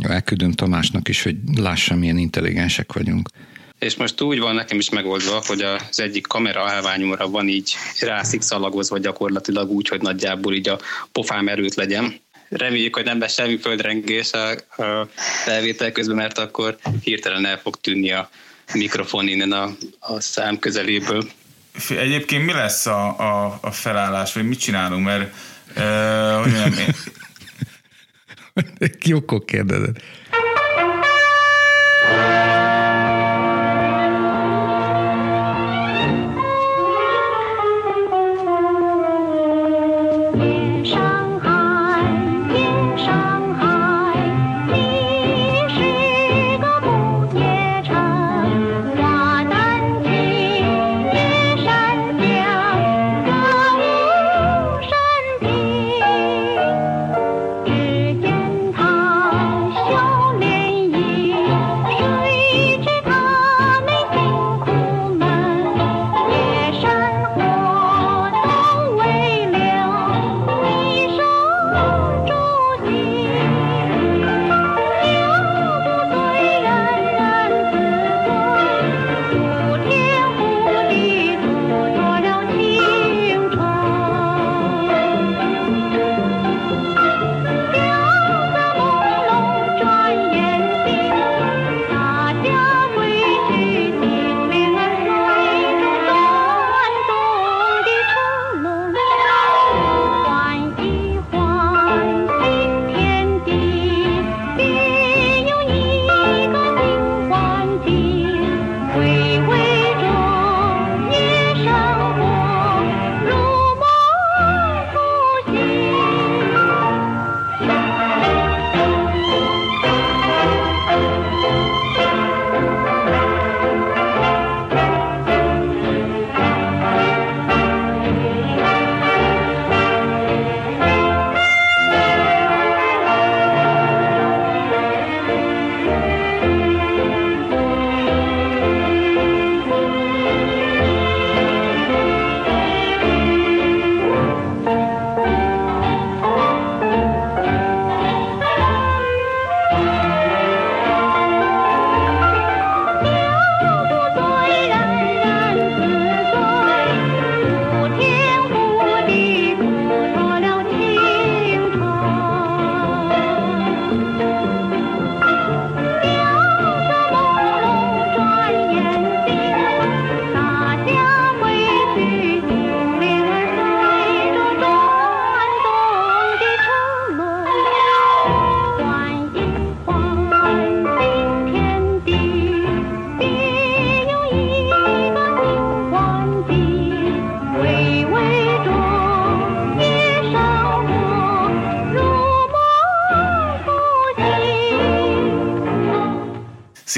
Jó, elküldöm Tamásnak is, hogy lássa, milyen intelligensek vagyunk. És most úgy van nekem is megoldva, hogy az egyik kamera állványomra van így rászikszalagozva gyakorlatilag úgy, hogy nagyjából így a pofám erőt legyen. Reméljük, hogy nem lesz semmi földrengés a, a felvétel közben, mert akkor hirtelen el fog tűnni a mikrofon innen a, a szám közeléből. Egyébként mi lesz a, a, a felállás, vagy mit csinálunk, mert uh, hogy nem, én... Jókor kérdezed.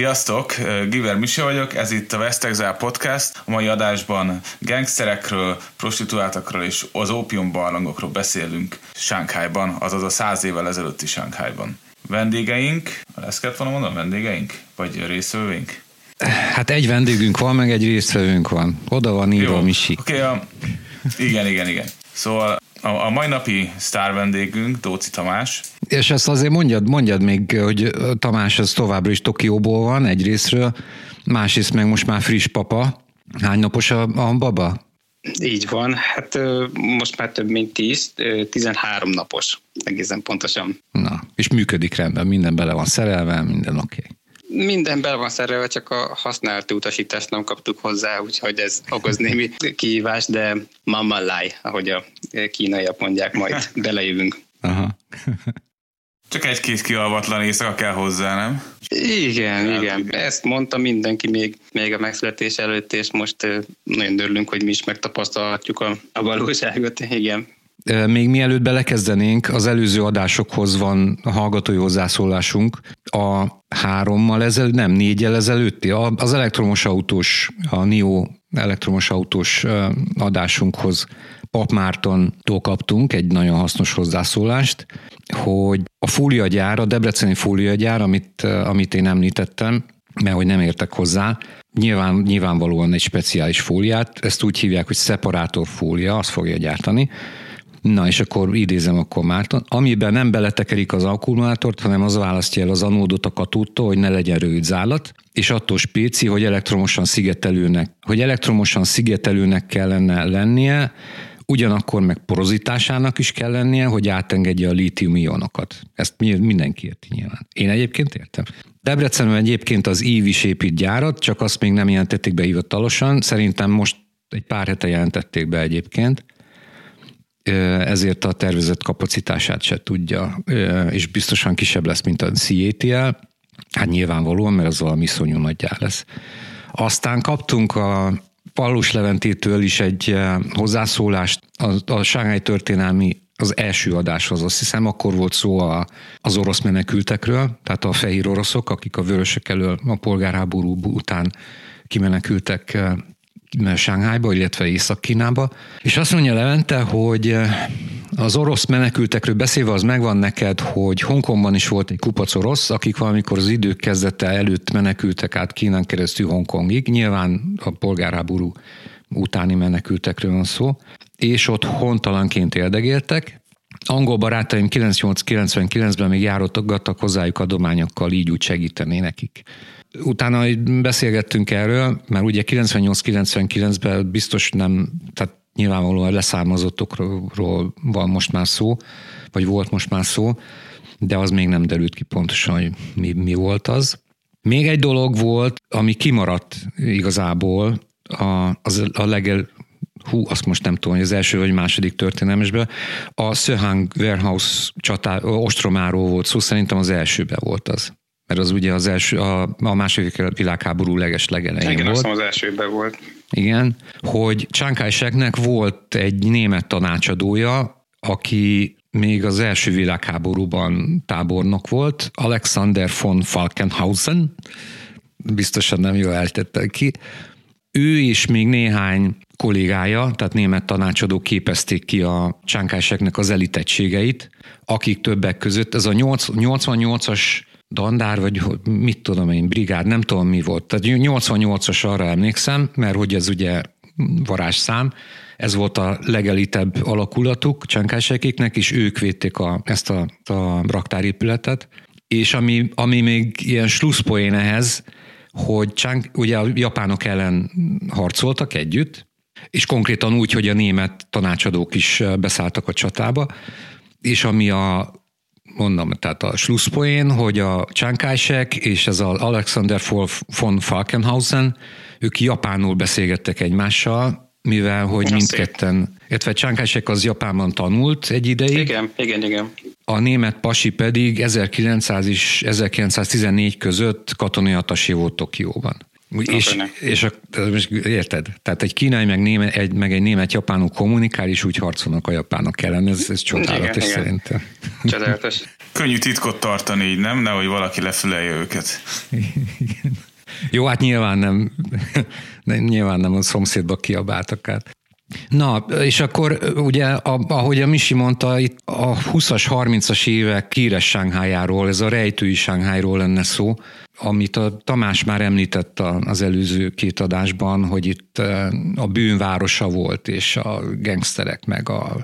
Sziasztok, Giver Mise vagyok, ez itt a West Exile Podcast. A mai adásban gangsterekről, prostituáltakról és az ópium barlangokról beszélünk Sánkhájban, azaz a száz évvel ezelőtti Sánkhájban. Vendégeink, ezt kellett volna mondani, vendégeink? Vagy részvevőink? Hát egy vendégünk van, meg egy résztvevőnk van. Oda van írva Jó, Misi. Oké, okay, a... igen, igen, igen. Szóval a, a mai napi sztár vendégünk Dóci Tamás. És ezt azért mondjad, mondjad még, hogy Tamás az továbbra is Tokióból van egyrésztről, másrészt meg most már friss papa. Hány napos a, a baba? Így van, hát most már több mint 10, 13 napos, egészen pontosan. Na, és működik rendben, minden bele van szerelve, minden oké. Okay minden bele van szerelve, csak a használati utasítást nem kaptuk hozzá, úgyhogy ez okoz némi kihívás, de mama lai, ahogy a kínaiak mondják, majd belejövünk. Aha. Csak egy-két kialvatlan éjszaka kell hozzá, nem? Igen, El, igen. Ezt mondta mindenki még, még a megszületés előtt, és most nagyon örülünk, hogy mi is megtapasztalhatjuk a, a valóságot. Igen. Még mielőtt belekezdenénk, az előző adásokhoz van a hallgatói hozzászólásunk. A hárommal ezelőtt, nem négyel ezelőtti, az elektromos autós, a NIO elektromos autós adásunkhoz Pap Mártontól kaptunk egy nagyon hasznos hozzászólást, hogy a fóliagyár, a debreceni fóliagyár, amit, amit én említettem, mert hogy nem értek hozzá, nyilván, nyilvánvalóan egy speciális fóliát, ezt úgy hívják, hogy szeparátor fólia, azt fogja gyártani, Na, és akkor idézem akkor Márton. Amiben nem beletekerik az akkumulátort, hanem az választja el az anódot a katóttól, hogy ne legyen rövid zálat, és attól spéci, hogy elektromosan szigetelőnek, hogy elektromosan szigetelőnek kellene lennie, ugyanakkor meg porozitásának is kell lennie, hogy átengedje a lítium ionokat. Ezt mindenki érti nyilván. Én egyébként értem. Debrecenben egyébként az ív is épít gyárat, csak azt még nem jelentették be hivatalosan. Szerintem most egy pár hete jelentették be egyébként, ezért a tervezett kapacitását se tudja, és biztosan kisebb lesz, mint a CATL. Hát nyilvánvalóan, mert az valami iszonyú nagy lesz. Aztán kaptunk a Pallus Leventétől is egy hozzászólást a, a Sángály történelmi az első adáshoz, azt hiszem, akkor volt szó a, az orosz menekültekről, tehát a fehér oroszok, akik a vörösök elől a polgárháború után kimenekültek Sánghájba, illetve Észak-Kínába, és azt mondja Levente, hogy eh, az orosz menekültekről beszélve az megvan neked, hogy Hongkongban is volt egy kupac orosz, akik valamikor az idők kezdete előtt menekültek át Kínán keresztül Hongkongig, nyilván a polgárháború utáni menekültekről van szó, és ott hontalanként érdegéltek. Angol barátaim 98-99-ben még járottak hozzájuk adományokkal, így úgy segíteni nekik utána hogy beszélgettünk erről, mert ugye 98-99-ben biztos nem, tehát nyilvánvalóan leszármazottokról van most már szó, vagy volt most már szó, de az még nem derült ki pontosan, hogy mi, mi volt az. Még egy dolog volt, ami kimaradt igazából a, az, a legel, hú, azt most nem tudom, hogy az első vagy második történelmesben, a Söhang Warehouse csatá, ostromáról volt szó, szerintem az elsőben volt az mert az ugye az első, a, a második világháború leges legelején Igen, volt. Igen, az elsőben volt. Igen, hogy Csánkálseknek volt egy német tanácsadója, aki még az első világháborúban tábornok volt, Alexander von Falkenhausen, biztosan nem jól eltette ki. Ő és még néhány kollégája, tehát német tanácsadók képezték ki a Csánkálseknek az elitegységeit, akik többek között, ez a 88-as dandár, vagy mit tudom én, brigád, nem tudom mi volt. Tehát 88-as arra emlékszem, mert hogy ez ugye varázsszám, ez volt a legelitebb alakulatuk Csánkásejkéknek, és ők védték a, ezt a, a raktárépületet. És ami, ami még ilyen slusszpoén ehhez, hogy Csánk, ugye a japánok ellen harcoltak együtt, és konkrétan úgy, hogy a német tanácsadók is beszálltak a csatába, és ami a mondom, tehát a slusszpoén, hogy a Csánkásek és ez az Alexander von Falkenhausen, ők japánul beszélgettek egymással, mivel hogy Na, mindketten, illetve Csánkásek az Japánban tanult egy ideig. Igen, igen, igen. A német pasi pedig 1900 és 1914 között katonai atasi volt Tokióban. És, és a, érted? Tehát egy kínai meg, német, egy, meg egy német japánul kommunikál, és úgy harcolnak a japánok ellen. Ez, ez csodálatos igen, szerintem. Csodálatos. Könnyű titkot tartani így, nem? Nehogy valaki lefülelje őket. Igen. Jó, hát nyilván nem, nyilván nem a szomszédba kiabáltak át. Na, és akkor ugye, ahogy a Misi mondta, itt a 20-as, 30-as évek kíres Sánghájáról, ez a rejtői Sánghájról lenne szó, amit a Tamás már említett az előző két adásban, hogy itt a bűnvárosa volt, és a gangsterek, meg a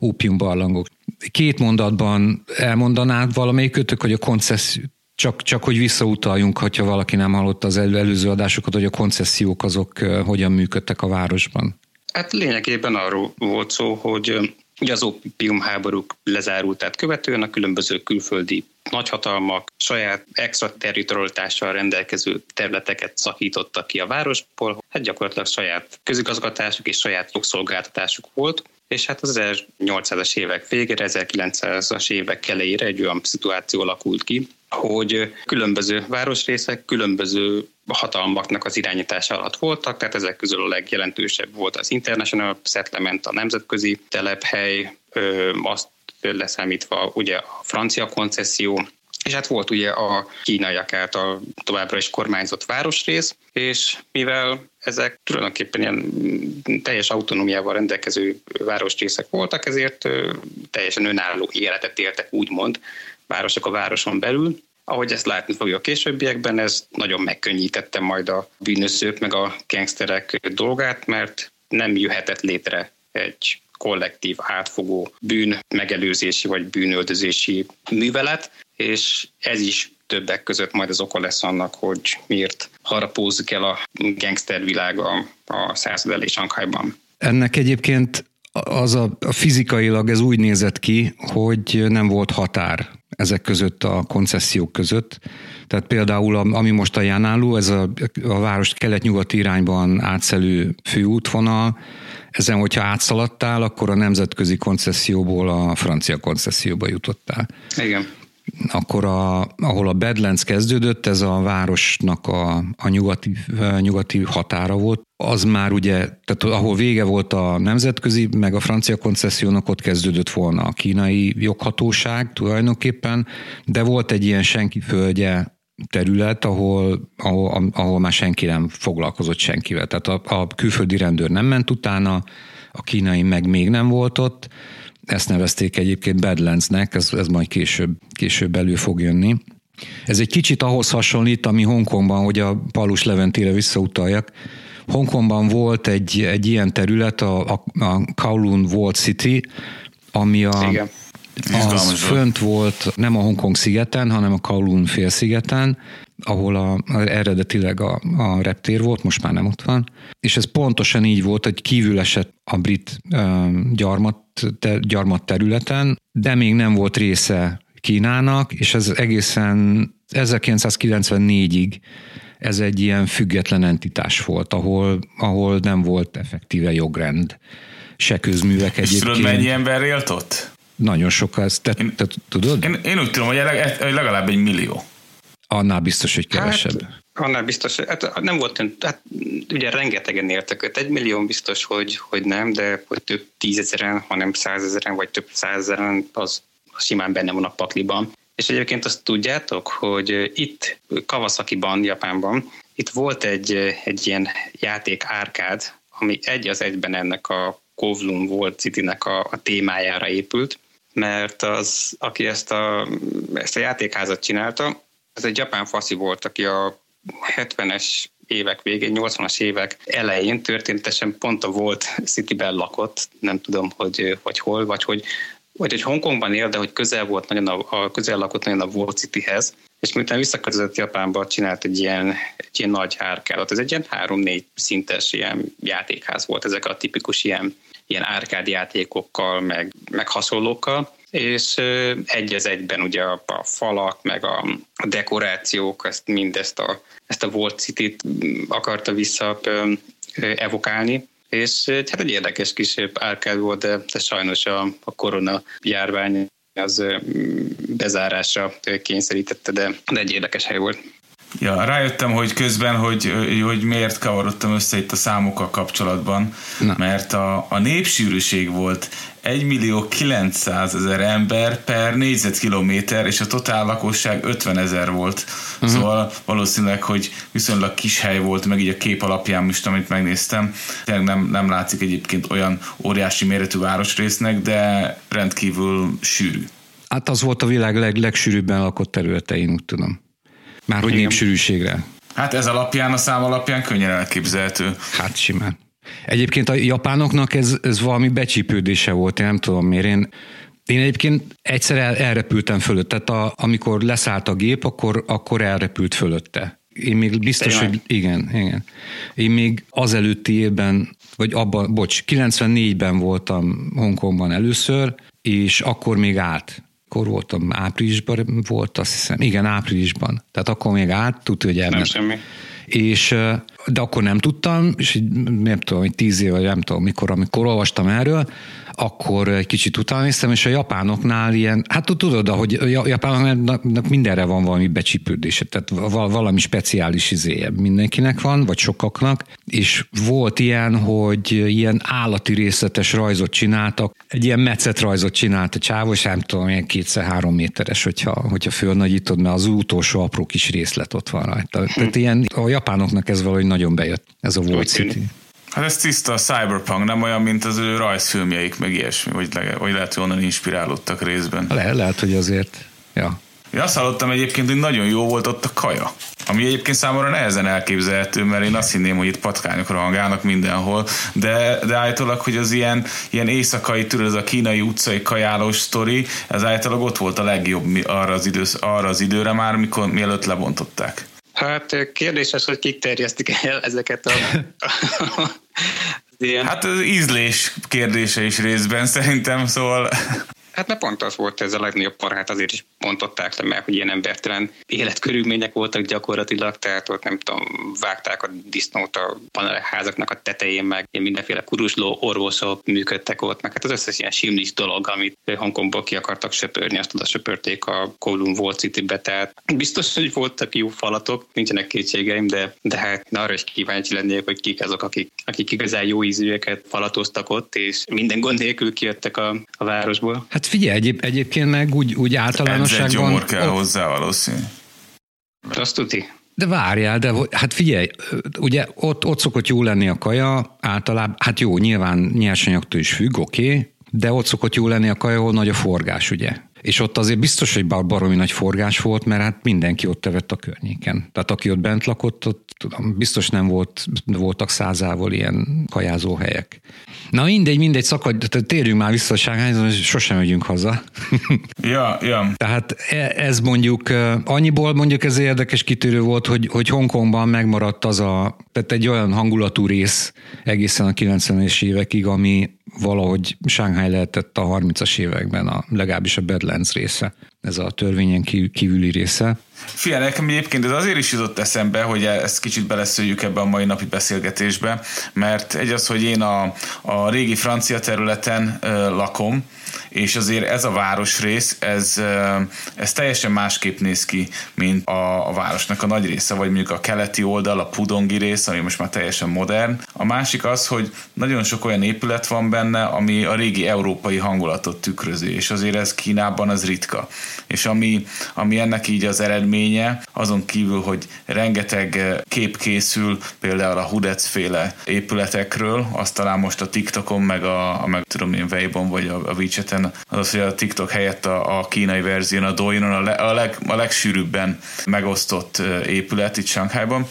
ópiumbarlangok. Két mondatban elmondanád valamelyikötök, hogy a koncesszió, csak, csak hogy visszautaljunk, hogyha valaki nem hallotta az előző adásokat, hogy a koncesziók azok hogyan működtek a városban. Hát lényegében arról volt szó, hogy Ugye az opium háborúk lezárultát követően a különböző külföldi nagyhatalmak saját extraterritorialitással rendelkező területeket szakítottak ki a városból, hát gyakorlatilag saját közigazgatásuk és saját jogszolgáltatásuk volt, és hát az 1800-as évek végére, 1900-as évek elejére egy olyan szituáció alakult ki, hogy különböző városrészek különböző hatalmaknak az irányítása alatt voltak, tehát ezek közül a legjelentősebb volt az International Settlement, a nemzetközi telephely, azt leszámítva ugye a francia koncesszió, és hát volt ugye a kínaiak által továbbra is kormányzott városrész, és mivel ezek tulajdonképpen ilyen teljes autonómiával rendelkező városrészek voltak, ezért teljesen önálló életet éltek, úgymond, városok a városon belül. Ahogy ezt látni fogja a későbbiekben, ez nagyon megkönnyítette majd a bűnözők meg a gangsterek dolgát, mert nem jöhetett létre egy kollektív, átfogó bűn megelőzési vagy bűnöldözési művelet, és ez is többek között majd az oka lesz annak, hogy miért harapózik el a gangster világ a, a század elé. Ennek egyébként az a, a fizikailag ez úgy nézett ki, hogy nem volt határ ezek között a koncesziók között. Tehát például, ami most a Jánáló, ez a, a város kelet-nyugati irányban átszelő főútvonal, ezen, hogyha átszaladtál, akkor a nemzetközi koncesszióból a francia koncesszióba jutottál. Igen akkor a, ahol a Badlands kezdődött, ez a városnak a, a nyugati, nyugati határa volt, az már ugye, tehát ahol vége volt a nemzetközi, meg a francia koncessziónak, ott kezdődött volna a kínai joghatóság tulajdonképpen, de volt egy ilyen senki földje terület, ahol, ahol, ahol már senki nem foglalkozott senkivel. Tehát a, a külföldi rendőr nem ment utána, a kínai meg még nem volt ott, ezt nevezték egyébként Badlandsnek, ez, ez majd később, később elő fog jönni. Ez egy kicsit ahhoz hasonlít, ami Hongkongban, hogy a Palus Leventére visszautaljak. Hongkongban volt egy, egy ilyen terület, a, a, a Kowloon Wall City, ami a, Igen. Az fönt volt, nem a Hongkong szigeten, hanem a Kowloon félszigeten, ahol a, a, eredetileg a, a reptér volt, most már nem ott van, és ez pontosan így volt, hogy kívül esett a brit uh, gyarmat, te, gyarmat területen, de még nem volt része Kínának, és ez egészen 1994-ig ez egy ilyen független entitás volt, ahol, ahol nem volt effektíve jogrend, se közművek egyébként. És tudod, mennyi ember élt ott? Nagyon sok, ezt te, én, te tudod? Én, én úgy tudom, hogy legalább egy millió. Annál biztos, hogy kevesebb. Hát, annál biztos, hát nem volt, hát ugye rengetegen értek őt, egy millió biztos, hogy, hogy nem, de hogy több tízezeren, hanem százezeren, vagy több százezeren, az, az simán benne van a pakliban. És egyébként azt tudjátok, hogy itt Kawasaki-ban, Japánban, itt volt egy, egy ilyen játék árkád, ami egy az egyben ennek a Kowloon volt City-nek a, a témájára épült, mert az, aki ezt a, ezt a játékházat csinálta, ez egy japán faszi volt, aki a 70-es évek végén, 80-as évek elején történetesen pont a volt Cityben lakott, nem tudom, hogy, hogy hol, vagy hogy vagy hogy Hongkongban él, de hogy közel volt nagyon a, a közel lakott nagyon a Wall Cityhez, és miután visszaköltözött Japánba, csinált egy ilyen, egy ilyen nagy árkádat. Ez egy ilyen három-négy szintes ilyen játékház volt, ezek a tipikus ilyen, ilyen árkád játékokkal, meg, meg hasonlókkal, és egy az egyben ugye a, a falak, meg a, a dekorációk, ezt mindezt a, ezt a Wall City-t akarta vissza evokálni, és hát egy érdekes kis árkád volt, de, de sajnos a, a korona járvány az bezárásra kényszerítette, de, de egy érdekes hely volt. Ja, rájöttem, hogy közben, hogy, hogy miért kavarodtam össze itt a számokkal kapcsolatban, Na. mert a, a népsűrűség volt 1 millió 900 ezer ember per négyzetkilométer, és a totál lakosság 50 ezer volt. Uh-huh. Szóval valószínűleg, hogy viszonylag kis hely volt, meg így a kép alapján most, amit megnéztem. Tényleg nem, nem látszik egyébként olyan óriási méretű városrésznek, de rendkívül sűrű. Hát az volt a világ leg, legsűrűbben lakott területe, én úgy tudom. Már hogy népsűrűségre. Hát ez alapján, a szám alapján könnyen elképzelhető. Hát simán. Egyébként a japánoknak ez, ez valami becsípődése volt, én nem tudom miért. Én, én egyébként egyszer el, elrepültem fölött, tehát a, amikor leszállt a gép, akkor, akkor elrepült fölötte. Én még biztos, Tényleg? hogy igen, igen. Én még az előtti évben, vagy abban, bocs, 94-ben voltam Hongkongban először, és akkor még állt akkor voltam, áprilisban volt, azt hiszem, igen, áprilisban. Tehát akkor még át, tudja, hogy elment. Nem semmi. És, de akkor nem tudtam, és nem tudom, hogy tíz év, vagy nem tudom mikor, amikor olvastam erről, akkor egy kicsit utána néztem, és a japánoknál ilyen, hát tudod, hogy a japánoknak mindenre van valami becsípődése, tehát valami speciális izéje mindenkinek van, vagy sokaknak, és volt ilyen, hogy ilyen állati részletes rajzot csináltak, egy ilyen metszet rajzot csinált a csávos, nem tudom, ilyen kétszer-három méteres, hogyha, hogyha fölnagyítod, mert az utolsó apró kis részlet ott van rajta. Tehát ilyen, a japánoknak ez valahogy nagyon bejött, ez a Wall City. Hát ez tiszta a cyberpunk, nem olyan, mint az ő rajzfilmjeik, meg ilyesmi, vagy, le, vagy lehet, hogy onnan inspirálódtak részben. Le, lehet, hogy azért, ja. Én azt hallottam egyébként, hogy nagyon jó volt ott a kaja. Ami egyébként számomra nehezen elképzelhető, mert én azt hinném, hogy itt patkányok rohangálnak mindenhol, de, de állítólag, hogy az ilyen, ilyen éjszakai, tudod, ez a kínai utcai kajálós sztori, ez állítólag ott volt a legjobb arra az, idősz, arra az időre már, mikor mielőtt lebontották. Hát kérdéses, hogy kik terjesztik el ezeket a, ilyen... Hát az ízlés kérdése is részben szerintem, szóval... Hát mert pont az volt ez a legnagyobb parát, azért is pontották le, mert hogy ilyen embertelen életkörülmények voltak gyakorlatilag, tehát ott nem tudom, vágták a disznót a panelházaknak a tetején, meg ilyen mindenféle kurusló orvosok működtek ott, meg hát az összes ilyen simlis dolog, amit Hongkongból ki akartak söpörni, azt oda söpörték a Kowloon Wall City-be, tehát biztos, hogy voltak jó falatok, nincsenek kétségeim, de, de hát arra is kíváncsi lennék, hogy kik azok, akik, akik igazán jó ízűeket falatoztak ott, és minden gond nélkül kijöttek a, a városból. Hát figyelj, egyéb, egyébként meg úgy, úgy általánosságban... gyomor kell ott, hozzá valószínű. Azt tudni. De várjál, de hát figyelj, ugye ott, ott szokott jó lenni a kaja, általában, hát jó, nyilván nyersanyagtól is függ, oké, okay, de ott szokott jó lenni a kaja, ahol nagy a forgás, ugye? És ott azért biztos, hogy baromi nagy forgás volt, mert hát mindenki ott tevett a környéken. Tehát aki ott bent lakott, ott tudom, biztos nem volt, voltak százával ilyen kajázó helyek. Na mindegy, mindegy, szakad, térjünk már vissza a Sánghányhoz, sosem megyünk haza. ja, ja. Tehát e, ez mondjuk, annyiból mondjuk ez érdekes kitűrő volt, hogy, hogy Hongkongban megmaradt az a, tehát egy olyan hangulatú rész egészen a 90-es évekig, ami valahogy Shanghai lehetett a 30-as években, a, legalábbis a Badlands része, ez a törvényen kívüli része. Fia, nekem egyébként ez azért is jutott eszembe, hogy ezt kicsit beleszőjük ebbe a mai napi beszélgetésbe, mert egy az, hogy én a, a régi francia területen ö, lakom, és azért ez a városrész, ez, ez teljesen másképp néz ki, mint a, a városnak a nagy része, vagy mondjuk a keleti oldal, a pudongi rész, ami most már teljesen modern. A másik az, hogy nagyon sok olyan épület van benne, ami a régi európai hangulatot tükrözi, és azért ez Kínában az ritka. És ami, ami ennek így az eredménye, azon kívül, hogy rengeteg kép készül, például a Hudec féle épületekről, azt talán most a TikTokon, meg a, a meg tudom én Weibo vagy a, a WeChat-en az az, hogy a TikTok helyett a, a kínai verzión, a Douyinon a, le, a, leg, a legsűrűbben megosztott épület itt Shanghaiban.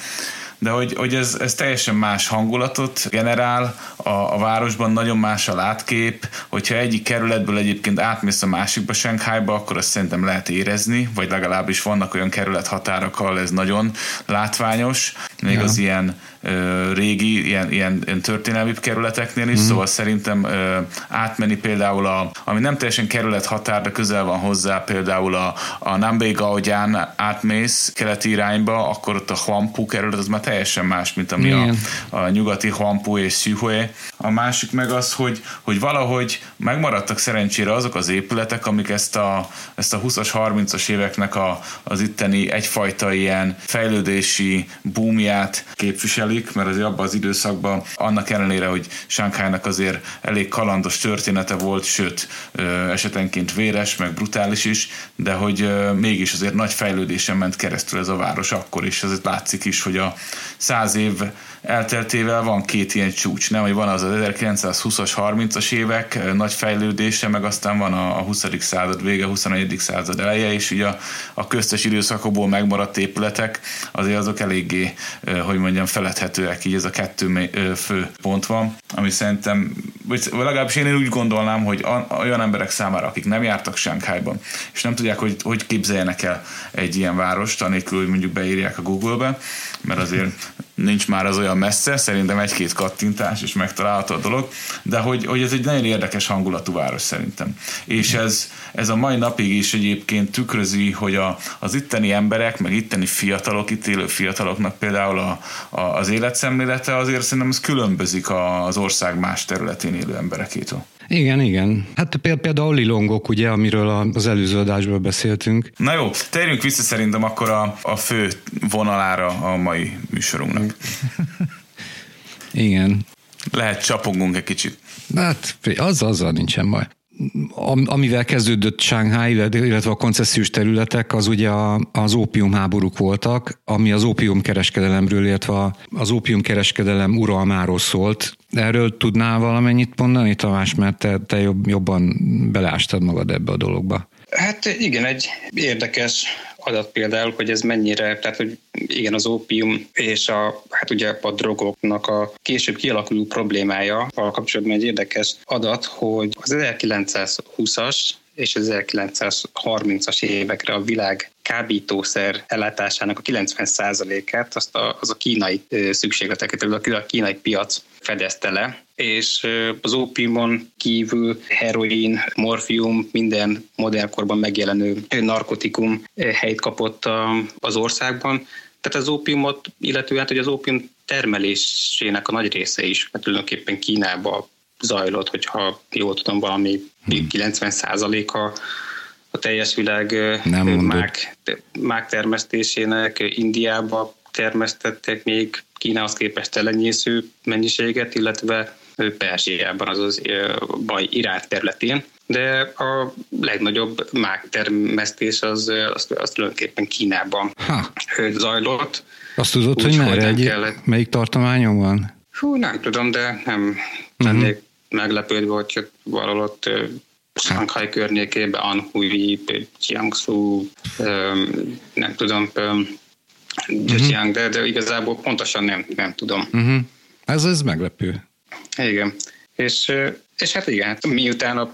De hogy, hogy ez, ez teljesen más hangulatot generál, a, a városban nagyon más a látkép, hogyha egyik kerületből egyébként átmész a másikba Shanghaiba, akkor azt szerintem lehet érezni, vagy legalábbis vannak olyan kerület határok, ahol ez nagyon látványos, még ja. az ilyen régi, ilyen, ilyen, ilyen történelmi kerületeknél is, mm. szóval szerintem ö, átmenni például, a, ami nem teljesen kerület határ, de közel van hozzá, például a, a Nambé Gaogyán átmész keleti irányba, akkor ott a Huampu kerület az már teljesen más, mint ami a, a nyugati Huampu és Xihue. A másik meg az, hogy, hogy valahogy megmaradtak szerencsére azok az épületek, amik ezt a, ezt a 20-as, 30-as éveknek a, az itteni egyfajta ilyen fejlődési boomját képviseli, zajlik, mert azért abban az időszakban annak ellenére, hogy Sánkhájnak azért elég kalandos története volt, sőt esetenként véres, meg brutális is, de hogy mégis azért nagy fejlődésen ment keresztül ez a város akkor is, azért látszik is, hogy a száz év elteltével van két ilyen csúcs, nem, hogy van az az 1920-as, 30-as évek nagy fejlődése, meg aztán van a 20. század vége, 21. század eleje, és ugye a, a köztes időszakokból megmaradt épületek azért azok eléggé, hogy mondjam, feledhetőek, így ez a kettő fő pont van, ami szerintem, vagy legalábbis én úgy gondolnám, hogy olyan emberek számára, akik nem jártak Sánkhájban, és nem tudják, hogy hogy képzeljenek el egy ilyen várost, anélkül, hogy mondjuk beírják a Google-be, mert azért nincs már az olyan messze, szerintem egy-két kattintás és megtalálható a dolog, de hogy, hogy ez egy nagyon érdekes hangulatú város szerintem. És ez, ez a mai napig is egyébként tükrözi, hogy a, az itteni emberek, meg itteni fiatalok, itt élő fiataloknak például a, a, az életszemlélete azért szerintem ez különbözik az ország más területén élő emberekétől. Igen, igen. Hát például lilongok, ugye, amiről az előző adásban beszéltünk. Na jó, térjünk vissza szerintem akkor a, a fő vonalára a mai műsorunknak. igen. Lehet csapongunk egy kicsit. Hát az, azzal nincsen baj amivel kezdődött Shanghai, illetve a koncesziós területek, az ugye az ópiumháborúk voltak, ami az ópiumkereskedelemről, illetve az ópiumkereskedelem uralmáról szólt. Erről tudnál valamennyit mondani, Tamás, mert te, te jobb, jobban beleástad magad ebbe a dologba. Hát igen, egy érdekes adat például, hogy ez mennyire, tehát hogy igen, az ópium és a, hát ugye a drogoknak a később kialakuló problémája, a kapcsolatban egy érdekes adat, hogy az 1920-as és az 1930-as évekre a világ kábítószer ellátásának a 90%-át azt a, az a kínai szükségleteket, a kínai piac fedezte le, és az ópiumon kívül heroin, morfium, minden modernkorban megjelenő narkotikum helyt kapott az országban. Tehát az ópiumot, illetően, hogy az ópium termelésének a nagy része is hát tulajdonképpen Kínába zajlott, hogyha jól tudom, valami hmm. 90%-a a teljes világ Nem mák, mák termesztésének Indiába termesztettek még Kínához képest elenyésző mennyiséget, illetve Perzsiában, azaz baj Irán területén. De a legnagyobb mák termesztés az, az, az tulajdonképpen Kínában ha. zajlott. Azt tudod, Úgy, hogy merre egy, kellett... melyik tartományon van? Hú, nem tudom, de nem lennék uh-huh. meglepődve, hogy valahol ott Shanghai környékében, Anhui, Jiangsu, nem tudom, uh-huh. de, de igazából pontosan nem, nem tudom. Uh-huh. Ez, ez meglepő. Igen. És, és hát igen, hát miután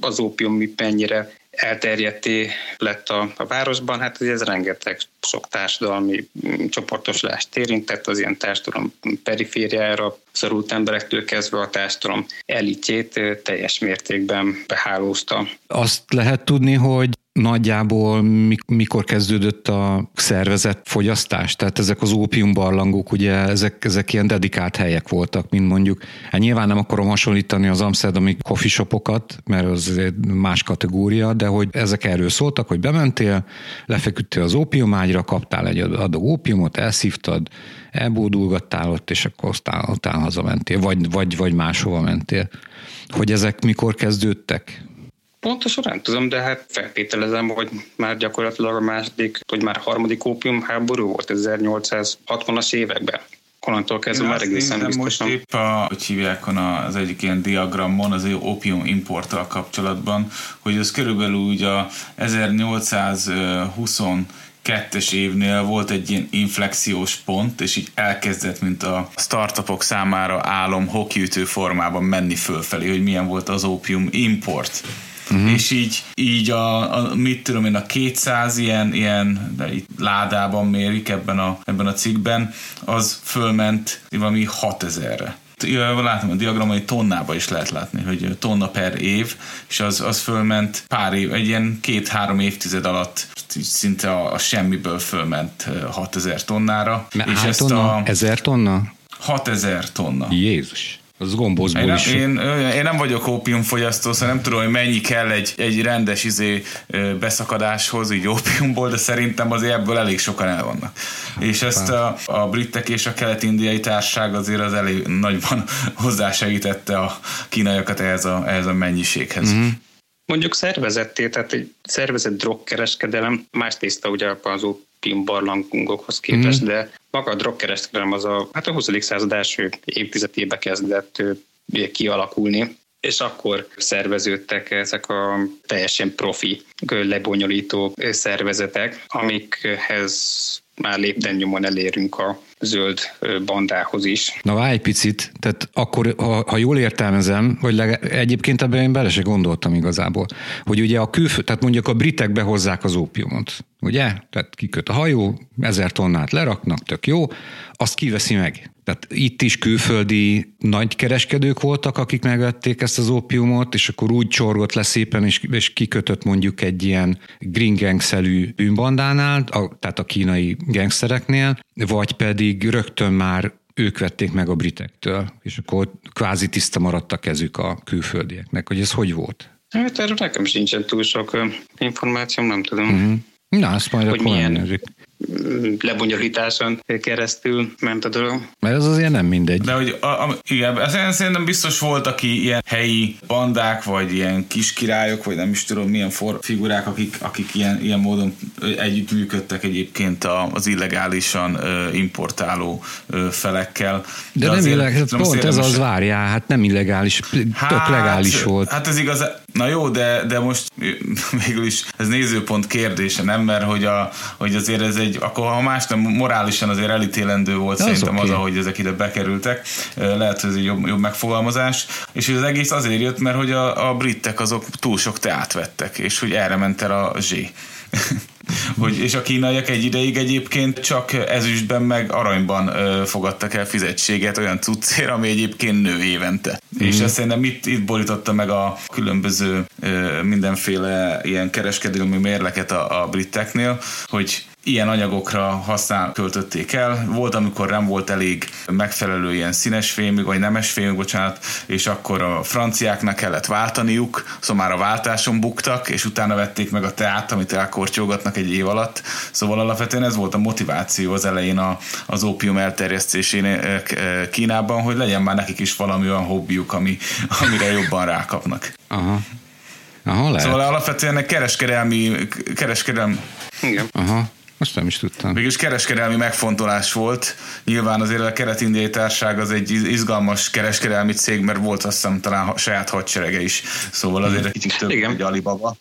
az ópium mennyire elterjedté lett a, a városban, hát ez rengeteg sok társadalmi mm, csoportosulást érintett, az ilyen társadalom perifériára szorult emberektől kezdve a társadalom elitjét teljes mértékben behálózta. Azt lehet tudni, hogy nagyjából mikor kezdődött a szervezett fogyasztás? Tehát ezek az ópiumbarlangok, ugye ezek, ezek ilyen dedikált helyek voltak, mint mondjuk, hát nyilván nem akarom hasonlítani az amsterdami coffee shopokat, mert az más kategória, de hogy ezek erről szóltak, hogy bementél, lefeküdtél az ópiumágyra, kaptál egy adag ópiumot, elszívtad, elbódulgattál ott, és akkor aztán, aztán hazamentél, vagy, vagy, vagy máshova mentél. Hogy ezek mikor kezdődtek? Pontosan nem tudom, de hát feltételezem, hogy már gyakorlatilag a második, vagy már a harmadik ópium háború volt 1860-as években. Onnantól kezdve már egészen biztosan. most épp a, hogy hívják az egyik ilyen diagramon, az opium importtal kapcsolatban, hogy az körülbelül úgy a 1820 kettes évnél volt egy ilyen inflexiós pont, és így elkezdett, mint a startupok számára álom hokiütő formában menni fölfelé, hogy milyen volt az opium import uh-huh. és így, így a, a, mit tudom én, a 200 ilyen, ilyen de itt ládában mérik ebben a, ebben a cikkben, az fölment valami 6000-re látom a diagramon, hogy tonnába is lehet látni, hogy tonna per év, és az, az fölment pár év, egy ilyen két-három évtized alatt szinte a, a semmiből fölment 6000 tonnára. M- és ezt tonna? a... 1000 tonna? 6000 tonna. Jézus. Az gombózból én, is. Én, én nem vagyok ópiumfogyasztó, szóval nem tudom, hogy mennyi kell egy, egy rendes izé beszakadáshoz, így ópiumból, de szerintem azért ebből elég sokan el vannak. És ezt a, a britek és a kelet-indiai társaság azért az elég nagyban hozzásegítette a kínaiakat ehhez a, ehhez a mennyiséghez. Mm-hmm. Mondjuk szervezetté, tehát egy szervezett drogkereskedelem, más tészta ugye az barlangokhoz képest, mm. de maga a drogkereskedelem az a, hát a 20. század első évtizedébe kezdett kialakulni, és akkor szerveződtek ezek a teljesen profi lebonyolító szervezetek, amikhez már lépten nyomon elérünk a zöld bandához is. Na várj egy picit, tehát akkor, ha, ha jól értelmezem, vagy leg, egyébként ebben én bele se gondoltam igazából, hogy ugye a külföld, tehát mondjuk a britek behozzák az ópiumot, ugye? Tehát kiköt a hajó, ezer tonnát leraknak, tök jó, azt kiveszi meg. Tehát itt is külföldi nagykereskedők voltak, akik megvették ezt az ópiumot, és akkor úgy csorgott le szépen, és, és kikötött mondjuk egy ilyen green gang-szelű bűnbandánál, a, tehát a kínai gangstereknél, vagy pedig rögtön már ők vették meg a britektől, és akkor kvázi tiszta maradt a kezük a külföldieknek, hogy ez hogy volt? Hát erről nekem sincsen túl sok információm, nem tudom. Uh-huh. Na, azt majd hogy akkor milyen, lebonyolításon keresztül ment a dolog. Mert ez azért nem mindegy. De hogy a, a, igen, ezen szerintem biztos volt, aki ilyen helyi bandák, vagy ilyen kis királyok, vagy nem is tudom milyen for, figurák, akik, akik ilyen, ilyen módon együtt működtek egyébként az illegálisan importáló felekkel. De, De nem illegális, pont ez az várjál, hát nem illegális, hát, tök legális volt. Hát ez igaz, na jó, de, de most végül is ez nézőpont kérdése, nem? Mert hogy, a, hogy azért ez egy, akkor ha más nem, morálisan azért elítélendő volt De szerintem az, okay. az, ahogy ezek ide bekerültek. Lehet, hogy ez egy jobb, jobb megfogalmazás. És az egész azért jött, mert hogy a, a britek azok túl sok teát vettek, és hogy erre ment el a zsé. hogy, és a kínaiak egy ideig egyébként csak ezüstben meg aranyban ö, fogadtak el fizetséget olyan cuccér, ami egyébként nő évente. Mm. És ezt szerintem itt, itt borította meg a különböző ö, mindenféle ilyen kereskedelmi mérleket a, a briteknél, hogy ilyen anyagokra használ, költötték el. Volt, amikor nem volt elég megfelelő ilyen színes fémük, vagy nemes fémük, bocsánat, és akkor a franciáknak kellett váltaniuk, szóval már a váltáson buktak, és utána vették meg a teát, amit elkortyolgatnak egy év alatt. Szóval alapvetően ez volt a motiváció az elején a, az ópium elterjesztésén eh, eh, Kínában, hogy legyen már nekik is valami olyan hobbiuk, ami, amire jobban rákapnak. Aha. Aha, lehet. Szóval alapvetően kereskedelmi, kereskedelmi Igen. Aha. Most nem is tudtam. Mégis kereskedelmi megfontolás volt. Nyilván azért a kelet-indiai társág az egy izgalmas kereskedelmi cég, mert volt azt hiszem talán saját hadserege is. Szóval azért egy kicsit több, Igen. egy Alibaba.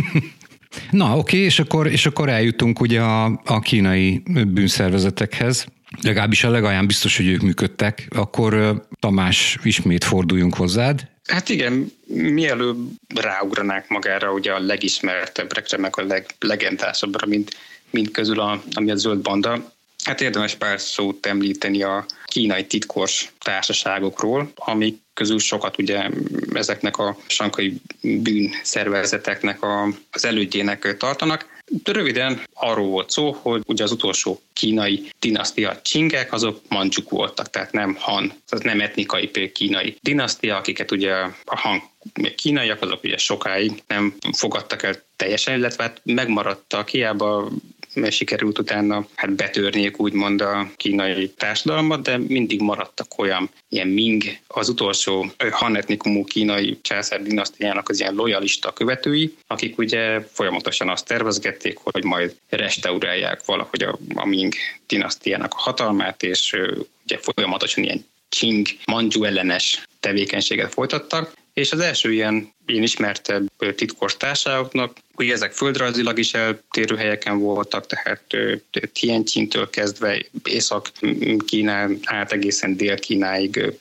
Na, oké, és akkor, és akkor eljutunk ugye a, a kínai bűnszervezetekhez. Legalábbis a legalján biztos, hogy ők működtek. Akkor Tamás, ismét forduljunk hozzád. Hát igen, mielőbb ráugranák magára ugye a legismertebbrekre, meg a leglegendásabbra, mint mint közül, a, ami a zöld banda. Hát érdemes pár szót említeni a kínai titkos társaságokról, amik közül sokat ugye ezeknek a sankai bűnszervezeteknek a, az elődjének tartanak. Röviden arról volt szó, hogy ugye az utolsó kínai dinasztia csingek, azok mancsuk voltak, tehát nem han, tehát nem etnikai kínai dinasztia, akiket ugye a han kínaiak, azok ugye sokáig nem fogadtak el teljesen, illetve hát megmaradtak, hiába sikerült utána hát betörniük úgymond a kínai társadalmat, de mindig maradtak olyan ilyen Ming, az utolsó hanetnikumú kínai császár dinasztiának az ilyen lojalista követői, akik ugye folyamatosan azt tervezgették, hogy majd restaurálják valahogy a, a Ming dinasztiának a hatalmát, és ugye folyamatosan ilyen Qing, Manju ellenes tevékenységet folytattak, és az első ilyen én ismertebb titkos társaságoknak, hogy ezek földrajzilag is eltérő helyeken voltak, tehát Tianjin-től kezdve Észak-Kínán át egészen Dél-Kínáig,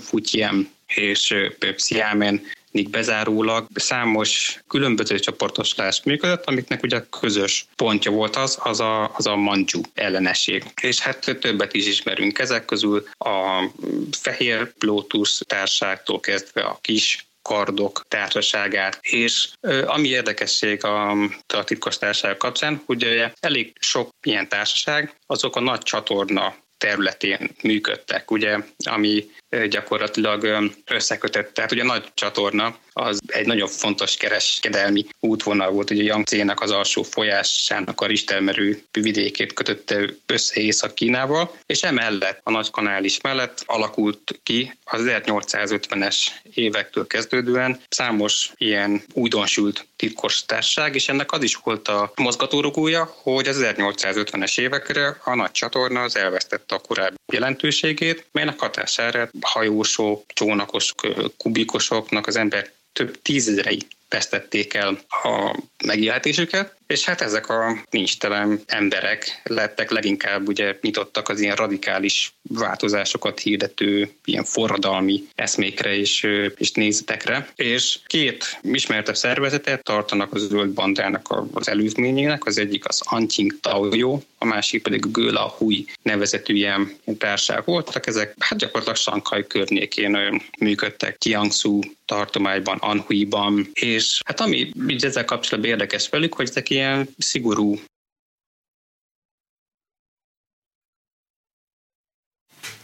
Fujian és Xiamen bezárólag számos különböző csoportosulás működött, amiknek ugye közös pontja volt az, az a, az a manju ellenesség. És hát többet is ismerünk ezek közül, a Fehér Lotus társágtól kezdve a kis kardok társaságát. És ami érdekesség a, a titkos társaság kapcsán, hogy elég sok ilyen társaság, azok a nagy csatorna területén működtek, ugye, ami gyakorlatilag összekötött. Tehát ugye nagy csatorna az egy nagyon fontos kereskedelmi útvonal volt, ugye Yangtze-nek az alsó folyásának a ristermerő vidékét kötötte össze Észak-Kínával, és emellett a nagy kanális mellett alakult ki az 1850-es évektől kezdődően számos ilyen újdonsült titkos társaság, és ennek az is volt a mozgatórugója, hogy az 1850-es évekre a nagy csatorna az elvesztette a korábbi jelentőségét, melynek hatására hajósok, csónakosok, kubikosoknak az ember több tízezrei vesztették el a megélhetésüket, és hát ezek a nincstelen emberek lettek leginkább ugye nyitottak az ilyen radikális változásokat hirdető ilyen forradalmi eszmékre és, és nézetekre. És két ismertebb szervezetet tartanak az zöld bandának az előzményének, az egyik az Anting Taoyo, a másik pedig Göla Hui nevezetű ilyen társág voltak. Ezek hát gyakorlatilag Sankai környékén működtek, Jiangsu tartományban, Anhui-ban, és hát ami így ezzel kapcsolatban érdekes velük, hogy ezek ilyen szigorú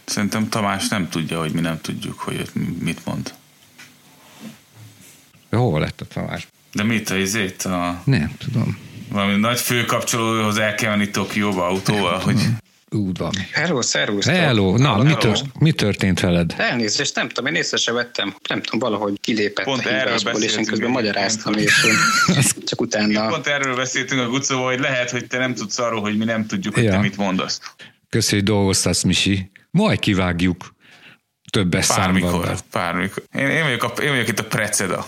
Szerintem Tamás nem tudja, hogy mi nem tudjuk, hogy mit mond. Hova lett a Tamás? De mit a izét? A... Nem tudom. valami nagy főkapcsolóhoz el kell menni Tokióba autóval, hogy úgy van. Hello, szervusz. Hello, na, hello. Mi, tört, mi történt veled? Elnézést, nem tudom, én észre sem vettem. Nem tudom, valahogy kilépett Pont a hívásból, és én közben magyaráztam, és csak utána... Pont erről beszéltünk a Gucóval, hogy lehet, hogy te nem tudsz arról, hogy mi nem tudjuk, hogy ja. te mit mondasz. Köszönjük, hogy dolgoztasz, Misi. Majd kivágjuk többes bármikor, számban. Bármikor. Én, én, vagyok a, én vagyok itt a preceda.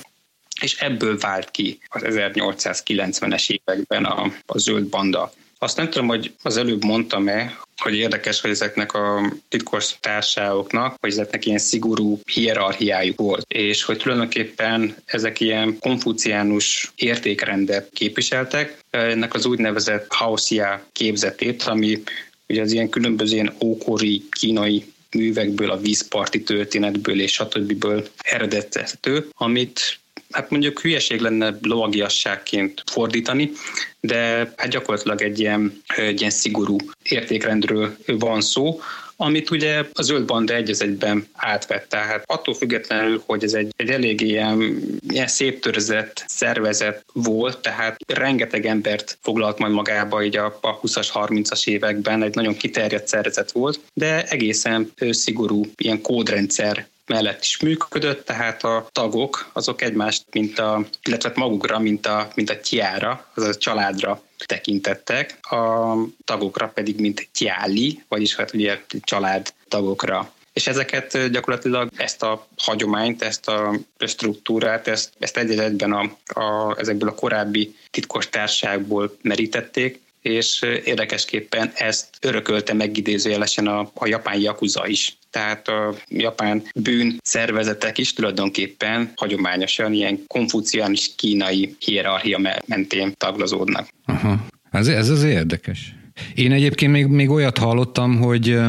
És ebből vált ki az 1890-es években a, a zöld banda. Azt nem tudom, hogy az előbb mondtam-e, hogy érdekes, hogy ezeknek a titkos társaságoknak, hogy ezeknek ilyen szigorú hierarchiájuk volt, és hogy tulajdonképpen ezek ilyen konfuciánus értékrendet képviseltek, ennek az úgynevezett haoszia képzetét, ami ugye az ilyen különböző ilyen ókori kínai művekből, a vízparti történetből és stb. eredethető, amit hát mondjuk hülyeség lenne lovagiasságként fordítani, de hát gyakorlatilag egy ilyen, egy ilyen szigorú értékrendről van szó, amit ugye a zöld banda egy egyben átvett. Tehát attól függetlenül, hogy ez egy, egy elég ilyen, ilyen szép törzett szervezet volt, tehát rengeteg embert foglalt majd magába így a, a 20-as, 30-as években, egy nagyon kiterjedt szervezet volt, de egészen szigorú ilyen kódrendszer mellett is működött, tehát a tagok azok egymást, mint a, illetve magukra, mint a, mint a tiára, azaz a családra tekintettek, a tagokra pedig mint tiáli, vagyis hát ugye család tagokra. És ezeket gyakorlatilag ezt a hagyományt, ezt a struktúrát, ezt, ezt egy a, a, ezekből a korábbi titkos társágból merítették, és érdekesképpen ezt örökölte megidézőjelesen a, a japán jakuza is. Tehát a japán bűn szervezetek is tulajdonképpen hagyományosan ilyen konfuciánus kínai hierarchia mentén taglazódnak. Aha. Ez, ez az érdekes. Én egyébként még, még olyat hallottam, hogy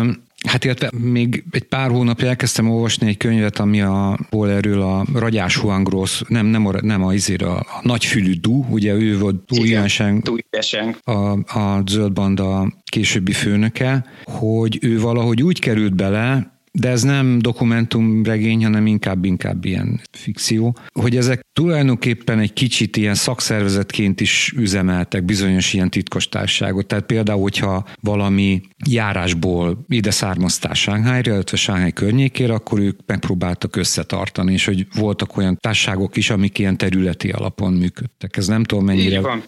Hát illetve még egy pár hónapja elkezdtem olvasni egy könyvet, ami a, erről a Ragyás Huangros, nem, nem, a, nem a, izér, a, a nagyfülű Du, ugye ő volt Du a, a Zöld Banda későbbi főnöke, hogy ő valahogy úgy került bele, de ez nem dokumentumregény, hanem inkább inkább ilyen fikció, hogy ezek tulajdonképpen egy kicsit ilyen szakszervezetként is üzemeltek bizonyos ilyen titkos társaságot. Tehát például, hogyha valami járásból ide származtál Sánghájra, illetve Sángháj környékére, akkor ők megpróbáltak összetartani, és hogy voltak olyan társaságok is, amik ilyen területi alapon működtek. Ez nem tudom mennyire... Így van.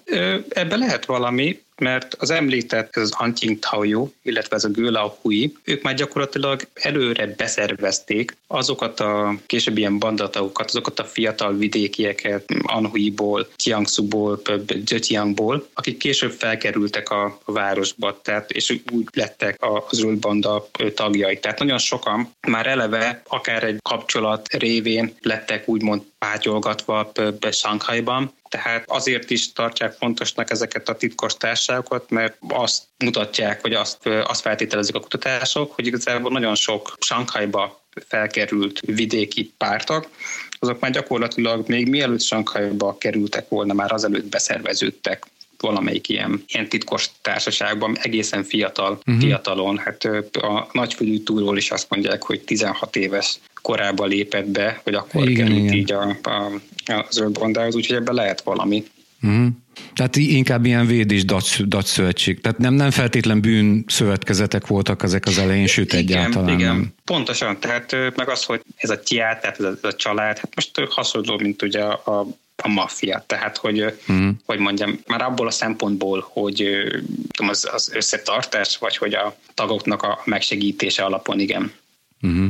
Ebbe lehet valami, mert az említett ez az Anting Taoyu, illetve ez a Gőla Hui, ők már gyakorlatilag előre beszervezték azokat a később ilyen bandatagokat, azokat a fiatal vidékieket Anhui-ból, Jiangsu-ból, Zhejiangból, akik később felkerültek a, városba, tehát, és úgy lettek a zöld banda tagjai. Tehát nagyon sokan már eleve akár egy kapcsolat révén lettek úgymond pátyolgatva Shanghaiban, tehát azért is tartják fontosnak ezeket a titkos társaságokat, mert azt mutatják, hogy azt, azt feltételezik a kutatások, hogy igazából nagyon sok Sankhajba felkerült vidéki pártak, azok már gyakorlatilag még mielőtt Sankhajba kerültek volna, már azelőtt beszerveződtek valamelyik ilyen, ilyen titkos társaságban, egészen fiatal, uh-huh. fiatalon. Hát a nagyfülű túról is azt mondják, hogy 16 éves korában lépett be, hogy akkor igen, került igen. így a, a, a zöld bondához, úgyhogy ebben lehet valami. Uh-huh. Tehát inkább ilyen védés dac, szövetség. Tehát nem, nem feltétlen bűn szövetkezetek voltak ezek az elején, sőt igen, egyáltalán igen. nem. Pontosan, tehát meg az, hogy ez a tiát, tehát ez a, ez a család, hát most hasonló, mint ugye a, a a maffia. Tehát, hogy, uh-huh. hogy mondjam, már abból a szempontból, hogy tudom, az, az összetartás, vagy hogy a tagoknak a megsegítése alapon, igen. Uh-huh.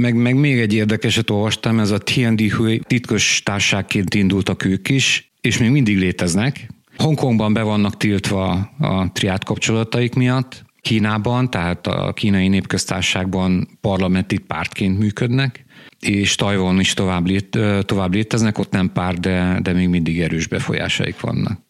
Meg, meg még egy érdekeset olvastam, ez a TND titkos társágként indultak ők is, és még mindig léteznek. Hongkongban be vannak tiltva a triát kapcsolataik miatt, Kínában, tehát a kínai népköztárságban parlamenti pártként működnek, és Tajvan is tovább, lét, tovább léteznek, ott nem pár, de, de még mindig erős befolyásaik vannak.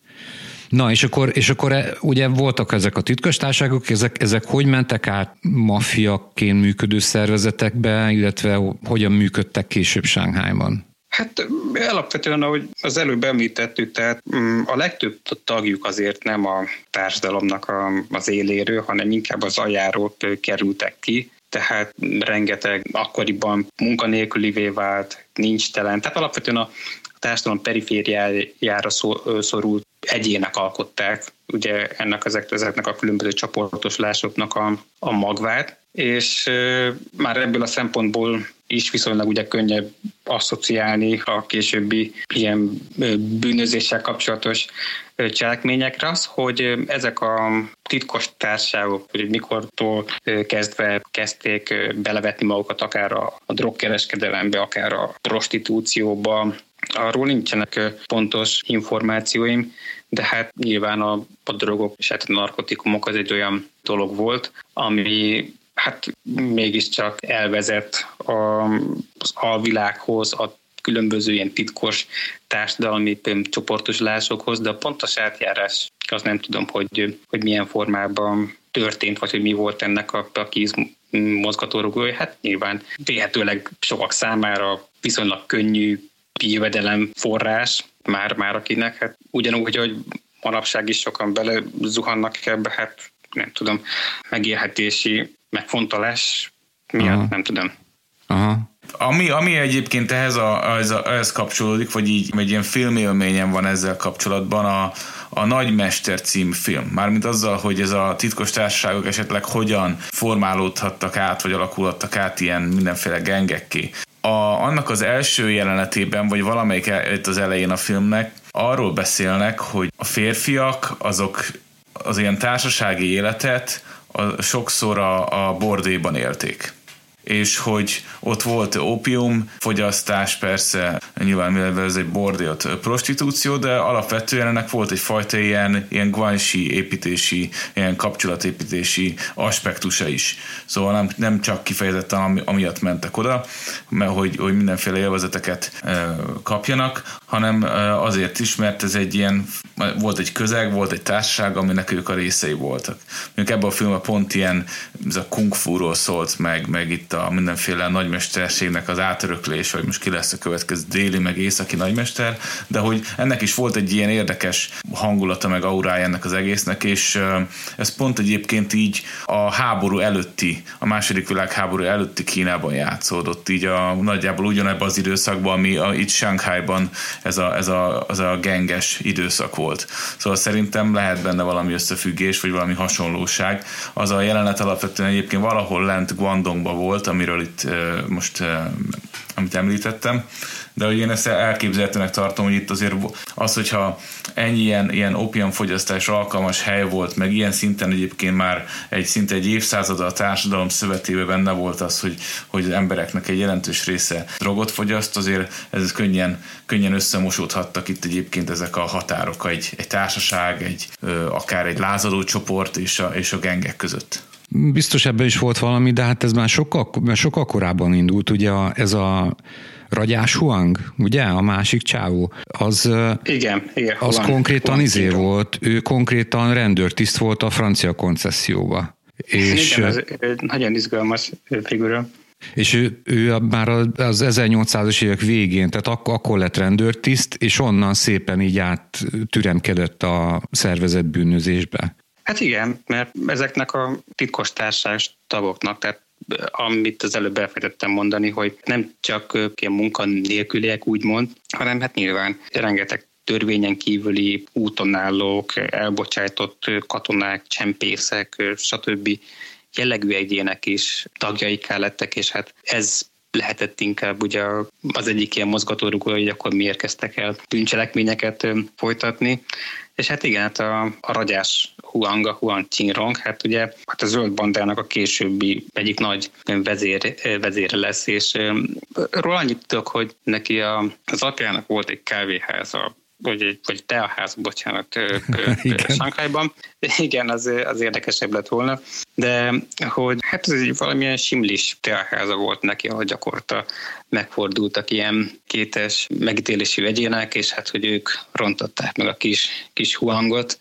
Na, és akkor, és akkor e, ugye voltak ezek a titkostárságok, ezek, ezek hogy mentek át maffiaként működő szervezetekbe, illetve hogyan működtek később Sánghájban? Hát alapvetően, ahogy az előbb említettük, tehát mm, a legtöbb tagjuk azért nem a társadalomnak az éléről, hanem inkább az aljáról kerültek ki, tehát rengeteg akkoriban munkanélkülivé vált, nincs telen. Tehát alapvetően a társadalom perifériájára szorult egyének alkották ugye ennek ezek, ezeknek a különböző csoportosulásoknak a, a magvát, és e, már ebből a szempontból is viszonylag ugye könnyebb asszociálni a későbbi ilyen bűnözéssel kapcsolatos cselekményekre. Az, hogy ezek a titkos társaságok, hogy mikortól kezdve kezdték belevetni magukat akár a, a drogkereskedelembe, akár a prostitúcióba, arról nincsenek pontos információim, de hát nyilván a, a drogok és hát a narkotikumok az egy olyan dolog volt, ami hát mégiscsak elvezet a, az alvilághoz, a különböző ilyen titkos társadalmi csoportosulásokhoz, de a pontos átjárás azt nem tudom, hogy, hogy milyen formában történt, vagy hogy mi volt ennek a, a kíz mozgatórugója. Hát nyilván véhetőleg sokak számára viszonylag könnyű jövedelem forrás, már, már akinek, hát ugyanúgy, hogy manapság is sokan bele zuhannak ebbe, hát nem tudom, megélhetési megfontolás miatt, Aha. nem tudom. Aha. Ami, ami egyébként ehhez, a, ehhez, a, ehhez kapcsolódik, vagy így egy ilyen filmélményem van ezzel kapcsolatban, a, a Nagymester cím film. Mármint azzal, hogy ez a titkos társaságok esetleg hogyan formálódhattak át, vagy alakulhattak át ilyen mindenféle gengekké. A, annak az első jelenetében, vagy valamelyik itt az elején a filmnek, arról beszélnek, hogy a férfiak azok az ilyen társasági életet a, sokszor a, a bordéban élték és hogy ott volt opium, fogyasztás persze, nyilván mivel ez egy bordélt prostitúció, de alapvetően ennek volt egyfajta ilyen, ilyen guanxi építési, ilyen kapcsolatépítési aspektusa is. Szóval nem, nem csak kifejezetten ami, amiatt mentek oda, mert hogy, hogy mindenféle élvezeteket e, kapjanak, hanem e, azért is, mert ez egy ilyen, volt egy közeg, volt egy társaság, aminek ők a részei voltak. Mondjuk ebben a filmben pont ilyen, ez a kung fu szólt meg, meg itt a mindenféle nagymesterségnek az átöröklés, hogy most ki lesz a következő déli, meg északi nagymester, de hogy ennek is volt egy ilyen érdekes hangulata, meg aurája ennek az egésznek, és ez pont egyébként így a háború előtti, a második világháború előtti Kínában játszódott, így a, nagyjából ugyanebben az időszakban, ami a, itt Shanghai-ban ez a, ez a, az a genges időszak volt. Szóval szerintem lehet benne valami összefüggés, vagy valami hasonlóság. Az a jelenet alapvetően egyébként valahol lent Guangdongba volt, volt, amiről itt most amit említettem, de hogy én ezt elképzelhetőnek tartom, hogy itt azért az, hogyha ennyi ilyen, ilyen opiumfogyasztás alkalmas hely volt, meg ilyen szinten egyébként már egy szinte egy évszázada a társadalom szövetében benne volt az, hogy, hogy az embereknek egy jelentős része drogot fogyaszt, azért ez könnyen, könnyen összemosódhattak itt egyébként ezek a határok, egy, egy társaság, egy, akár egy lázadó csoport és a, és a gengek között. Biztos ebben is volt valami, de hát ez már sokkal, sokkal korábban indult, ugye a, ez a Ragyás Huang, ugye, a másik csávó, az, igen, igen, az Huang, konkrétan Huang, izé igen. volt, ő konkrétan rendőrtiszt volt a francia koncesszióba. És, igen, ez nagyon izgalmas figura. És ő, ő már az 1800-as évek végén, tehát akkor, akkor lett rendőrtiszt, és onnan szépen így áttüremkedett a szervezett bűnözésbe. Hát igen, mert ezeknek a titkos társaság tagoknak, tehát amit az előbb elfelejtettem mondani, hogy nem csak ilyen munkanélküliek úgymond, hanem hát nyilván rengeteg törvényen kívüli úton állók, elbocsájtott katonák, csempészek, stb. jellegű egyének is tagjaiká lettek, és hát ez lehetett inkább ugye az egyik ilyen mozgatórugó, hogy akkor miért kezdtek el bűncselekményeket folytatni. És hát igen, hát a, a ragyás Huang, a Huang Qingrong, hát ugye hát a zöld bandának a későbbi egyik nagy vezér, vezére lesz, és róla annyit tudok, hogy neki a, az apjának volt egy kávéháza vagy, vagy teaház, bocsánat, Sankhájban. Igen, az, az érdekesebb lett volna, de hogy hát ez egy valamilyen simlis teaháza volt neki, ahol gyakorta megfordultak ilyen kétes megítélési vegyének, és hát, hogy ők rontották meg a kis, kis huangot,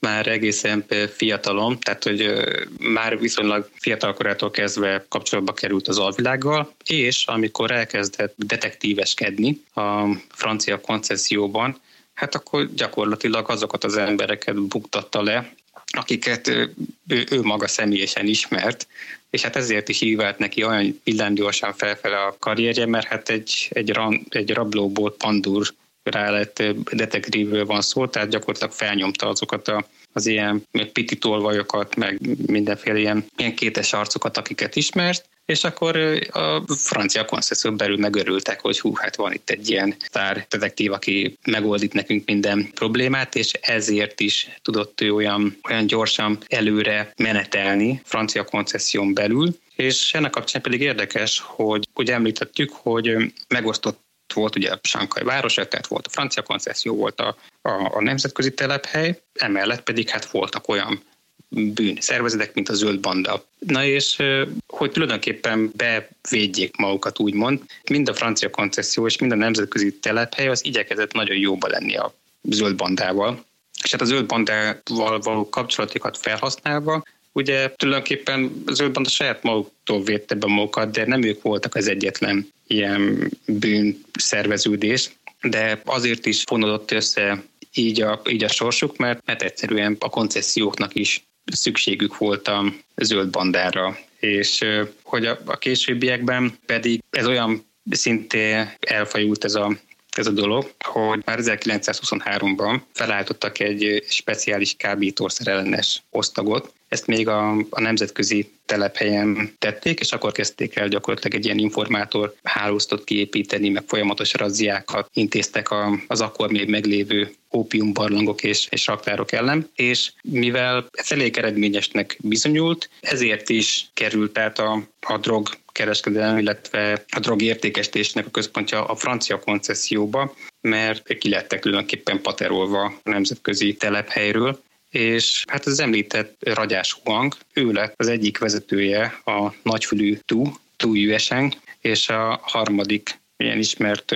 már egészen fiatalom, tehát hogy már viszonylag fiatalkorától kezdve kapcsolatba került az alvilággal, és amikor elkezdett detektíveskedni a francia koncesszióban, hát akkor gyakorlatilag azokat az embereket buktatta le, akiket ő, ő maga személyesen ismert, és hát ezért is hívált neki olyan villámgyorsan felfele a karrierje, mert hát egy, egy, ran, egy rablóból pandúr rá lett detektívről van szó, tehát gyakorlatilag felnyomta azokat a az ilyen piti tolvajokat, meg mindenféle ilyen, ilyen kétes arcokat, akiket ismert, és akkor a francia konszesszió belül megörültek, hogy hú, hát van itt egy ilyen sztár detektív, aki megoldít nekünk minden problémát, és ezért is tudott ő olyan, olyan gyorsan előre menetelni francia koncesszión belül, és ennek kapcsán pedig érdekes, hogy ugye említettük, hogy megosztott volt ugye a Sankai városa, tehát volt a francia koncesszió, volt a, a, a nemzetközi telephely, emellett pedig hát voltak olyan bűn szervezetek, mint a zöld banda. Na és hogy tulajdonképpen bevédjék magukat, úgymond, mind a francia koncesszió és mind a nemzetközi telephely az igyekezett nagyon jóba lenni a zöld bandával. És hát a zöld bandával való kapcsolatokat felhasználva, ugye tulajdonképpen a zöld banda saját maguktól védte be magukat, de nem ők voltak az egyetlen ilyen bűnszerveződés, de azért is fonódott össze így a, így a sorsuk, mert, mert egyszerűen a konceszióknak is szükségük volt a zöld bandára, és hogy a, a későbbiekben pedig ez olyan szintén elfajult ez a ez a dolog, hogy már 1923-ban felállítottak egy speciális kábítószer ellenes osztagot, ezt még a, a nemzetközi telephelyen tették, és akkor kezdték el gyakorlatilag egy ilyen informátor hálózatot kiépíteni, meg folyamatos razziákat intéztek a, az akkor még meglévő ópiumbarlangok és, és raktárok ellen, és mivel ez elég eredményesnek bizonyult, ezért is került át a, a drog kereskedelem, illetve a drog értékesítésnek a központja a francia koncesszióba, mert ki lettek tulajdonképpen paterolva a nemzetközi telephelyről, és hát az említett Ragyás Huang, ő lett az egyik vezetője a nagyfülű Tu, Tu Yuesheng, és a harmadik ilyen ismert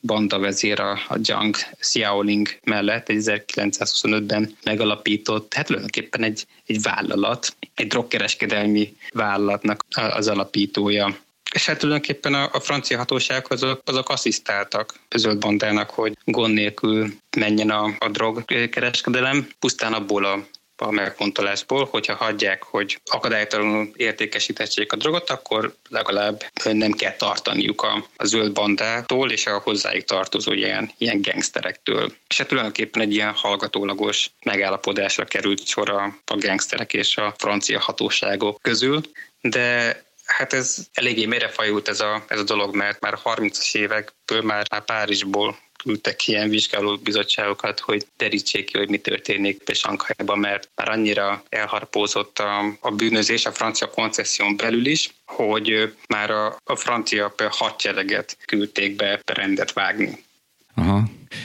banda vezér a, a Jiang Xiaoling mellett egy 1925-ben megalapított, hát tulajdonképpen egy, egy vállalat, egy drogkereskedelmi vállalatnak az alapítója. És hát tulajdonképpen a, a francia hatóságok azok, azok asszisztáltak zöld bandának, hogy gond nélkül menjen a, a drogkereskedelem, pusztán abból a a megfontolásból, hogyha hagyják, hogy akadálytalanul értékesítetsék a drogot, akkor legalább nem kell tartaniuk a, a zöld bandától és a hozzájuk tartozó ilyen, ilyen gangsterektől. És hát tulajdonképpen egy ilyen hallgatólagos megállapodásra került sor a, a gangsterek és a francia hatóságok közül, de Hát ez eléggé mérefajult ez a, ez a dolog, mert már 30-as évekből már, már Párizsból küldtek ilyen vizsgáló bizottságokat, hogy derítsék ki, hogy mi történik Pesankajban, mert már annyira elharpózott a, a bűnözés a francia koncesszión belül is, hogy már a, a francia hadsereget küldték be rendet vágni. Aha.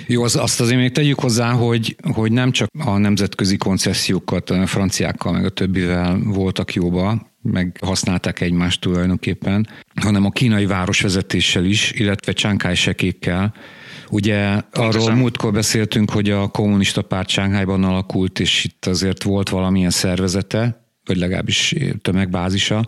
Jó, az, azt azért még tegyük hozzá, hogy, hogy nem csak a nemzetközi koncesziókat a franciákkal, meg a többivel voltak jóba, meg használták egymást tulajdonképpen, hanem a kínai városvezetéssel is, illetve sekékkel, Ugye Pontosan. arról múltkor beszéltünk, hogy a kommunista párt Sánghájban alakult, és itt azért volt valamilyen szervezete, vagy legalábbis tömegbázisa,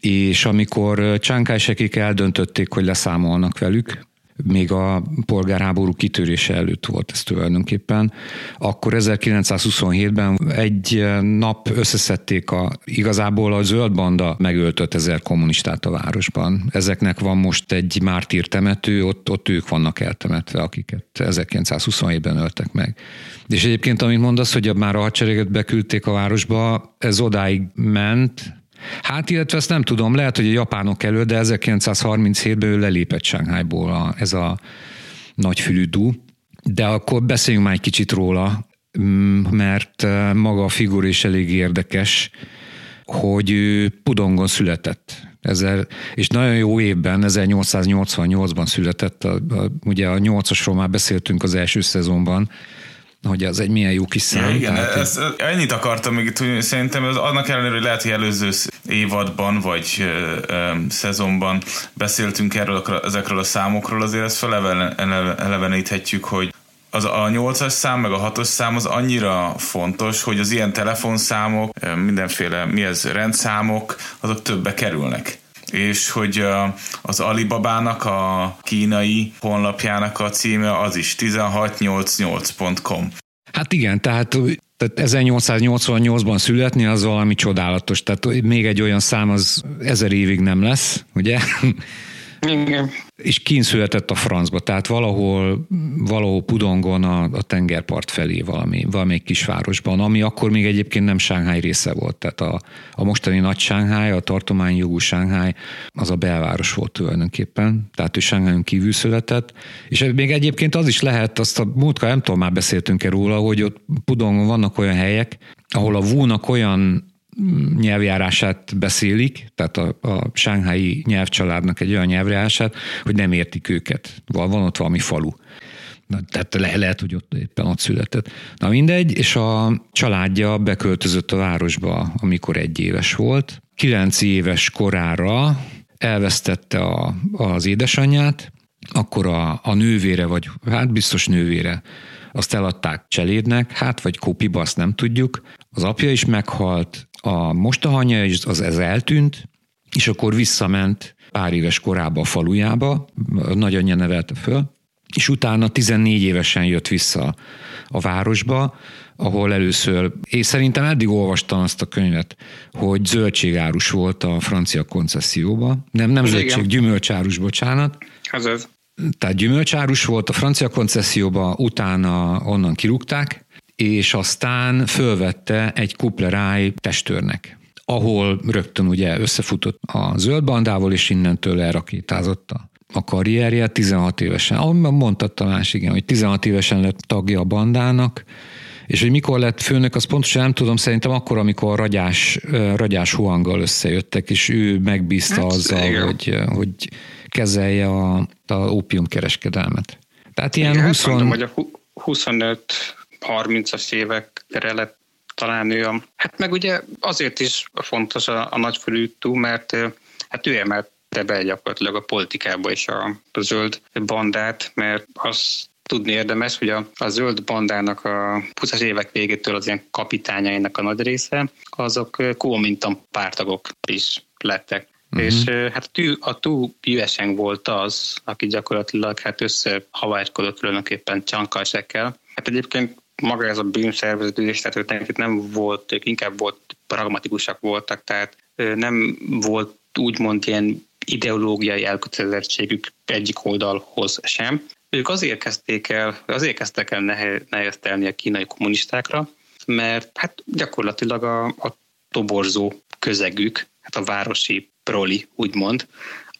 és amikor Csánkájsekik eldöntötték, hogy leszámolnak velük, még a polgárháború kitörése előtt volt ez tulajdonképpen. Akkor 1927-ben egy nap összeszedték a, igazából a zöld banda megöltött ezer kommunistát a városban. Ezeknek van most egy mártír temető, ott, ott ők vannak eltemetve, akiket 1927-ben öltek meg. És egyébként, amit mondasz, hogy már a hadsereget beküldték a városba, ez odáig ment, Hát illetve ezt nem tudom, lehet, hogy a japánok elő, de 1937-ben ő lelépett Shanghaiból a, ez a nagyfülű dú. De akkor beszéljünk már egy kicsit róla, mm, mert eh, maga a figur is elég érdekes, hogy ő Pudongon született. Ezer, és nagyon jó évben, 1888-ban született, a, a, ugye a nyolcasról már beszéltünk az első szezonban, hogy az egy milyen jó kis szám. Ja, igen, tehát ez, ennyit akartam még hogy szerintem az annak ellenére, hogy lehet, hogy előző évadban vagy ö, ö, szezonban beszéltünk erről, ezekről a számokról, azért ezt feleleveníthetjük, hogy az a 8-as szám, meg a 6-os szám az annyira fontos, hogy az ilyen telefonszámok, mindenféle mi ez, rendszámok, azok többe kerülnek és hogy az Alibabának a kínai honlapjának a címe az is 1688.com. Hát igen, tehát tehát 1888-ban születni az valami csodálatos, tehát még egy olyan szám az ezer évig nem lesz, ugye? Igen. És kínszületett a francba, tehát valahol, valahol Pudongon a, a tengerpart felé valami, valamelyik kisvárosban, ami akkor még egyébként nem Sánghái része volt. Tehát a, a mostani nagy Sánghái, a tartományjogú Sánghái, az a belváros volt tulajdonképpen, tehát ő Sánghájon kívül született. És még egyébként az is lehet, azt a múltkor nem tudom, már beszéltünk-e róla, hogy ott Pudongon vannak olyan helyek, ahol a vúnak olyan nyelvjárását beszélik, tehát a, a sánghái nyelvcsaládnak egy olyan nyelvjárását, hogy nem értik őket. Van, van ott valami falu. Na, tehát le, lehet, hogy ott éppen ott született. Na mindegy, és a családja beköltözött a városba, amikor egy éves volt. Kilenc éves korára elvesztette a, az édesanyját, akkor a, a nővére, vagy hát biztos nővére, azt eladták cselédnek, hát vagy kopiba, azt nem tudjuk. Az apja is meghalt, a mostahanya is az ez eltűnt, és akkor visszament pár éves korába a falujába, a nagyanyja nevelte föl, és utána 14 évesen jött vissza a városba, ahol először, és szerintem eddig olvastam azt a könyvet, hogy zöldségárus volt a francia koncesszióba, nem, nem zöldség, gyümölcsárus, bocsánat. Ez az. Tehát gyümölcsárus volt a francia koncesszióba, utána onnan kirúgták, és aztán fölvette egy kupleráj testőrnek ahol rögtön ugye összefutott a zöld bandával, és innentől elrakétázott a, a karrierje 16 évesen. Ahogy mondta Tamás, igen, hogy 16 évesen lett tagja a bandának, és hogy mikor lett főnök, azt pontosan nem tudom, szerintem akkor, amikor Ragyás, Ragyás Huanggal összejöttek, és ő megbízta hát, azzal, hogy, hogy kezelje a, a ópiumkereskedelmet. Tehát ilyen igen, 20... Hát mondom, hogy a 25 30-as évekre lett talán ő a... Hát meg ugye azért is fontos a, a nagyfölű túl, mert hát ő emelte be gyakorlatilag a politikába is a, a zöld bandát, mert az tudni érdemes, hogy a, a zöld bandának a 20-as évek végétől az ilyen kapitányainak a nagy része, azok Kuomintang pártagok is lettek. Uh-huh. És hát a Tú Jüeseng volt az, aki gyakorlatilag hát összehavárkodott tulajdonképpen Csankalsekkel. Hát egyébként maga ez a bűnszerveződés, tehát ők nekik nem volt, ők inkább volt pragmatikusak voltak, tehát nem volt úgymond ilyen ideológiai elkötelezettségük egyik oldalhoz sem. Ők azért kezdték el, azért kezdtek el neheztelni a kínai kommunistákra, mert hát gyakorlatilag a, a toborzó közegük, hát a városi proli, úgymond,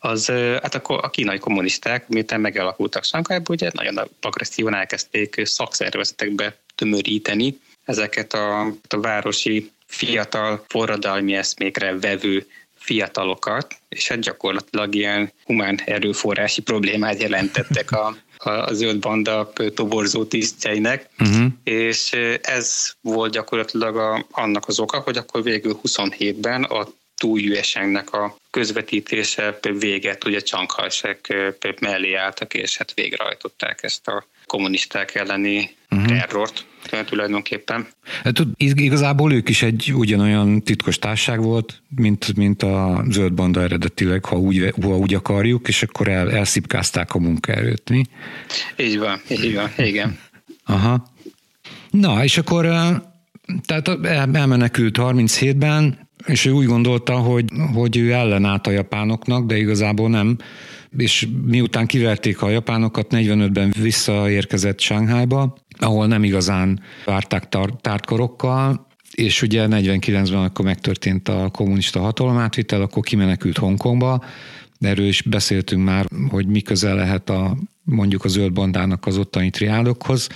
az hát akkor a kínai kommunisták, miután megalakultak Sankajban, ugye nagyon agresszívan elkezdték szakszervezetekbe tömöríteni ezeket a, a városi fiatal forradalmi eszmékre vevő fiatalokat, és hát gyakorlatilag ilyen humán erőforrási problémát jelentettek a, a zöld banda toborzó tisztjeinek, uh-huh. és ez volt gyakorlatilag a, annak az oka, hogy akkor végül 27-ben a túljüesengnek a közvetítése véget, ugye Csankhalsek mellé álltak, és hát végrehajtották ezt a kommunisták elleni uh-huh. terrort tulajdonképpen. Hát, igazából ők is egy ugyanolyan titkos társág volt, mint, mint a zöld banda eredetileg, ha úgy, ha úgy akarjuk, és akkor el, elszipkázták a munkaerőt, mi? Így van, így van, igen. Aha. Na, és akkor tehát elmenekült 37-ben, és ő úgy gondolta, hogy, hogy ő ellenállt a japánoknak, de igazából nem. És miután kiverték a japánokat, 45-ben visszaérkezett Sánghájba, ahol nem igazán várták tar- tártkorokkal, és ugye 49-ben akkor megtörtént a kommunista hatalomátvitel, akkor kimenekült Hongkongba, erről is beszéltünk már, hogy mi közel lehet a, mondjuk a zöld bandának az ottani triádokhoz,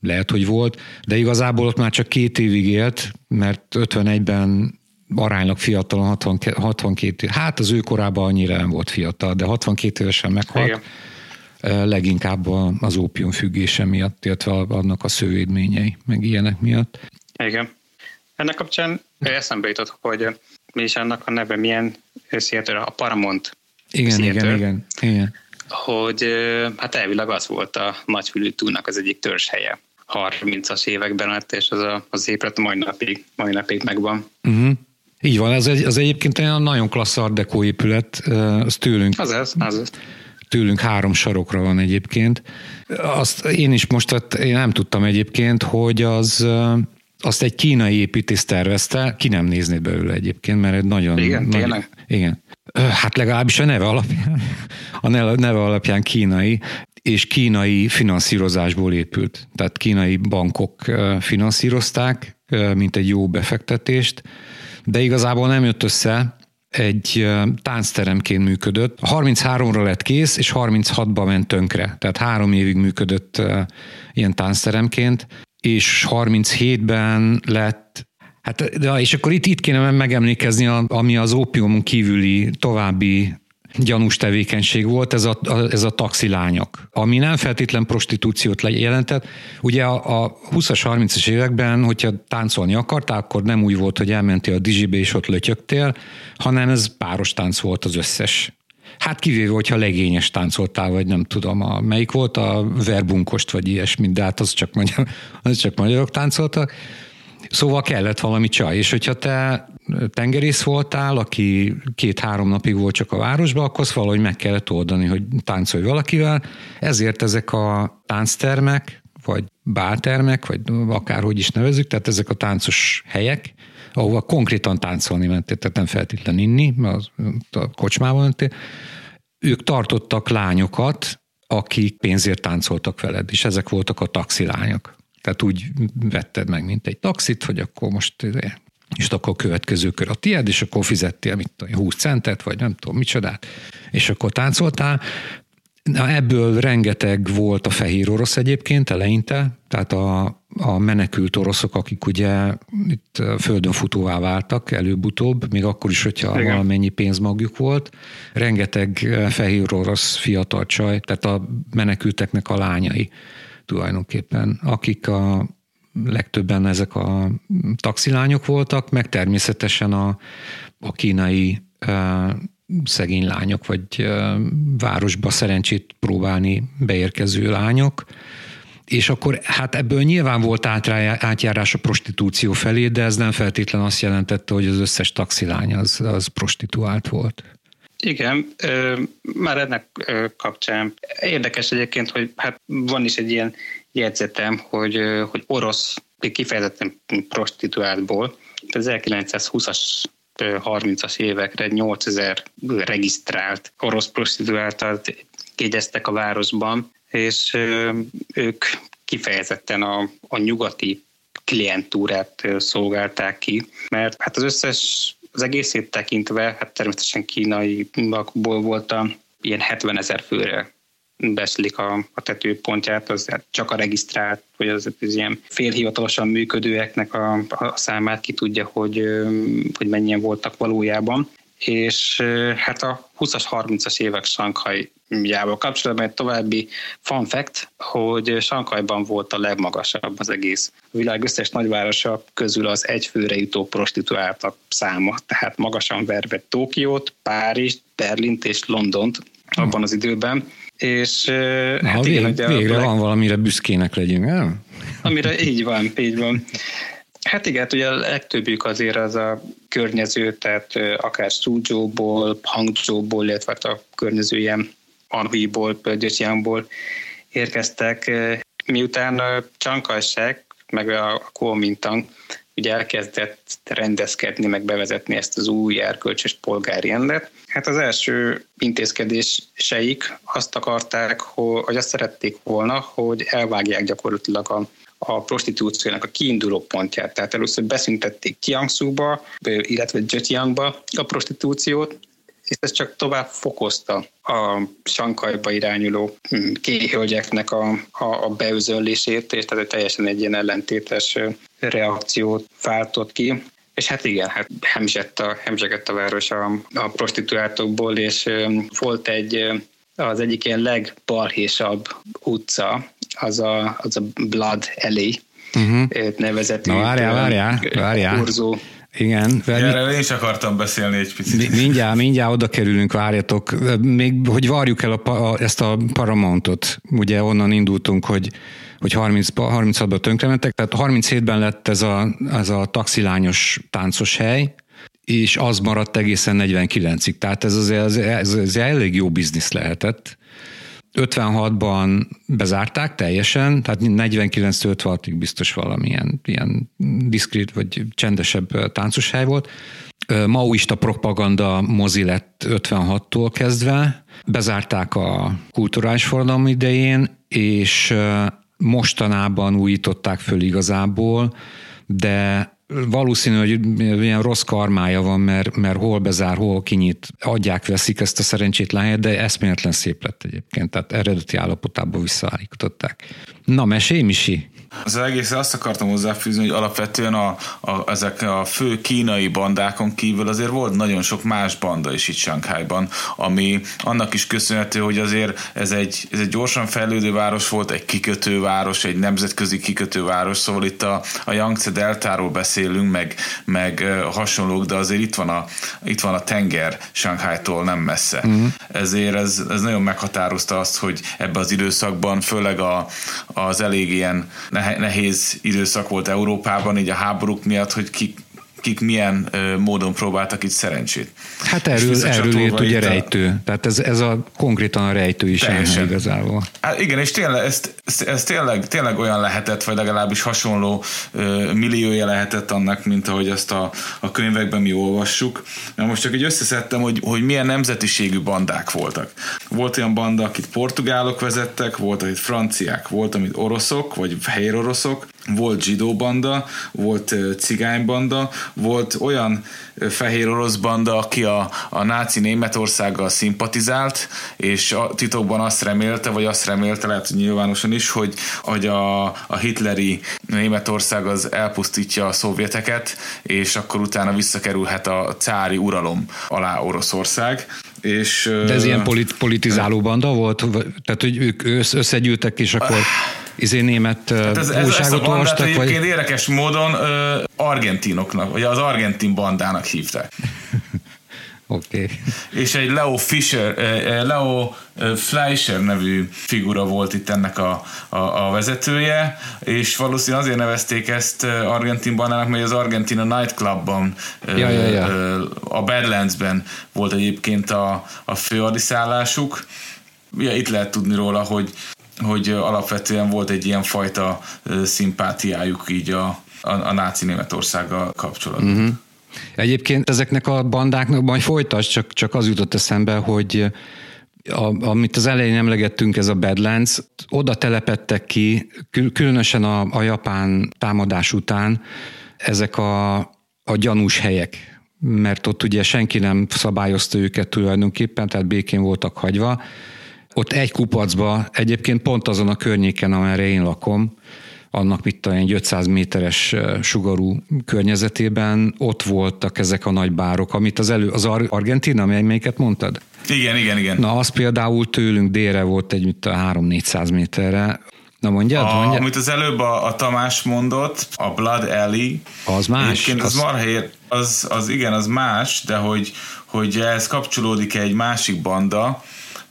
lehet, hogy volt, de igazából ott már csak két évig élt, mert 51-ben aránylag fiatalon, 62, 62, hát az ő korában annyira nem volt fiatal, de 62 évesen meghalt. Igen. Leginkább az ópium függése miatt, illetve annak a szővédményei, meg ilyenek miatt. Igen. Ennek kapcsán eszembe jutott, hogy mi is annak a neve, milyen Seattle, a Paramount igen, Seattle, igen, igen, igen. Hogy hát elvileg az volt a nagyfülű túlnak az egyik törzshelye. 30-as években, és az, a, az épület mai napig, mai napig megvan. Uh-huh. Így van, ez egy, az egyébként egy nagyon klassz art deco épület, az tőlünk. Az ez, az ez. Tőlünk három sarokra van egyébként. Azt én is most, én nem tudtam egyébként, hogy az azt egy kínai építész tervezte, ki nem nézné belőle egyébként, mert egy nagyon... Igen, nagyon, tényleg? Igen. Hát legalábbis a neve alapján, a neve alapján kínai, és kínai finanszírozásból épült. Tehát kínai bankok finanszírozták, mint egy jó befektetést, de igazából nem jött össze, egy táncteremként működött. 33-ra lett kész, és 36-ba ment tönkre. Tehát három évig működött ilyen táncteremként, és 37-ben lett Hát, de, és akkor itt, itt kéne megemlékezni, ami az ópium kívüli további gyanús tevékenység volt, ez a, a, ez a taxilányok, ami nem feltétlen prostitúciót jelentett. Ugye a, a 20-as, 30-as években, hogyha táncolni akartál, akkor nem úgy volt, hogy elmentél a dizsibe és ott lötyögtél, hanem ez páros tánc volt az összes. Hát kivéve, hogyha legényes táncoltál, vagy nem tudom, a, melyik volt a verbunkost, vagy ilyesmi, de hát az csak, magyar, az csak magyarok táncoltak. Szóval kellett valami csaj, és hogyha te tengerész voltál, aki két-három napig volt csak a városban, akkor azt valahogy meg kellett oldani, hogy táncolj valakivel. Ezért ezek a tánctermek, vagy báltermek, vagy akárhogy is nevezzük, tehát ezek a táncos helyek, ahova konkrétan táncolni mentél, tehát nem feltétlen inni, mert a kocsmában mentél, ők tartottak lányokat, akik pénzért táncoltak veled, és ezek voltak a taxilányok. Tehát úgy vetted meg, mint egy taxit, hogy akkor most és akkor a következő kör a tiéd, és akkor fizettél mit tudom, 20 centet, vagy nem tudom micsodát, és akkor táncoltál. Na, ebből rengeteg volt a fehér orosz egyébként eleinte, tehát a, a menekült oroszok, akik ugye itt földön futóvá váltak előbb-utóbb, még akkor is, hogyha Igen. valamennyi pénzmagjuk volt. Rengeteg fehér orosz fiatal csaj, tehát a menekülteknek a lányai tulajdonképpen, akik a legtöbben ezek a taxilányok voltak, meg természetesen a, a kínai szegény lányok, vagy városba szerencsét próbálni beérkező lányok, és akkor hát ebből nyilván volt átjárás a prostitúció felé, de ez nem feltétlen azt jelentette, hogy az összes taxilány az, az prostituált volt. Igen, már ennek kapcsán. Érdekes egyébként, hogy hát van is egy ilyen jegyzetem, hogy, hogy orosz, kifejezetten prostituáltból, az 1920-as 30-as évekre 8000 regisztrált orosz prostituáltat jegyeztek a városban, és ők kifejezetten a, a nyugati klientúrát szolgálták ki, mert hát az összes, az egészét tekintve, hát természetesen kínai ból volt a ilyen 70 ezer főre beszlik a, a tetőpontját, az csak a regisztrált, vagy az, az ilyen félhivatalosan működőeknek a, a számát ki tudja, hogy, hogy mennyien voltak valójában. És hát a 20-as, 30-as évek Sankhajjával kapcsolatban egy további fun fact, hogy Sankhajban volt a legmagasabb az egész a világ összes nagyvárosa közül az egyfőre jutó prostituáltak száma, tehát magasan verve Tokiót, Párizs, Berlint és Londont abban az időben és Na, hát igen, végre, végre leg... van valamire büszkének legyünk, nem? Amire így van, így van. Hát igen, hát ugye a legtöbbjük azért az a környező, tehát akár Suzhou-ból, Hangzhou-ból, illetve hát a környező ilyen Anhui-ból, Zhejiangból érkeztek. Miután Csankajsek, meg a Kuomintang ugye elkezdett rendezkedni, meg bevezetni ezt az új erkölcsös polgári rendet. Hát az első intézkedéseik azt akarták, hogy azt szerették volna, hogy elvágják gyakorlatilag a a prostitúciónak a kiinduló pontját. Tehát először beszüntették Jiangsu-ba, illetve Zhejiangba a prostitúciót, és ez csak tovább fokozta a Sankajba irányuló hm, kéhölgyeknek a, a, a beüzöllését, és tehát teljesen egy ilyen ellentétes reakciót váltott ki. És hát igen, hát hemzsett a, hemzsegett a város a, a prostituáltokból, és volt egy, az egyik ilyen legbalhésabb utca, az a, az a Blood Alley uh-huh. nevezetű. Na várjál, várjál, várjál. Kurzó igen. Erről én is akartam beszélni egy picit. Mindjárt, mindjárt oda kerülünk, várjatok. Még, hogy várjuk el a, a, ezt a Paramountot. Ugye onnan indultunk, hogy hogy 30, 36-ban tönkrementek, tehát 37-ben lett ez a, ez a taxilányos táncos hely, és az maradt egészen 49-ig. Tehát ez azért ez, ez, ez elég jó biznisz lehetett. 56-ban bezárták teljesen, tehát 49 56-ig biztos valamilyen ilyen diszkrét vagy csendesebb táncos hely volt. Maoista propaganda mozi lett 56-tól kezdve, bezárták a kulturális forradalom idején, és mostanában újították föl igazából, de valószínű, hogy ilyen rossz karmája van, mert, mert hol bezár, hol kinyit, adják, veszik ezt a szerencsétlen helyet, de eszméletlen szép lett egyébként, tehát eredeti állapotába visszaállították. Na, mesélj, Misi! Az egész azt akartam hozzáfűzni, hogy alapvetően a, a, ezek a fő kínai bandákon kívül azért volt nagyon sok más banda is itt Sankhájban, ami annak is köszönhető, hogy azért ez egy, ez egy gyorsan fejlődő város volt, egy kikötőváros, egy nemzetközi kikötőváros, szóval itt a, a Yangtze deltáról beszélünk, meg, meg hasonlók, de azért itt van a, itt van a tenger Sankhájtól nem messze. Uh-huh. Ezért ez, ez nagyon meghatározta azt, hogy ebbe az időszakban, főleg a, az elég ilyen nehéz időszak volt Európában, így a háborúk miatt, hogy ki, kik milyen ö, módon próbáltak itt szerencsét. Hát erről, erről írt ugye a... rejtő. Tehát ez, ez a konkrétan a rejtő is Teljesen. igazából. Hát igen, és tényleg, ez, ez, tényleg, tényleg olyan lehetett, vagy legalábbis hasonló ö, milliója lehetett annak, mint ahogy ezt a, a könyvekben mi olvassuk. Na most csak így összeszedtem, hogy, hogy milyen nemzetiségű bandák voltak. Volt olyan banda, akit portugálok vezettek, volt, amit franciák, volt, amit oroszok, vagy fehér oroszok, volt zsidó banda, volt cigánybanda, volt olyan fehér orosz banda, aki a, a náci Németországgal szimpatizált, és a titokban azt remélte, vagy azt remélte, lehet, hogy nyilvánosan is, hogy, hogy a, a hitleri Németország az elpusztítja a szovjeteket, és akkor utána visszakerülhet a cári uralom alá Oroszország. És, De ez ilyen polit, politizáló banda volt? Tehát, hogy ők összegyűltek, és akkor izé német hát ez, ez, ezt a bandát egyébként vagy... érdekes módon ö, argentinoknak, vagy az argentin bandának hívták. Oké. Okay. És egy Leo Fischer, Leo Fleischer nevű figura volt itt ennek a, a, a vezetője, és valószínűleg azért nevezték ezt argentin bandának, mert az Argentina Nightclubban, ja, ja, ja. a Badlandsben volt egyébként a, a főadiszállásuk. Ja, itt lehet tudni róla, hogy hogy alapvetően volt egy ilyen fajta szimpátiájuk így a, a, a náci Németországgal kapcsolatban. Uh-huh. Egyébként ezeknek a bandáknak, majd folytasd, csak, csak az jutott eszembe, hogy a, amit az elején emlegettünk, ez a Badlands, oda telepettek ki, különösen a, a japán támadás után ezek a, a gyanús helyek, mert ott ugye senki nem szabályozta őket tulajdonképpen, tehát békén voltak hagyva, ott egy kupacba, egyébként pont azon a környéken, amerre én lakom, annak mit tudom, egy 500 méteres sugarú környezetében ott voltak ezek a nagy bárok, amit az elő, az Ar- Argentina, melyiket mondtad? Igen, igen, igen. Na, az például tőlünk délre volt egy, mit a 3-400 méterre, Na mondjad, a, mondjad. Amit az előbb a, a Tamás mondott, a Blood Alley. Az más. az, az marhér, az, az igen, az más, de hogy, hogy ez kapcsolódik egy másik banda,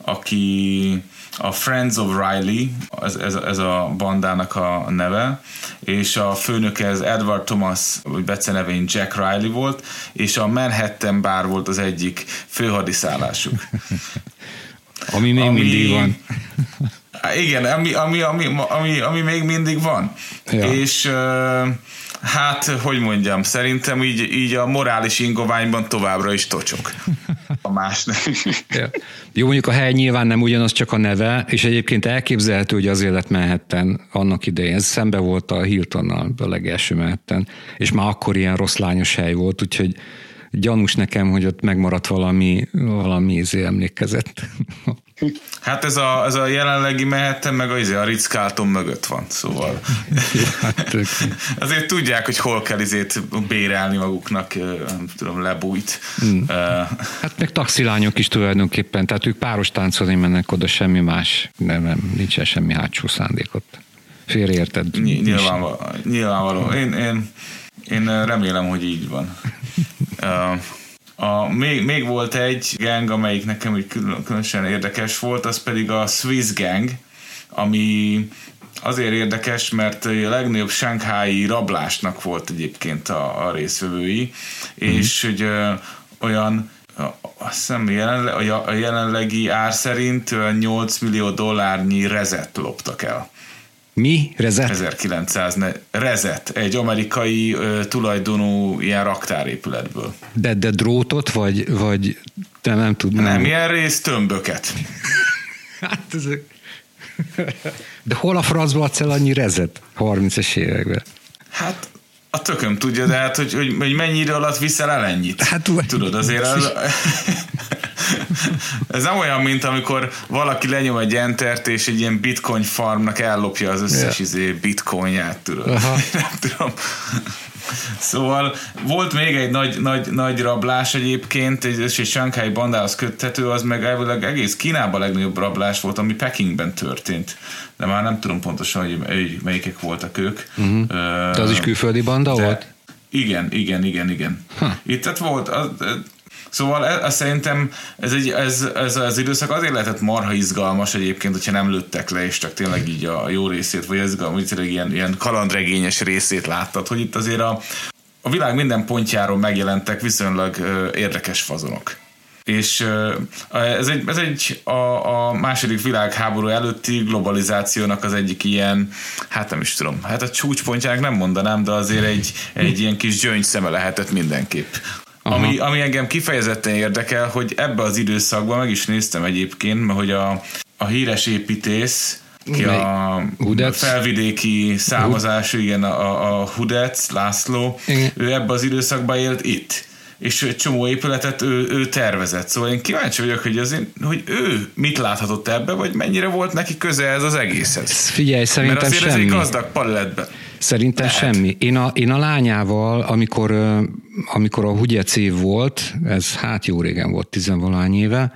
aki a Friends of Riley, ez, ez, ez a bandának a neve, és a főnöke az Edward Thomas, vagy becenevén Jack Riley volt, és a Manhattan Bar volt az egyik főhadiszállásuk. ami még ami, mindig van. Igen, ami, ami, ami, ami, ami még mindig van. Ja. És uh, hát, hogy mondjam, szerintem így, így a morális ingoványban továbbra is tocsok. A más nem. Jó, mondjuk a hely nyilván nem ugyanaz, csak a neve, és egyébként elképzelhető, hogy azért lett Manhattan annak idején. Szembe volt a Hiltonnal, a legelső Manhattan, és már akkor ilyen rossz lányos hely volt, úgyhogy gyanús nekem, hogy ott megmaradt valami, valami izé emlékezett. Hát ez a, ez a jelenlegi mehettem, meg a, izé, a Ritz Carlton mögött van, szóval azért tudják, hogy hol kell izét bérelni maguknak, nem tudom, lebújt. Uh, hát meg taxilányok is tulajdonképpen, tehát ők páros táncolni mennek oda, semmi más, nem, nem nincsen semmi hátsó szándékot. Félreérted? Ny- nyilvánvaló. nyilvánvaló. Én, én, én remélem, hogy így van. Uh, a, még, még volt egy gang, amelyik nekem úgy különösen érdekes volt, az pedig a Swiss Gang, ami azért érdekes, mert a legnagyobb sánkhái rablásnak volt egyébként a, a részvevői, mm. és hogy ö, olyan azt hiszem jelenle, a jelenlegi ár szerint 8 millió dollárnyi rezet loptak el. Mi? Rezet? 1900 Rezet, egy amerikai ö, tulajdonú ilyen raktárépületből. De, de drótot, vagy, vagy de nem tudom. Nem, ilyen rész tömböket. hát ezek... De hol a francba adsz el annyi rezet 30-es években? Hát a tököm tudja, de hát, hogy, hogy, hogy mennyi idő alatt viszel el ennyit. Hát, Tudod, azért az, ez nem olyan, mint amikor valaki lenyom egy entert, és egy ilyen bitcoin farmnak ellopja az összes yeah. izé bitcoinját, tudod. Aha. nem tudom. Szóval volt még egy nagy, nagy, nagy rablás egyébként, egy, és egy Shanghai bandához köthető, az meg elvileg egész Kínában legnagyobb rablás volt, ami Pekingben történt. De már nem tudom pontosan, hogy melyikek voltak ők. Uh-huh. Uh, de az is külföldi banda de, volt? Igen, igen, igen, igen. Huh. Itt tehát volt, az, Szóval ez, ez szerintem ez, egy, ez, ez az időszak azért lehetett marha izgalmas egyébként, hogyha nem lőttek le, és csak tényleg így a jó részét, vagy ez tényleg ilyen, ilyen kalandregényes részét láttad, hogy itt azért a, a világ minden pontjáról megjelentek viszonylag érdekes fazonok. És ez egy, ez egy a, a második világháború előtti globalizációnak az egyik ilyen, hát nem is tudom, hát a csúcspontjának nem mondanám, de azért egy, egy ilyen kis gyöngyszeme lehetett mindenképp. Ami, ami engem kifejezetten érdekel, hogy ebbe az időszakban meg is néztem egyébként, mert hogy a, a híres építész, ki a Hudec. felvidéki származású, igen, a, a Hudec, László, igen. ő ebbe az időszakban élt itt és egy csomó épületet ő, ő tervezett. Szóval én kíváncsi vagyok, hogy, azért, hogy ő mit láthatott ebbe, vagy mennyire volt neki köze ez az egészhez. Figyelj, szerintem Mert azért semmi. ez egy gazdag palettbe. Szerintem Lehet. semmi. Én a, én a lányával, amikor, amikor a Hugyec év volt, ez hát jó régen volt, tizenvalány éve,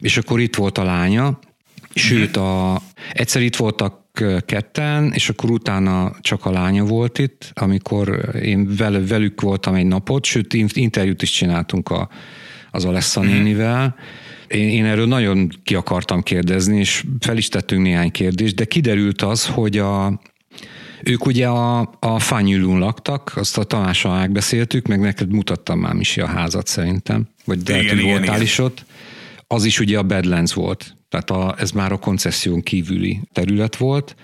és akkor itt volt a lánya, sőt, a, egyszer itt voltak ketten, és akkor utána csak a lánya volt itt, amikor én velük voltam egy napot, sőt, interjút is csináltunk a, az Alessa mhm. nénivel, én, én erről nagyon ki akartam kérdezni, és fel is tettünk néhány kérdést, de kiderült az, hogy a, ők ugye a, a Fanyülún laktak, azt a Tamással megbeszéltük, meg neked mutattam már is a házat szerintem, vagy de igen, igen, voltál igen. is ott. Az is ugye a Badlands volt, tehát a, ez már a koncesszión kívüli terület volt,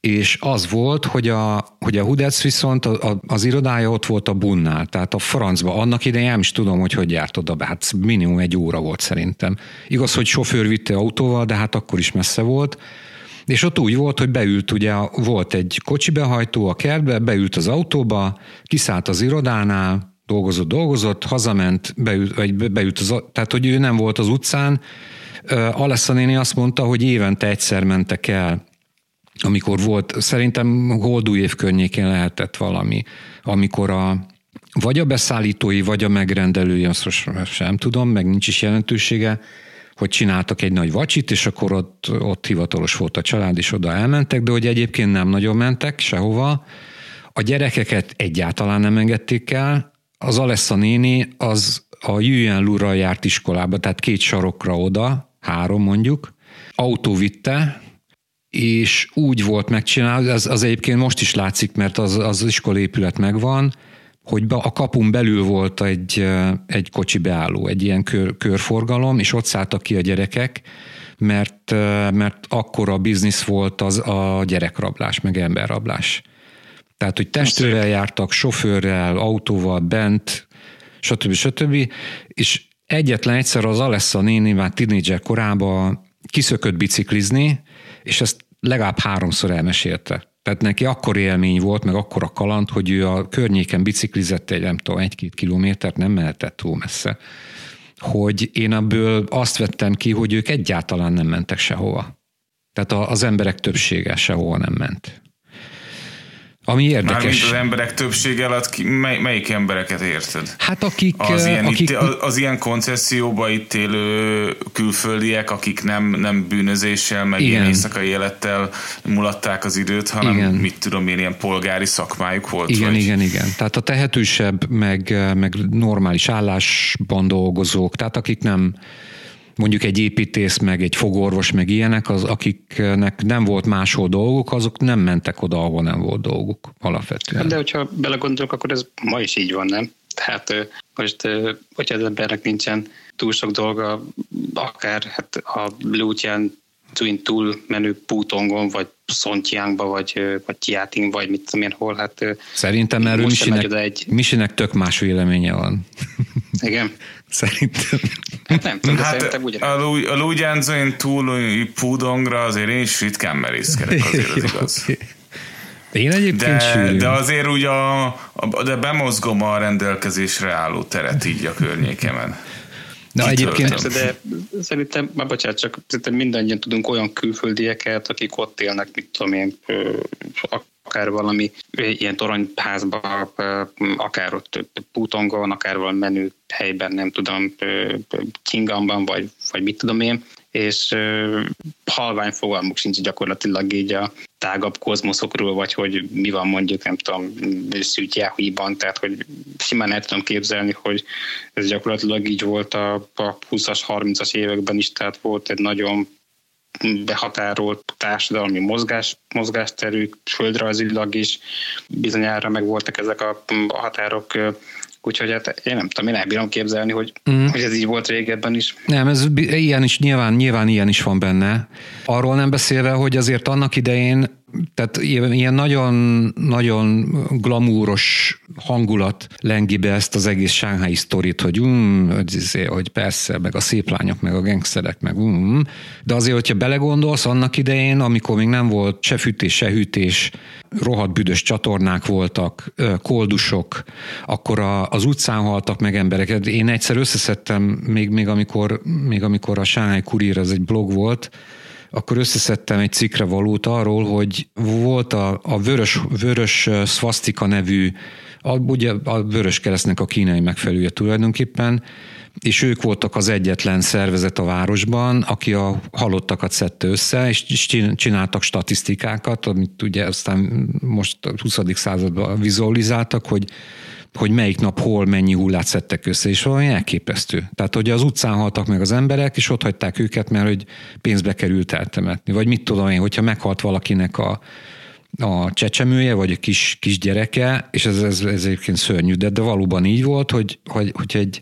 és az volt, hogy a, hogy a Hudec viszont a, a, az irodája ott volt a Bunnál, tehát a francba. Annak idején nem is tudom, hogy hogy járt oda be, hát minimum egy óra volt szerintem. Igaz, hogy sofőr vitte autóval, de hát akkor is messze volt. És ott úgy volt, hogy beült, ugye volt egy kocsi behajtó a kertbe, beült az autóba, kiszállt az irodánál, dolgozott, dolgozott, hazament, beült, vagy beült az, tehát hogy ő nem volt az utcán. Alessa néni azt mondta, hogy évente egyszer mentek el amikor volt, szerintem holdú év környékén lehetett valami, amikor a, vagy a beszállítói, vagy a megrendelői, azt most sem tudom, meg nincs is jelentősége, hogy csináltak egy nagy vacsit, és akkor ott, ott hivatalos volt a család, és oda elmentek, de hogy egyébként nem nagyon mentek sehova. A gyerekeket egyáltalán nem engedték el. Az Alessa néni az a Yuan Lura járt iskolába, tehát két sarokra oda, három mondjuk, autó vitte, és úgy volt megcsinálva, az, az egyébként most is látszik, mert az, az iskolépület megvan, hogy a kapun belül volt egy, egy kocsi beálló, egy ilyen kör, körforgalom, és ott szálltak ki a gyerekek, mert, mert akkora biznisz volt az a gyerekrablás, meg emberrablás. Tehát, hogy testőrrel jártak, sofőrrel, autóval, bent, stb. stb. És egyetlen egyszer az Alessa néni már tínédzser korában kiszökött biciklizni, és ezt legalább háromszor elmesélte. Tehát neki akkor élmény volt, meg akkor a kaland, hogy ő a környéken biciklizett egy, nem tudom, egy-két kilométert, nem mehetett túl messze. Hogy én ebből azt vettem ki, hogy ők egyáltalán nem mentek sehova. Tehát az emberek többsége sehova nem ment. Ami érdekes. Mármint az emberek többsége alatt mely, melyik embereket érted? Hát akik... Az ilyen, akik... Itt, az, az ilyen koncesszióba itt élő külföldiek, akik nem, nem bűnözéssel, meg Igen. ilyen éjszakai élettel mulatták az időt, hanem igen. mit tudom én, ilyen polgári szakmájuk volt? Igen, vagy? igen, igen. Tehát a tehetősebb, meg, meg normális állásban dolgozók, tehát akik nem mondjuk egy építész, meg egy fogorvos, meg ilyenek, az, akiknek nem volt máshol dolguk, azok nem mentek oda, ahol nem volt dolguk alapvetően. De hogyha belegondolok, akkor ez ma is így van, nem? Tehát most, hogyha az embernek nincsen túl sok dolga, akár hát a Lutian Twin Tool menő Putongon, vagy Szontyánkba, vagy, vagy Tiating, vagy mit tudom én hol, hát Szerintem erről Misinek, egy... Misinek tök más véleménye van. Igen. Szerintem. Hát nem tudom, hát szerintem ugye. A, Lugyánzóin túl Pudongra azért én is ritkán merészkedek, azért az igaz. Én egyébként de, de azért úgy a, a, de bemozgom a rendelkezésre álló teret így a környékemen. Na egyébként... de szerintem, már bocsánat, csak szerintem mindannyian tudunk olyan külföldieket, akik ott élnek, mit tudom én, akár valami ilyen toronyházban, akár ott Putongon, akár valami menő helyben, nem tudom, Kingamban, vagy, vagy mit tudom én, és halvány fogalmuk sincs gyakorlatilag így a tágabb kozmoszokról, vagy hogy mi van mondjuk, nem tudom, szűtjáhújban, tehát hogy simán el tudom képzelni, hogy ez gyakorlatilag így volt a, a 20-as, 30-as években is, tehát volt egy nagyon behatárolt társadalmi mozgás, mozgásterük, földrajzilag is bizonyára meg voltak ezek a határok Úgyhogy hát én nem tudom, én elbírom képzelni, hogy, mm. hogy ez így volt régebben is. Nem, ez ilyen is, nyilván, nyilván ilyen is van benne. Arról nem beszélve, hogy azért annak idején tehát ilyen nagyon, nagyon glamúros hangulat lengi be ezt az egész sánhái sztorit, hogy, um, hogy, izé, hogy persze, meg a szép lányok, meg a gengszerek, meg um, de azért, hogyha belegondolsz, annak idején, amikor még nem volt se fűtés, se hűtés, rohadt büdös csatornák voltak, koldusok, akkor a, az utcán haltak meg emberek. Én egyszer összeszedtem, még, még, amikor, még amikor a Shanghai Courier, ez egy blog volt, akkor összeszedtem egy cikkre valót arról, hogy volt a, a vörös, vörös szvasztika nevű, a, ugye a vörös keresztnek a kínai megfelelője tulajdonképpen, és ők voltak az egyetlen szervezet a városban, aki a halottakat szedte össze, és csináltak statisztikákat, amit ugye aztán most a 20. században vizualizáltak, hogy hogy melyik nap hol mennyi hullát szedtek össze, és valami elképesztő. Tehát, hogy az utcán haltak meg az emberek, és ott hagyták őket, mert hogy pénzbe került eltemetni. Vagy mit tudom én, hogyha meghalt valakinek a, a csecsemője, vagy a kis, kis gyereke, és ez, ez, ez egyébként szörnyű, de, de valóban így volt, hogy, hogy, hogy egy,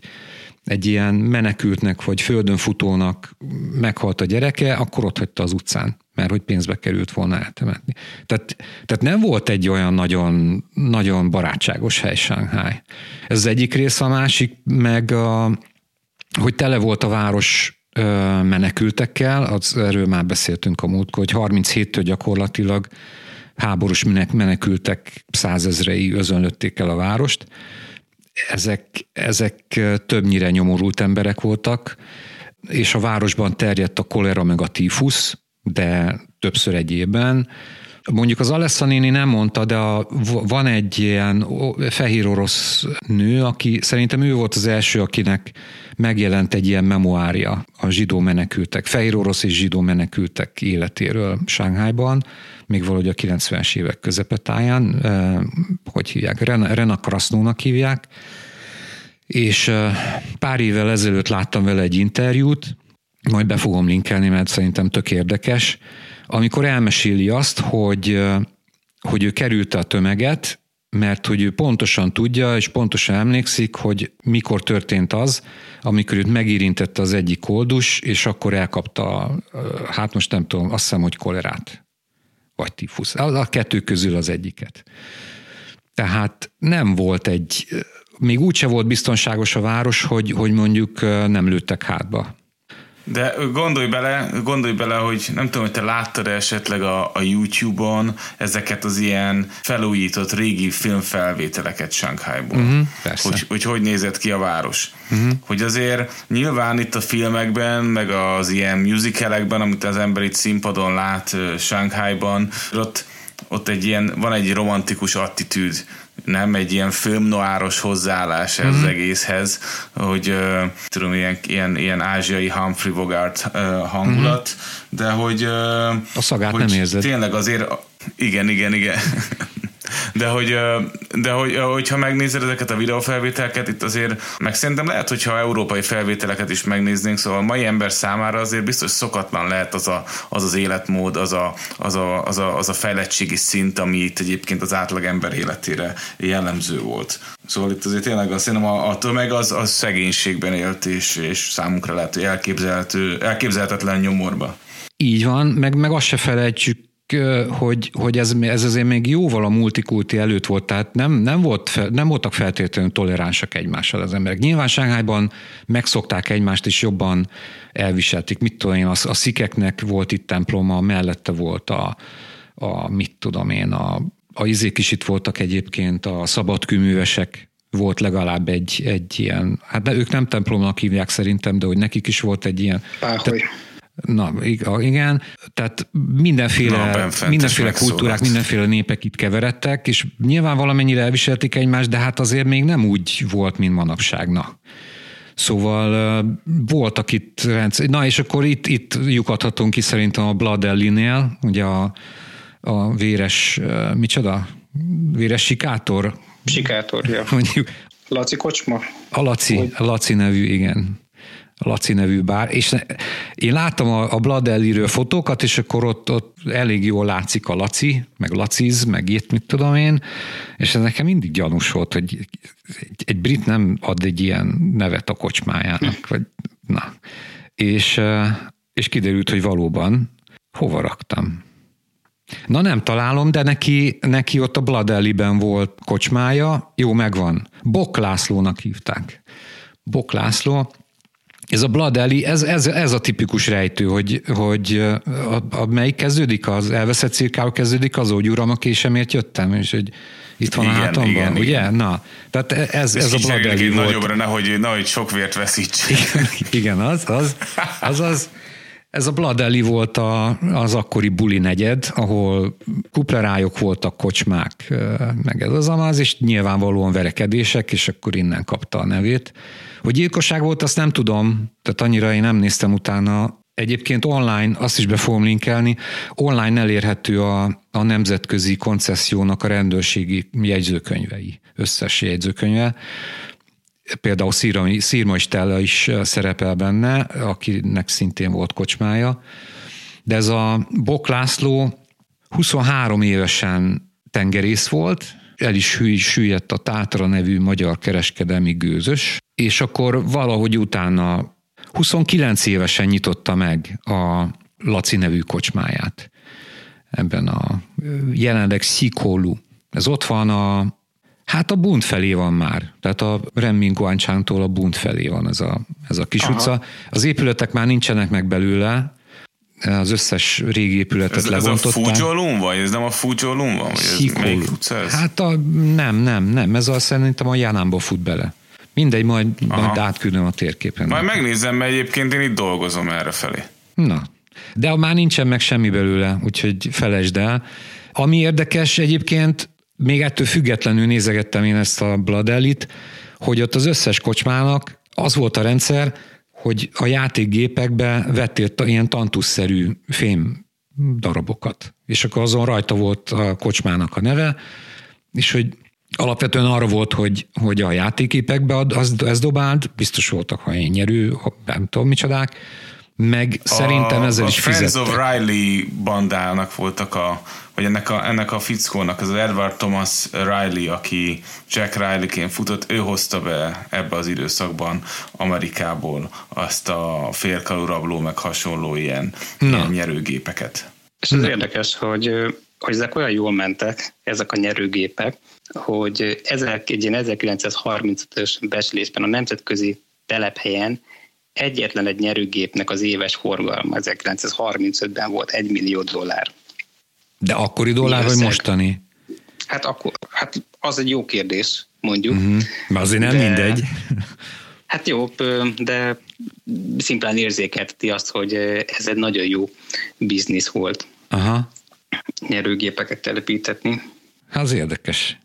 egy ilyen menekültnek vagy földön futónak meghalt a gyereke, akkor ott hagyta az utcán, mert hogy pénzbe került volna eltemetni. Tehát, tehát nem volt egy olyan nagyon, nagyon barátságos hely Shanghai. Ez az egyik rész, a másik meg, a, hogy tele volt a város menekültekkel, az, erről már beszéltünk a múltkor, hogy 37-től gyakorlatilag háborús menekültek százezrei özönlötték el a várost, ezek, ezek többnyire nyomorult emberek voltak, és a városban terjedt a kolera meg a tífusz, de többször egy évben. Mondjuk az Alessa néni nem mondta, de a, van egy ilyen fehér orosz nő, aki szerintem ő volt az első, akinek megjelent egy ilyen memoária a zsidó menekültek, fehér orosz és zsidó menekültek életéről Sánghájban, még valahogy a 90-es évek közepetáján, hogy hívják, Rena Krasznónak hívják, és pár évvel ezelőtt láttam vele egy interjút, majd be fogom linkelni, mert szerintem tök érdekes, amikor elmeséli azt, hogy, hogy ő kerülte a tömeget, mert hogy ő pontosan tudja, és pontosan emlékszik, hogy mikor történt az, amikor őt megérintette az egyik koldus, és akkor elkapta, hát most nem tudom, azt hiszem, hogy kolerát, vagy tifusz. A kettő közül az egyiket. Tehát nem volt egy, még úgyse volt biztonságos a város, hogy, hogy mondjuk nem lőttek hátba. De gondolj bele, gondolj bele, hogy nem tudom, hogy te láttad -e esetleg a, a YouTube-on ezeket az ilyen felújított régi filmfelvételeket Shanghai-ból. Uh-huh, hogy, hogy hogy nézett ki a város. Uh-huh. Hogy azért nyilván itt a filmekben, meg az ilyen musicalekben, amit az ember itt színpadon lát Shanghai-ban, ott ott egy ilyen, van egy romantikus attitűd nem egy ilyen filmnoáros hozzáállás mm-hmm. az mhm. egészhez, hogy uh, tudom, ilyen, ilyen, ilyen ázsiai Humphrey Bogart uh, hangulat, mm-hmm. de hogy uh, a szagát hogy nem érzed. Tényleg azért, igen, igen, igen. De hogy, de hogy, hogyha megnézed ezeket a videófelvételeket, itt azért, meg szerintem lehet, hogyha európai felvételeket is megnéznénk, szóval a mai ember számára azért biztos szokatlan lehet az a, az, az életmód, az a, az, a, az, a, az a fejlettségi szint, ami itt egyébként az átlag ember életére jellemző volt. Szóval itt azért tényleg azt szerintem a, a tömeg az, az szegénységben élt, és, és számunkra lehet, hogy elképzelhetetlen nyomorba. Így van, meg, meg azt se felejtsük hogy, hogy ez, ez azért még jóval a multikulti előtt volt, tehát nem, nem, volt, nem voltak feltétlenül toleránsak egymással az emberek. Nyilván Sánghányban megszokták egymást, és jobban elviselték. Mit tudom én, a, a szikeknek volt itt temploma, mellette volt a, a mit tudom én, a, a izék is itt voltak egyébként, a szabadkőművesek volt legalább egy, egy ilyen, hát de ők nem templomnak hívják szerintem, de hogy nekik is volt egy ilyen. Páholy. Na, igen, tehát mindenféle, Na, mindenféle kultúrák, mindenféle népek itt keveredtek, és nyilván valamennyire elviselték egymást, de hát azért még nem úgy volt, mint manapság. Na. Szóval voltak itt rendszer. Na, és akkor itt, itt lyukadhatunk ki szerintem a Blood Ellie-nél, ugye a, a véres, micsoda? Véres sikátor? Sikátor, ja. Mondjuk. Laci Kocsma? A Laci, a Laci nevű, igen. Laci nevű bár, és én láttam a, a Bladelliről fotókat, és akkor ott, ott elég jól látszik a Laci, meg Laciz, meg itt mit tudom én, és ez nekem mindig gyanús volt, hogy egy, egy brit nem ad egy ilyen nevet a kocsmájának, vagy na. És, és kiderült, hogy valóban hova raktam. Na nem találom, de neki, neki ott a Bladelliben volt kocsmája, jó, megvan. Bok Lászlónak hívták. Bok László, ez a Blood Alley, ez, ez, ez a tipikus rejtő, hogy, hogy a, a, melyik kezdődik, az elveszett cirkával kezdődik, az úgy uram, aki semmiért jöttem, és hogy itt van igen, a hátamban, igen, ugye? Igen. Na, tehát ez, ez, ez a Blood Alley volt. Nagyobbra, nehogy, nehogy sok vért veszíts. Igen, igen az, az, az, az. Ez a Alley volt a, az akkori buli negyed, ahol kuplerájok voltak, kocsmák, meg ez az amaz, és nyilvánvalóan verekedések, és akkor innen kapta a nevét. Hogy gyilkosság volt, azt nem tudom, tehát annyira én nem néztem utána. Egyébként online, azt is be fogom linkelni, online elérhető a, a nemzetközi koncessziónak a rendőrségi jegyzőkönyvei, összes jegyzőkönyve. Például Szirma Stella is szerepel benne, akinek szintén volt kocsmája. De ez a Bok László 23 évesen tengerész volt, el is süllyedt a Tátra nevű magyar kereskedelmi gőzös, és akkor valahogy utána 29 évesen nyitotta meg a Laci nevű kocsmáját ebben a jelenleg Szikólu. Ez ott van a, hát a Bund felé van már, tehát a Remminguancsántól a Bund felé van ez a, ez a kis Aha. utca. Az épületek már nincsenek meg belőle, az összes régi épületet ez, lebontották. Ez a Fujolum vagy? Ez nem a Fujolum van? Vagy ez melyik utca ez? Hát a, nem, nem, nem. Ez a szerintem a Jánámba fut bele. Mindegy, majd, majd átküldöm a térképen. Majd megnézem, mert egyébként én itt dolgozom erre felé. Na, de már nincsen meg semmi belőle, úgyhogy felejtsd el. Ami érdekes egyébként, még ettől függetlenül nézegettem én ezt a Bladellit, hogy ott az összes kocsmának az volt a rendszer, hogy a játékgépekbe vettél ilyen tantuszszerű fém darabokat, és akkor azon rajta volt a kocsmának a neve, és hogy alapvetően arra volt, hogy, hogy a játéképekbe az, ez dobált, biztos voltak, ha én nyerő, nem tudom micsodák, meg a, szerintem ezzel a is fizettek. A Friends of Riley bandának voltak a, vagy ennek a, ennek a fickónak, az Edward Thomas Riley, aki Jack Riley-ként futott, ő hozta be ebbe az időszakban Amerikából azt a félkalú rabló, meg hasonló ilyen, ilyen nyerőgépeket. És ez érdekes, hogy, hogy ezek olyan jól mentek, ezek a nyerőgépek, hogy egy ilyen 1935-ös beslésben a nemzetközi telephelyen egyetlen egy nyerőgépnek az éves forgalma 1935-ben volt 1 millió dollár. De akkori dollár, vagy mostani? Hát, akkor, hát az egy jó kérdés, mondjuk. Uh-huh. azért nem de, mindegy. Hát jó, de szimplán érzékelteti azt, hogy ez egy nagyon jó biznisz volt. Aha. Nyerőgépeket telepítetni. Az érdekes.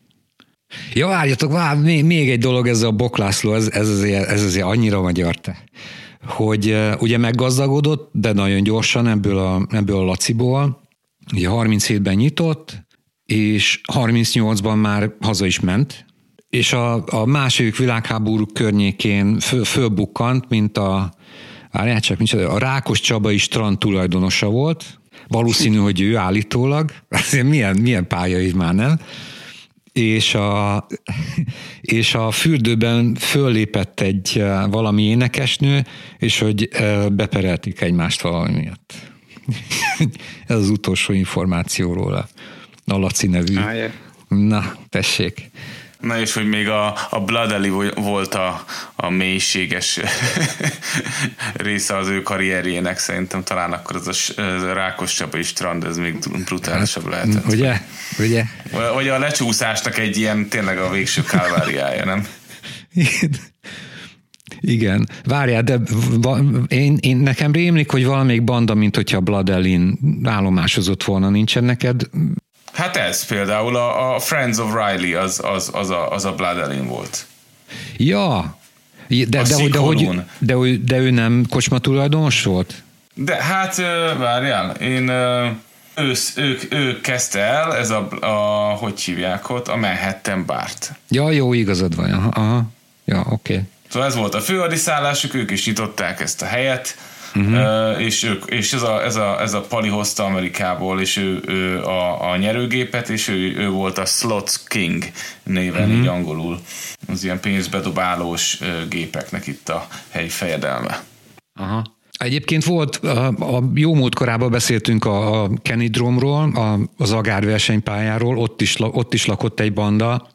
Ja, várjatok, vár, még, még egy dolog ez a Boklászló, ez, ez, azért, ez azért annyira magyar te, hogy ugye meggazdagodott, de nagyon gyorsan ebből a, ebből a Laciból, ugye 37-ben nyitott, és 38-ban már haza is ment, és a, a második világháború környékén föl, fölbukkant, mint a, várjál csak, mint a Rákos Csabai strand tulajdonosa volt, valószínű, hogy ő állítólag, milyen, milyen pálya már nem, és a, és a fürdőben föllépett egy eh, valami énekesnő, és hogy eh, beperelték egymást valami miatt. Ez az utolsó információ róla. A Laci nevű. Na, tessék. Na és hogy még a, a Blood Alley volt a, a mélységes része az ő karrierjének, szerintem talán akkor az a, az a Rákos Csabai strand, ez még brutálisabb lehetett. Ugye? Ugye? Vagy a lecsúszásnak egy ilyen tényleg a végső kálváriája, nem? Igen. Várjál, de én, én, nekem rémlik, hogy valamelyik banda, mint hogyha Blood Alley állomásozott volna, nincsen neked Hát ez például a, a Friends of Riley, az, az, az, a, az a Blood volt. Ja, de, de, de, de, hogy, de, de, de ő nem kocsma tulajdonos volt? De hát várjál, én ő, ő, ő kezdte el, ez a, a, hogy hívják ott, a Manhattan Bart. Ja, jó, igazad van, aha, aha. ja, oké. Okay. Szóval ez volt a főadiszállásuk, ők is nyitották ezt a helyet, uh-huh. és, ők, és ez, a, ez, a, ez a Pali hozta Amerikából, és ő, ő a, a nyerőgépet, és ő, ő volt a Slots King néven, uh-huh. így angolul. Az ilyen pénzbedobálós gépeknek itt a helyi fejedelme. Aha. Egyébként volt, a, a jó múlt korában beszéltünk a, a Kenny Dromról, a, az Agár versenypályáról, ott is, ott is lakott egy banda,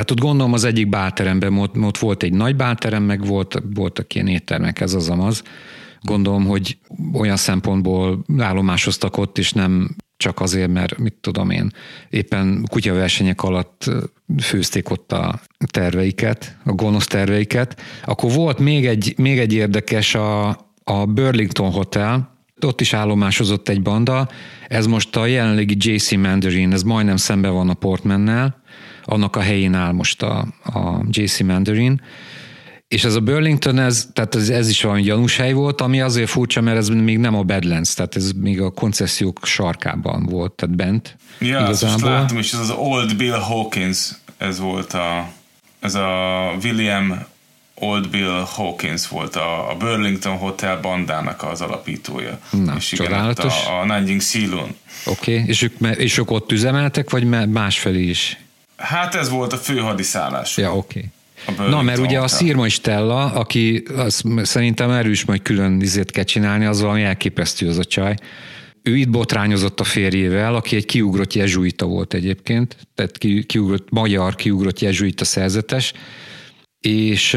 Hát ott gondolom az egyik bálteremben ott, ott volt egy nagy bálterem, meg volt, voltak ilyen éttermek, ez az amaz. Gondolom, hogy olyan szempontból állomásoztak ott, és nem csak azért, mert mit tudom én, éppen kutyaversenyek alatt főzték ott a terveiket, a gonosz terveiket. Akkor volt még egy, még egy érdekes a, a Burlington Hotel, ott is állomásozott egy banda, ez most a jelenlegi JC Mandarin, ez majdnem szembe van a Portmannel, annak a helyén áll most a, a JC Mandarin, és ez a Burlington, ez, tehát ez, ez is valami gyanús hely volt, ami azért furcsa, mert ez még nem a Badlands, tehát ez még a koncesziók sarkában volt, tehát bent. Ja, igazából. ezt látom, és ez az Old Bill Hawkins, ez volt a, ez a William Old Bill Hawkins volt a, a Burlington Hotel bandának az alapítója. Na, és igen, a, a Nanjing. Oké, okay. és, ők, és ők ott üzemeltek, vagy másfelé is? Hát ez volt a fő hadiszállás. Ja, oké. Okay. Na, mert ugye a Szirma Stella, aki azt szerintem erős majd külön izét kell csinálni, az valami elképesztő az a csaj. Ő itt botrányozott a férjével, aki egy kiugrott jezsuita volt egyébként, tehát ki, kiugrott, magyar kiugrott jezsuita szerzetes, és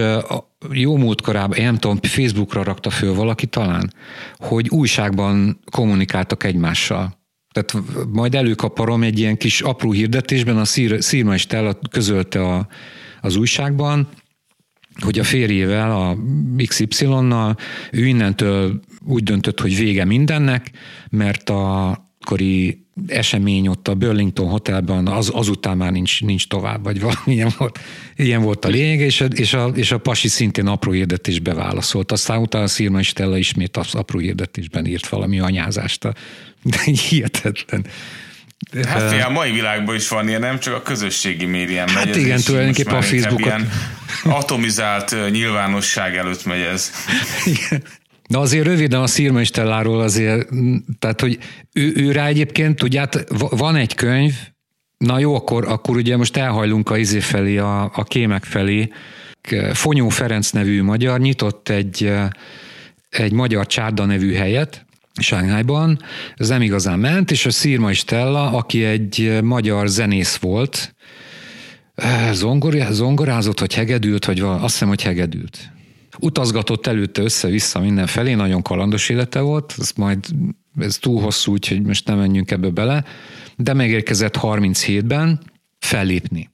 jó múltkorában, én nem tudom, Facebookra rakta föl valaki talán, hogy újságban kommunikáltak egymással. Tehát majd előkaparom egy ilyen kis apró hirdetésben, a Szirma Stella közölte a, az újságban, hogy a férjével, a XY-nal, ő innentől úgy döntött, hogy vége mindennek, mert a akkori esemény ott a Burlington Hotelben, az, azután már nincs, nincs tovább, vagy valami ilyen volt, ilyen volt a lényeg, és a, és, a, és a pasi szintén apró hirdetésbe válaszolt. Aztán utána Szirma Stella ismét az apró hirdetésben írt valami anyázást. De hihetetlen. Hát a mai világban is van ilyen, nem csak a közösségi médián hát megy. Hát igen, tulajdonképpen a Facebookot. Ilyen atomizált nyilvánosság előtt megy ez. Igen. Na azért röviden a Szirma Stelláról azért, tehát hogy ő, ő rá egyébként, tudját, van egy könyv, na jó, akkor, akkor ugye most elhajlunk a izé felé, a, a kémek felé. Fonyó Ferenc nevű magyar nyitott egy, egy magyar csárda nevű helyet, Sánghányban, ez nem igazán ment, és a Szirma Stella, aki egy magyar zenész volt, zongor, zongorázott, vagy hegedült, vagy azt hiszem, hogy hegedült. Utazgatott előtte össze-vissza mindenfelé, nagyon kalandos élete volt, ez majd ez túl hosszú, úgyhogy most nem menjünk ebbe bele, de megérkezett 37-ben fellépni.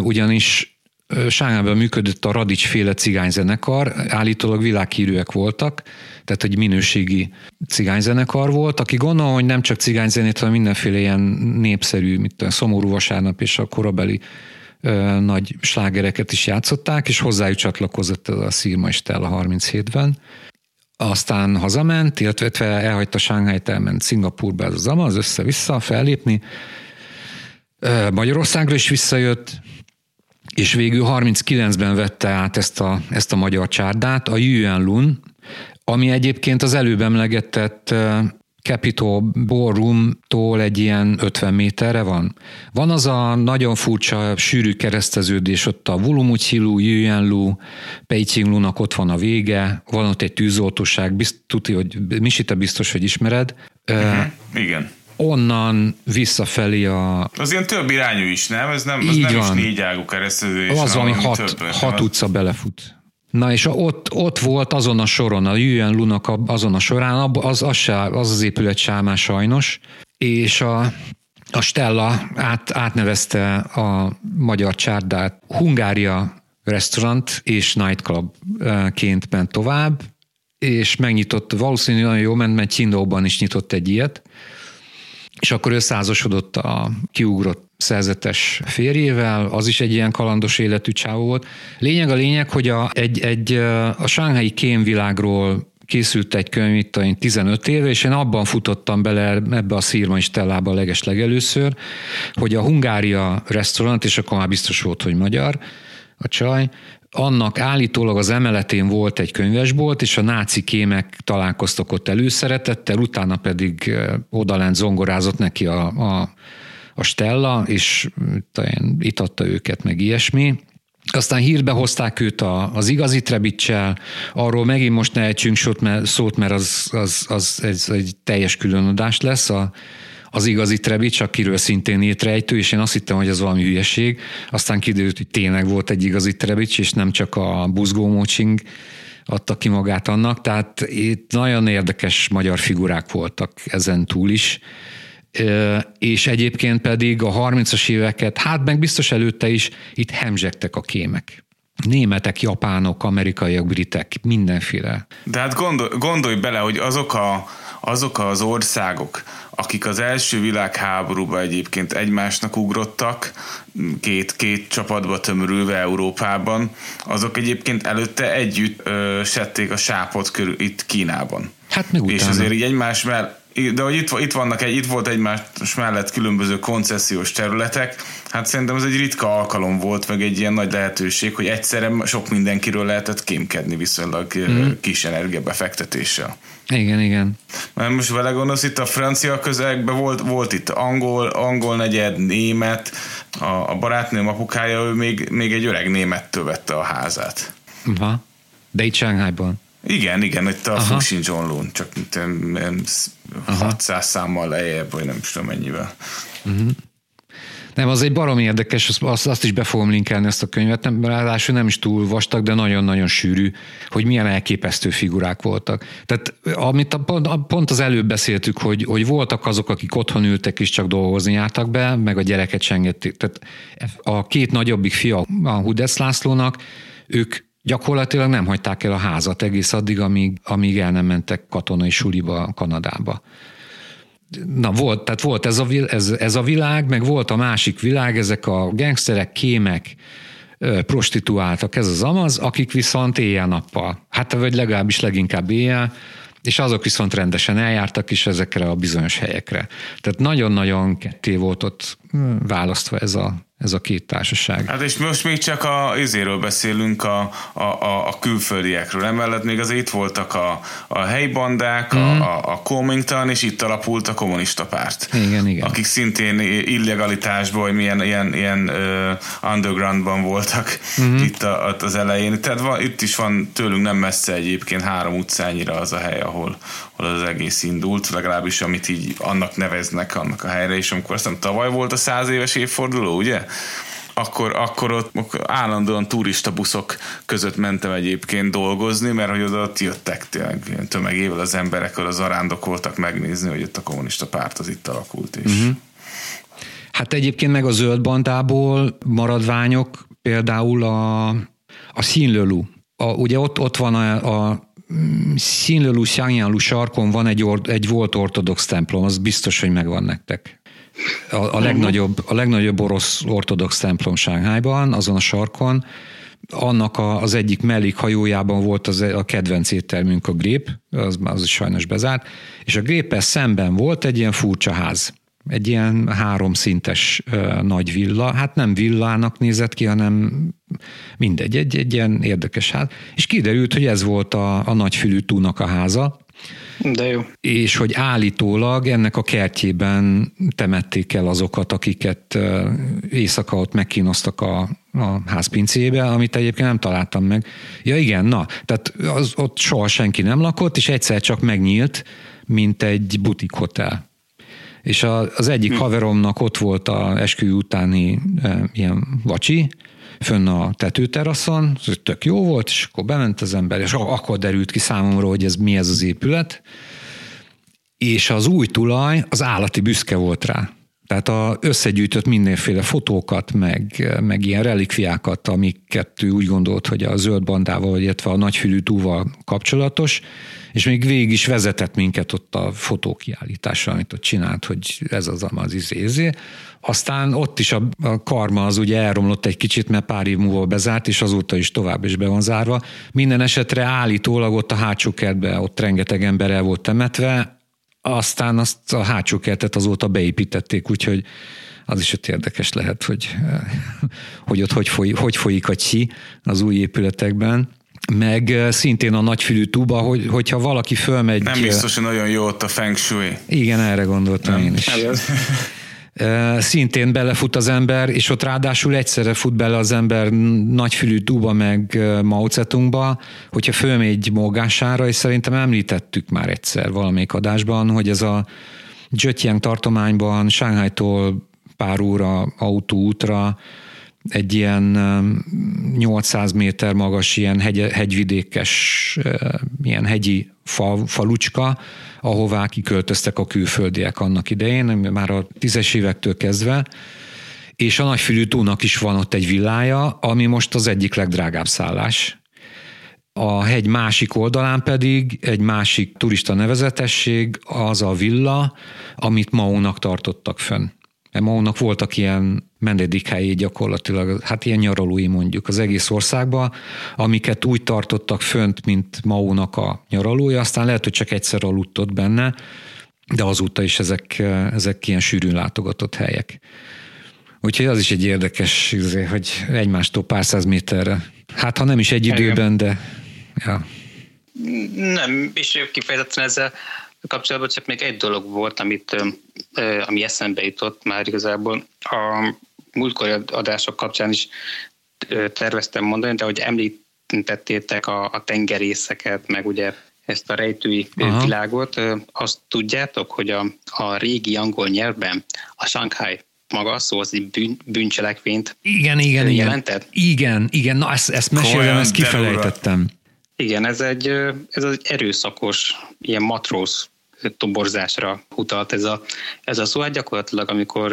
Ugyanis Sángában működött a Radics féle cigányzenekar, állítólag világhírűek voltak, tehát egy minőségi cigányzenekar volt, aki gondolom, hogy nem csak cigányzenét, hanem mindenféle ilyen népszerű, mint a Szomorú Vasárnap és a korabeli ö, nagy slágereket is játszották, és hozzájuk csatlakozott a Szírma Stella 37-ben. Aztán hazament, illetve elhagyta Sánghájt, elment Szingapurba ez az ama, az össze-vissza fellépni, Magyarországra is visszajött, és végül 39-ben vette át ezt a, ezt a magyar csárdát, a Yuan Lun, ami egyébként az előbb emlegetett Capitol Ballroom-tól egy ilyen 50 méterre van. Van az a nagyon furcsa, sűrű kereszteződés, ott a Wulumuchilu, Yuyanlu, Peicinglunak ott van a vége, van ott egy tűzoltóság, bizt, tudja, hogy Misi, te biztos, hogy ismered. Uh-huh. Igen onnan visszafelé a... Az ilyen több irányú is, nem? Ez nem, az nem van. is négy ágú kereszteződés. Az, ami hat, több, hat utca belefut. Na és ott, ott volt azon a soron, a Yuan Lunak azon a során, az az, se, az, az épület sámá sajnos, és a, a Stella át, átnevezte a magyar csárdát Hungária restaurant és nightclubként ment tovább, és megnyitott, valószínűleg nagyon jó ment, mert Csindóban is nyitott egy ilyet, és akkor összeházasodott a kiugrott szerzetes férjével, az is egy ilyen kalandos életű csávó volt. Lényeg a lényeg, hogy a, egy, egy, a sánghái kémvilágról készült egy könyv itt a 15 éve, és én abban futottam bele ebbe a szírma stellába leges legelőször, hogy a Hungária restaurant, és akkor már biztos volt, hogy magyar, a csaj, annak állítólag az emeletén volt egy könyvesbolt, és a náci kémek találkoztak ott előszeretettel, utána pedig odalent zongorázott neki a, a, a Stella, és itt adta őket, meg ilyesmi. Aztán hírbe hozták őt a, az igazi Trebicsel, arról megint most ne ejtsünk mert, szót, mert az, az, az egy, egy teljes különadás lesz. A, az igazi Trebics, akiről szintén írt rejtő, és én azt hittem, hogy ez valami hülyeség. Aztán kiderült, hogy tényleg volt egy igazi Trebics, és nem csak a buzgómócsing adta ki magát annak, tehát itt nagyon érdekes magyar figurák voltak ezen túl is és egyébként pedig a 30-as éveket, hát meg biztos előtte is itt hemzsegtek a kémek. Németek, japánok, amerikaiak, britek, mindenféle. De hát gondol, gondolj bele, hogy azok, a, azok az országok, akik az első világháborúban egyébként egymásnak ugrottak, két, két csapatba tömörülve Európában, azok egyébként előtte együtt ö, sették a sápot körül itt Kínában. Hát meg utána. És azért így egymás mellett de hogy itt, itt vannak egy, itt volt egymás mellett különböző koncesziós területek, hát szerintem ez egy ritka alkalom volt, meg egy ilyen nagy lehetőség, hogy egyszerre sok mindenkiről lehetett kémkedni viszonylag mm. kis energiabefektetéssel. Igen, igen. Mert most vele gondolsz, itt a francia közegben volt, volt itt angol, angol negyed, német, a, a barátnőm apukája, ő még, még egy öreg némettől vette a házát. Aha. De itt Shanghai-ban. Igen, igen, itt a Fuxin Lun, csak mint 600 számmal lejjebb, vagy nem is tudom mennyivel. Uh-huh. Nem, az egy barom érdekes, azt, azt is be fogom linkelni ezt a könyvet, nem, ráadásul nem is túl vastag, de nagyon-nagyon sűrű, hogy milyen elképesztő figurák voltak. Tehát amit a, pont, pont az előbb beszéltük, hogy, hogy voltak azok, akik otthon ültek és csak dolgozni jártak be, meg a gyereket sengették. Tehát a két nagyobbik fia a Hudesz Lászlónak, ők gyakorlatilag nem hagyták el a házat egész addig, amíg, amíg el nem mentek katonai suliba Kanadába. Na volt, tehát volt ez a, ez, ez a világ, meg volt a másik világ, ezek a gangsterek, kémek, prostituáltak, ez az amaz, akik viszont éjjel-nappal, hát vagy legalábbis leginkább éjjel, és azok viszont rendesen eljártak is ezekre a bizonyos helyekre. Tehát nagyon-nagyon ketté volt ott választva ez a, ez a két társaság. Hát és most még csak a izéről beszélünk, a, a, a, a külföldiekről. Emellett még az itt voltak a, a helyi bandák, mm. a, a, a Comington, és itt alapult a kommunista párt. Igen, igen. Akik szintén illegalitásban, vagy milyen ilyen, ilyen uh, undergroundban voltak mm. itt a, az elején. Tehát van, itt is van tőlünk nem messze egyébként három utcányira az a hely, ahol az egész indult, legalábbis amit így annak neveznek annak a helyre, és amikor azt hiszem tavaly volt a száz éves évforduló, ugye? akkor, akkor ott állandóan turista buszok között mentem egyébként dolgozni, mert hogy oda ott jöttek tényleg tömegével az emberek, az arándokoltak megnézni, hogy ott a kommunista párt az itt alakult is. Uh-huh. Hát egyébként meg a zöld bandából maradványok, például a, a színlölú. A, ugye ott, ott van a, a Színlölú, Szányánlú sarkon van egy, or, egy volt ortodox templom, az biztos, hogy megvan nektek. A, a, legnagyobb, a legnagyobb orosz ortodox templom Sánghájban, azon a sarkon, annak a, az egyik mellékhajójában volt az, a kedvenc éttermünk, a Grép, az, az is sajnos bezárt, és a Grépes szemben volt egy ilyen furcsa ház, egy ilyen háromszintes nagy villa, hát nem villának nézett ki, hanem mindegy, egy, egy ilyen érdekes ház. És kiderült, hogy ez volt a, a nagyfülű túnak a háza, de jó. És hogy állítólag ennek a kertjében temették el azokat, akiket éjszaka ott megkínoztak a, a házpincébe, amit egyébként nem találtam meg. Ja igen, na, tehát az, ott soha senki nem lakott, és egyszer csak megnyílt, mint egy butik hotel. És a, az egyik hm. haveromnak ott volt a esküvő utáni e, ilyen vacsi, fönn a tetőteraszon, ez tök jó volt, és akkor bement az ember, és akkor derült ki számomra, hogy ez mi ez az épület, és az új tulaj az állati büszke volt rá. Tehát a, összegyűjtött mindenféle fotókat, meg, meg ilyen relikviákat, amiket ő úgy gondolt, hogy a zöld bandával, illetve a nagyfülű túval kapcsolatos, és még végig is vezetett minket ott a fotókiállításra, amit ott csinált, hogy ez az az izézé. Aztán ott is a, a karma az ugye elromlott egy kicsit, mert pár év múlva bezárt, és azóta is tovább is be van zárva. Minden esetre állítólag ott a hátsó kertben ott rengeteg ember el volt temetve, aztán azt a hátsó kertet azóta beépítették, úgyhogy az is ott érdekes lehet, hogy, hogy ott hogy, foly, hogy folyik a csi az új épületekben meg szintén a nagyfülű tuba, hogy, hogyha valaki fölmegy... Nem biztos, hogy nagyon jó ott a feng shui. Igen, erre gondoltam Nem. én is. Szintén belefut az ember, és ott ráadásul egyszerre fut bele az ember nagyfülű tuba meg Mao Zedongba, hogyha fölmegy mógására, és szerintem említettük már egyszer valamelyik adásban, hogy ez a Zsötyeng tartományban, Sánghajtól pár óra autóútra, egy ilyen 800 méter magas ilyen hegy, hegyvidékes, ilyen hegyi fa, falucska, ahová kiköltöztek a külföldiek annak idején, már a tízes évektől kezdve, és a Nagyfülű tónak is van ott egy villája, ami most az egyik legdrágább szállás. A hegy másik oldalán pedig egy másik turista nevezetesség, az a villa, amit Maónak tartottak fönn. Maónak voltak ilyen menedékhelyi gyakorlatilag, hát ilyen nyaralói mondjuk az egész országban, amiket úgy tartottak fönt, mint Maónak a nyaralója, aztán lehet, hogy csak egyszer aludt ott benne, de azóta is ezek, ezek ilyen sűrűn látogatott helyek. Úgyhogy az is egy érdekes, izé, hogy egymástól pár száz méterre. Hát ha nem is egy időben, de ja. Nem, és kifejezetten ezzel kapcsolatban csak még egy dolog volt, amit, ami eszembe jutott már igazából. A múltkori adások kapcsán is terveztem mondani, de hogy említettétek a, a tengerészeket, meg ugye ezt a rejtői Aha. világot, azt tudjátok, hogy a, a régi angol nyelvben a Shanghai maga szó az egy bűn, bűncselekvényt igen, igen, jelentett? Igen, igen, igen. Na ezt, ezt mesélem, ezt kifelejtettem. Igen, ez egy, ez egy erőszakos, ilyen matróz toborzásra utalt ez a, ez a szó. Hát gyakorlatilag, amikor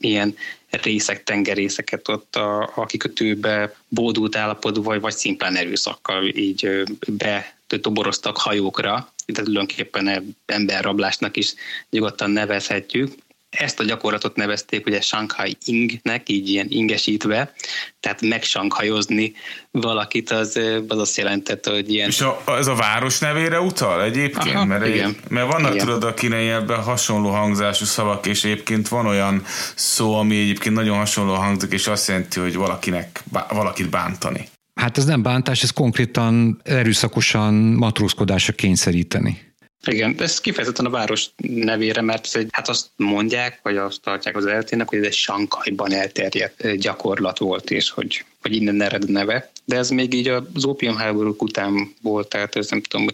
ilyen részek, tengerészeket ott a, a kikötőbe bódult állapotú, vagy, vagy szimplán erőszakkal így be toboroztak hajókra, tehát tulajdonképpen emberrablásnak is nyugodtan nevezhetjük ezt a gyakorlatot nevezték ugye Shanghai Ingnek, így ilyen ingesítve, tehát megsankhajozni valakit, az, az azt jelentette, hogy ilyen... És a, ez a város nevére utal egyébként? Aha, mert, igen. Egy, mert vannak igen. tudod a kínaiában hasonló hangzású szavak, és egyébként van olyan szó, ami egyébként nagyon hasonló hangzik, és azt jelenti, hogy valakinek, valakit bántani. Hát ez nem bántás, ez konkrétan erőszakosan matrózkodásra kényszeríteni. Igen, ez kifejezetten a város nevére, mert ez egy, hát azt mondják, vagy azt tartják az eltének, hogy ez egy Sankajban elterjedt gyakorlat volt, és hogy, hogy innen ered neve. De ez még így az ópiumháborúk után volt, tehát ez nem tudom,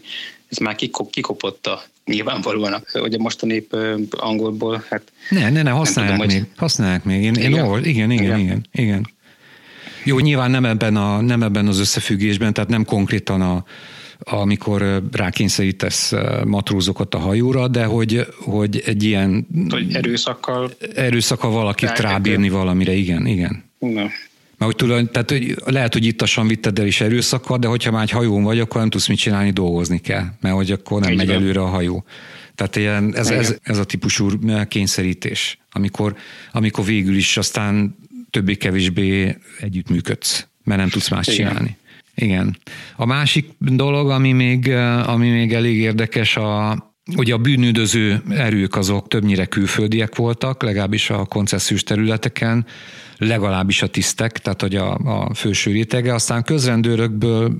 ez már kikop, kikopott a nyilvánvalóan, hogy a mostani angolból, hát... Ne, ne, ne, használják tudom, még, hogy... használják még. Én, igen? én olvas, igen, igen, igen, igen, igen. Jó, nyilván nem ebben, a, nem ebben az összefüggésben, tehát nem konkrétan a, amikor rákényszerítesz matrózokat a hajóra, de hogy, hogy egy ilyen... Hogy erőszakkal... Erőszakkal valakit rábírni valamire, igen, igen. Na. Mert hogy tudod, tehát hogy lehet, hogy ittasan vitted el is erőszakkal, de hogyha már egy hajón vagy, akkor nem tudsz mit csinálni, dolgozni kell, mert hogy akkor nem Így megy van. előre a hajó. Tehát ilyen, ez, ez, ez, a típusú kényszerítés, amikor, amikor végül is aztán többé-kevésbé együttműködsz, mert nem tudsz más csinálni. Igen. A másik dolog, ami még, ami még elég érdekes, a, Ugye a bűnüldöző erők azok többnyire külföldiek voltak, legalábbis a koncesziós területeken, legalábbis a tisztek, tehát hogy a, a főső rétege. Aztán közrendőrökből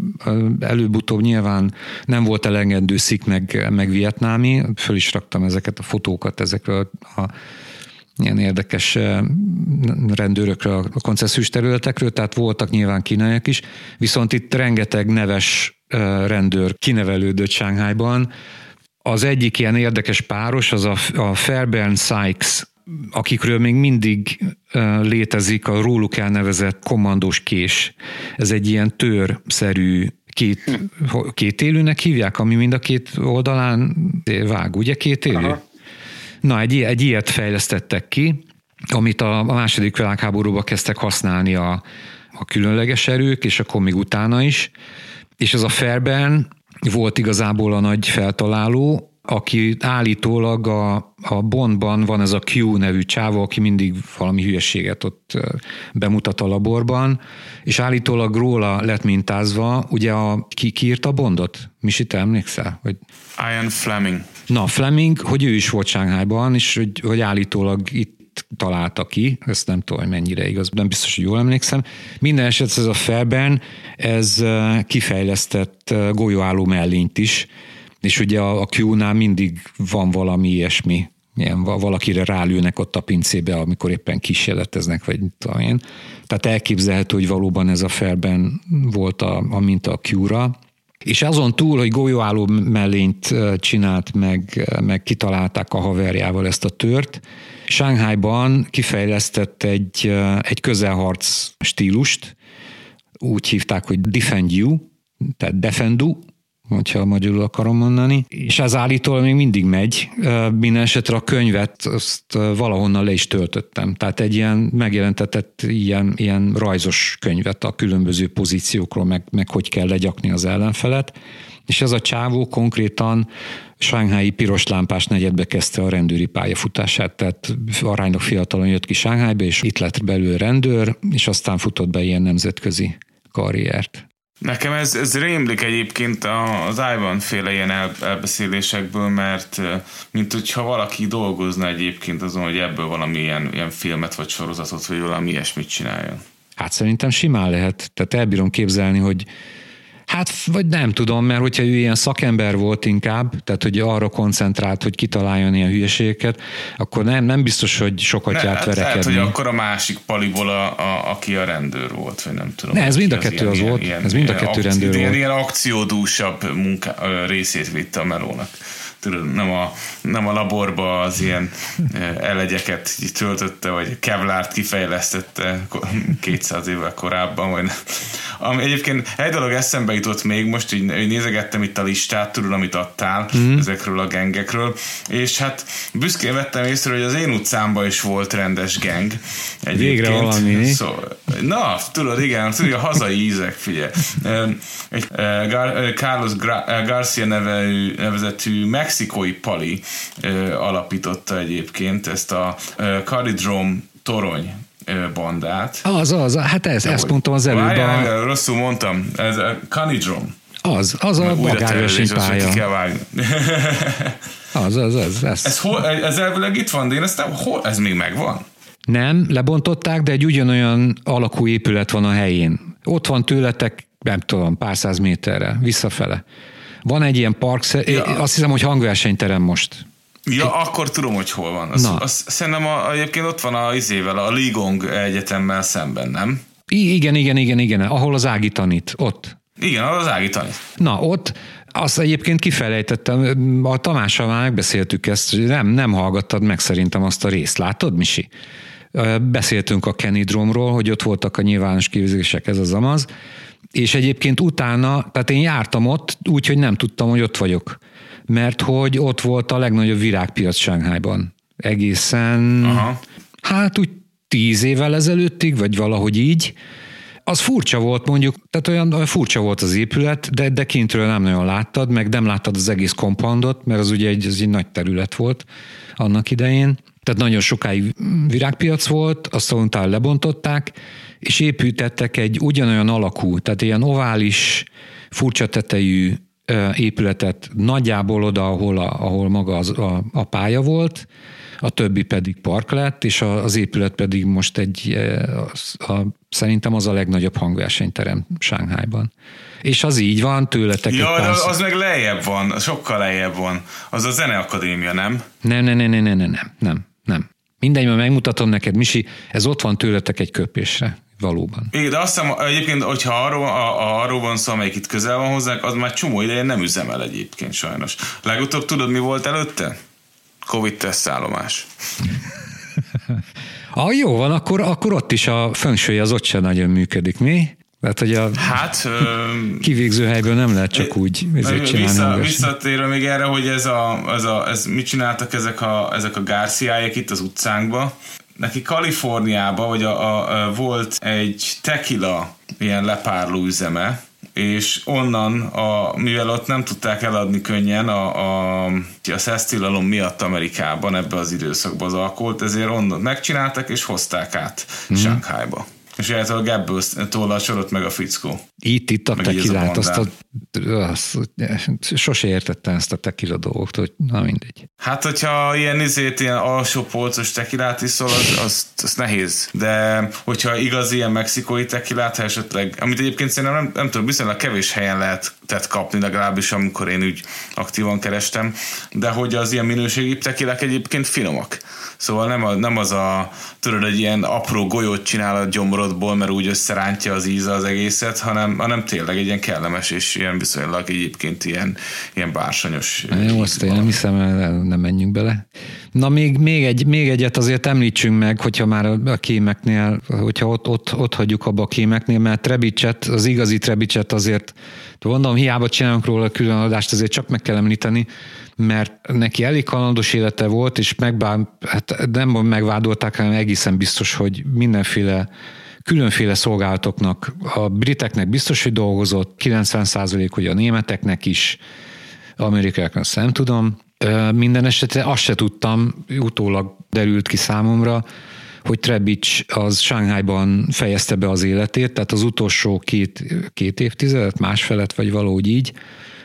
előbb-utóbb nyilván nem volt elengedő szik meg, meg vietnámi, föl is raktam ezeket a fotókat ezekről a ilyen érdekes rendőrökről a koncesziós területekről, tehát voltak nyilván kínaiak is, viszont itt rengeteg neves rendőr kinevelődött Sánghájban. Az egyik ilyen érdekes páros az a, a Fairbairn Sykes akikről még mindig létezik a róluk elnevezett kommandós kés. Ez egy ilyen törszerű két, két élőnek hívják, ami mind a két oldalán vág, ugye két élő? Aha. Na, egy, egy ilyet fejlesztettek ki, amit a, a második világháborúban kezdtek használni a, a különleges erők, és akkor még utána is. És ez a Fairbairn volt igazából a nagy feltaláló, aki állítólag a, a Bondban van ez a Q nevű csávó, aki mindig valami hülyeséget ott bemutat a laborban, és állítólag róla lett mintázva, ugye a, ki, ki írta a Bondot? Misi, te emlékszel? Hogy... Ian Fleming. Na, Fleming, hogy ő is volt Sánghájban, és hogy, hogy állítólag itt találta ki, ezt nem tudom, hogy mennyire igaz, nem biztos, hogy jól emlékszem. Minden esetre ez a Fairbairn, ez kifejlesztett golyóálló mellényt is, és ugye a, a Q-nál mindig van valami ilyesmi, ilyen valakire rálőnek ott a pincébe, amikor éppen kísérleteznek, vagy tudom én. Tehát elképzelhető, hogy valóban ez a felben volt a, a minta a Q-ra. És azon túl, hogy golyóálló mellényt csinált, meg, meg kitalálták a haverjával ezt a tört, Shanghaiban kifejlesztett egy, egy közelharc stílust, úgy hívták, hogy Defend You, tehát Defendu, hogyha magyarul akarom mondani, és ez állítólag még mindig megy. Minden esetre a könyvet azt valahonnan le is töltöttem. Tehát egy ilyen megjelentetett ilyen, ilyen rajzos könyvet a különböző pozíciókról, meg, meg hogy kell legyakni az ellenfelet. És ez a csávó konkrétan Sánghái piros lámpás negyedbe kezdte a rendőri pályafutását, tehát aránylag fiatalon jött ki Sánghájba, és itt lett belül rendőr, és aztán futott be ilyen nemzetközi karriert. Nekem ez, ez rémlik egyébként az Ivan féle ilyen el, elbeszélésekből, mert mint hogyha valaki dolgozna egyébként azon, hogy ebből valami ilyen, ilyen filmet vagy sorozatot, vagy valami ilyesmit csináljon. Hát szerintem simán lehet. Tehát elbírom képzelni, hogy Hát, vagy nem tudom, mert hogyha ő ilyen szakember volt inkább, tehát hogy arra koncentrált, hogy kitaláljon ilyen hülyeségeket, akkor nem, nem biztos, hogy sokat ne, járt hát verekedni. Lehet, hogy akkor a másik paliból, a, a, aki a rendőr volt, vagy nem tudom. Ne, ez mind a kettő az ilyen, volt, ilyen, ez mind a kettő rendőr ilyen, volt. Ilyen akciódúsabb munka, részét vitte a melónak tudod, nem a, nem a laborba az ilyen elegyeket töltötte, vagy kevlárt kifejlesztette 200 évvel korábban, vagy nem. Ami egyébként egy dolog eszembe jutott még, most így, így nézegettem itt a listát, tudod, amit adtál mm. ezekről a gengekről, és hát büszkén vettem észre, hogy az én utcámban is volt rendes geng. Végre valami. Szóval, na, tudod, igen, tudod, a hazai ízek, figyelj. Egy Carlos Garcia nevező, nevezetű mexikói pali alapította egyébként ezt a Caridrome torony bandát. Az, az, hát ez, ezt mondtam az előbb. Várjál, a... rosszul mondtam, ez a Canidrom. Az, az a magárversenypálya. az, az, az. Ez, ez, hol, ez elvileg itt van, de én ezt nem, hol, ez még megvan? Nem, lebontották, de egy ugyanolyan alakú épület van a helyén. Ott van tőletek, nem tudom, pár száz méterre, visszafele. Van egy ilyen park, ja. azt hiszem, hogy hangversenyterem most. Ja, egy... akkor tudom, hogy hol van. Az, az, szerintem a, egyébként ott van a izével, a Ligong Egyetemmel szemben, nem? I- igen, igen, igen, igen, ahol az Ági tanít, ott. Igen, ahol az Ági tanít. Na, ott azt egyébként kifelejtettem, a Tamással már megbeszéltük ezt, nem, nem hallgattad meg szerintem azt a részt, látod, Misi? Beszéltünk a Kenidromról, hogy ott voltak a nyilvános képzések, ez az amaz, és egyébként utána, tehát én jártam ott, úgyhogy nem tudtam, hogy ott vagyok mert hogy ott volt a legnagyobb virágpiac Sánghájban. Egészen, Aha. hát úgy tíz évvel ezelőttig, vagy valahogy így. Az furcsa volt mondjuk, tehát olyan, olyan furcsa volt az épület, de, de kintről nem nagyon láttad, meg nem láttad az egész kompandot, mert az ugye egy, az egy nagy terület volt annak idején. Tehát nagyon sokáig virágpiac volt, azt utána lebontották, és építettek egy ugyanolyan alakú, tehát ilyen ovális, furcsa tetejű épületet nagyjából oda, ahol, a, ahol maga az, a, a pálya volt, a többi pedig park lett, és az épület pedig most egy, a, a, szerintem az a legnagyobb hangversenyterem Sánghájban. És az így van, tőletek ja, egy pár... az meg lejjebb van, sokkal lejjebb van. Az a Zeneakadémia, nem? Nem, nem, nem, nem, nem, nem, nem, nem. Mindegy, mert megmutatom neked, Misi, ez ott van tőletek egy köpésre valóban. Igen, de azt hiszem, egyébként, hogyha arról, a, a, arról van szó, amelyik itt közel van hozzánk, az már csomó ideje nem üzemel egyébként sajnos. Legutóbb tudod, mi volt előtte? Covid tesztállomás. ah, jó van, akkor, akkor ott is a fönsője az ott sem nagyon működik, mi? Tehát, hogy a hát, kivégző helyből nem lehet csak úgy csinálni. Vissza, visszatérve még erre, hogy ez, a, ez, a, ez mit csináltak ezek a, ezek a Garciájek itt az utcánkba. Neki Kaliforniában, hogy a, a, a, volt egy tequila ilyen lepárló üzeme, és onnan, a, mivel ott nem tudták eladni könnyen a, a, a szesztilalom miatt Amerikában ebbe az időszakban az alkoholt, ezért onnan megcsináltak és hozták át mm. Shanghaiba. És a ebből a sorot meg a fickó. Itt, itt a tekilát, azt a, azt, sose értettem ezt a tekila dolgot, hogy na mindegy. Hát, hogyha ilyen izét, ilyen alsó polcos tekilát iszol, az, az, az nehéz. De hogyha igaz ilyen mexikói tekilát, ha esetleg, amit egyébként szerintem nem, nem tudom, viszonylag kevés helyen lehet tett kapni, legalábbis amikor én úgy aktívan kerestem, de hogy az ilyen minőségi tekilák egyébként finomak. Szóval nem, a, nem az a, tudod, egy ilyen apró golyót csinál a gyomrodból, mert úgy összerántja az íze az egészet, hanem, hanem tényleg egy ilyen kellemes és ilyen viszonylag egyébként ilyen, ilyen bársonyos. Jó, azt én nem hiszem, nem menjünk bele. Na még, még, egy, még egyet azért említsünk meg, hogyha már a kémeknél, hogyha ott, ott, ott hagyjuk abba a kémeknél, mert Trebicset, az igazi Trebicset azért, mondom, hiába csinálunk róla külön adást, azért csak meg kell említeni, mert neki elég kalandos élete volt, és megbán, hát nem megvádolták, hanem egészen biztos, hogy mindenféle különféle szolgálatoknak, a briteknek biztos, hogy dolgozott, 90% hogy a németeknek is, amerikáknak nem tudom. Minden esetre azt se tudtam, utólag derült ki számomra, hogy Trebics az Sánghájban fejezte be az életét, tehát az utolsó két, két évtizedet, másfelet, vagy valahogy így,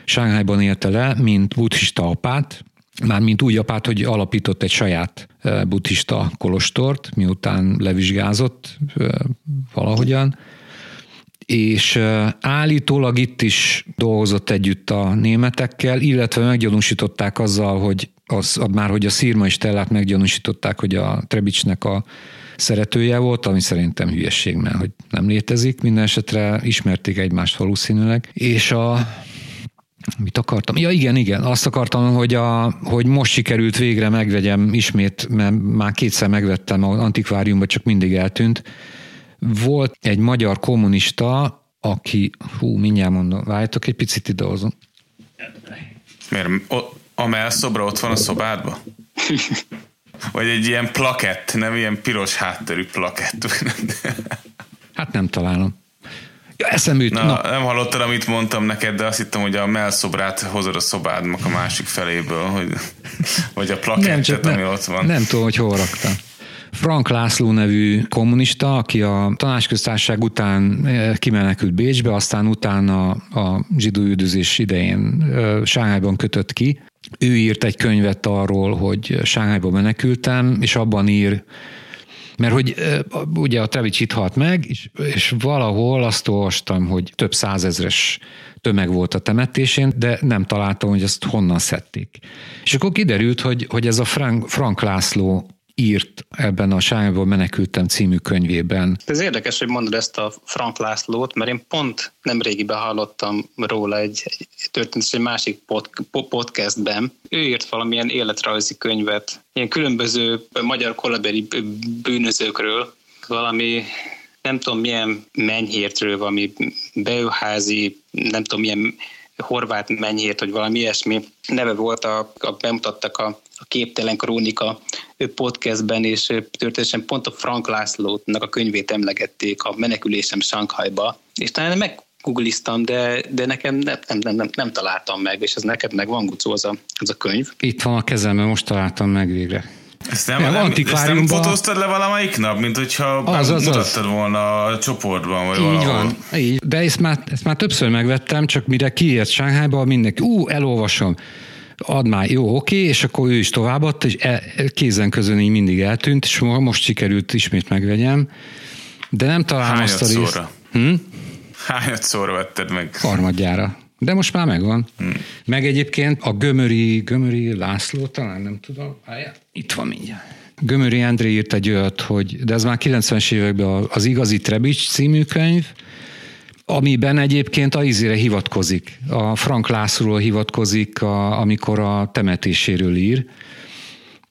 Sánghájban élte le, mint buddhista apát, már mint úgy apát, hogy alapított egy saját buddhista kolostort, miután levizsgázott valahogyan, és állítólag itt is dolgozott együtt a németekkel, illetve meggyanúsították azzal, hogy az, már hogy a Szirma és Tellát meggyanúsították, hogy a Trebicsnek a szeretője volt, ami szerintem hülyesség, mert hogy nem létezik, minden esetre ismerték egymást valószínűleg, és a Mit akartam? Ja igen, igen, azt akartam, hogy, a, hogy most sikerült végre megvegyem ismét, mert már kétszer megvettem az antikváriumban, csak mindig eltűnt. Volt egy magyar kommunista, aki, hú, mindjárt mondom, várjátok egy picit idehozom. Miért? A melszobra ott van a szobádban? Vagy egy ilyen plakett, nem ilyen piros hátterű plakett. hát nem találom. Ja, eszembe Na, Na, nem hallottad, amit mondtam neked, de azt hittem, hogy a melszobrát hozod a szobádnak a másik feléből, hogy, vagy a plakettet, ami nem, ott van. Nem tudom, hogy hol raktam. Frank László nevű kommunista, aki a tanácsköztársaság után eh, kimenekült Bécsbe, aztán utána a zsidó üldözés idején eh, Sánghányban kötött ki. Ő írt egy könyvet arról, hogy Sánghányban menekültem, és abban ír mert hogy ugye a Trevics itt halt meg, és, és valahol azt olvastam, hogy több százezres tömeg volt a temetésén, de nem találtam, hogy ezt honnan szedték. És akkor kiderült, hogy, hogy ez a Frank, Frank László írt ebben a Sányból menekültem című könyvében. Ez érdekes, hogy mondod ezt a Frank Lászlót, mert én pont nem régiben hallottam róla egy, egy történet egy másik pod, podcastben. Ő írt valamilyen életrajzi könyvet, ilyen különböző magyar kolaberi bűnözőkről, valami nem tudom milyen mennyhértről, valami beőházi, nem tudom milyen horvát mennyhért, vagy valami ilyesmi neve volt, a, a bemutattak a, a Képtelen Krónika podcastben, és történetesen pont a Frank Lászlónak a könyvét emlegették a menekülésem Sankhajba, és talán meg googliztam, de, de nekem nem, nem, nem, nem, nem találtam meg, és ez neked meg van, Gucó, az a, az a könyv. Itt van a kezemben, most találtam meg végre. Ezt nem, nem, nem, ezt nem fotóztad le valamelyik nap, mint hogyha az, az, mutattad az. volna a csoportban, vagy Így valahol. van. Így. De ezt már, ezt már többször megvettem, csak mire kiért Sánghájba, mindenki, ú, elolvasom ad már, jó, oké, és akkor ő is továbbadta, és el, kézen közön így mindig eltűnt, és most sikerült ismét megvegyem, de nem találom Hányat azt a részt. Hm? Hányat szóra vetted meg? Harmadjára. De most már megvan. Hmm. Meg egyébként a Gömöri, Gömöri László, talán nem tudom. Itt van mindjárt. Gömöri André írt egy olyat, hogy, de ez már 90-es években az Igazi Trebics című könyv, amiben egyébként a izére hivatkozik. A Frank Lászlóról hivatkozik, a, amikor a temetéséről ír.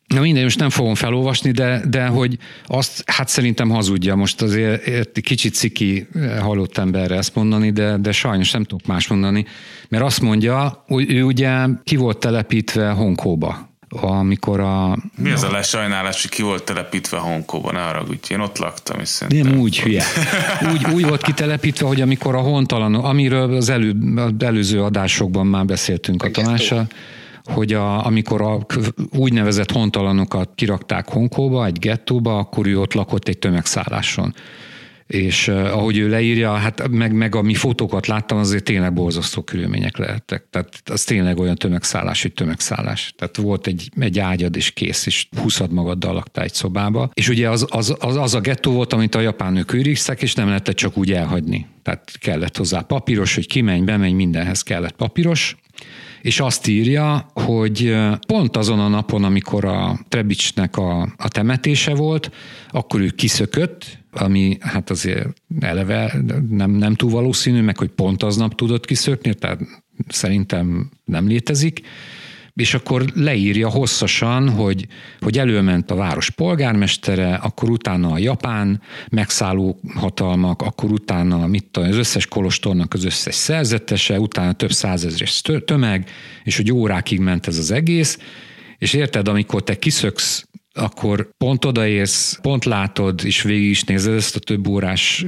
Na minden, most nem fogom felolvasni, de, de hogy azt, hát szerintem hazudja. Most azért kicsit ciki halott emberre ezt mondani, de, de sajnos nem tudok más mondani, mert azt mondja, hogy ő ugye ki volt telepítve Honkóba, amikor a... Mi az a lesajnálás, hogy ki volt telepítve Honkóban, ne haragudj, én ott laktam, és szerintem... Nem úgy hülye. Úgy, úgy volt kitelepítve, hogy amikor a hontalan, amiről az, elő, az előző adásokban már beszéltünk a Tamással, hogy a, amikor a úgynevezett hontalanokat kirakták Honkóba, egy gettóba, akkor ő ott lakott egy tömegszálláson és ahogy ő leírja, hát meg, meg a mi fotókat láttam, azért tényleg borzasztó körülmények lehettek. Tehát az tényleg olyan tömegszállás, hogy tömegszállás. Tehát volt egy, egy ágyad és kész, és húszad magaddal laktál egy szobába. És ugye az, az, az, az a gettó volt, amit a japánok őriztek, és nem lehetett csak úgy elhagyni. Tehát kellett hozzá papíros, hogy kimenj, bemenj, mindenhez kellett papíros és azt írja, hogy pont azon a napon, amikor a Trebicsnek a, a temetése volt, akkor ő kiszökött, ami hát azért eleve nem, nem túl valószínű, meg hogy pont aznap tudott kiszökni, tehát szerintem nem létezik, és akkor leírja hosszasan, hogy, hogy előment a város polgármestere, akkor utána a japán megszálló hatalmak, akkor utána mit az összes kolostornak az összes szerzetese, utána több százezres tömeg, és hogy órákig ment ez az egész, és érted, amikor te kiszöksz akkor pont odaérsz, pont látod, és végig is nézed ezt a több órás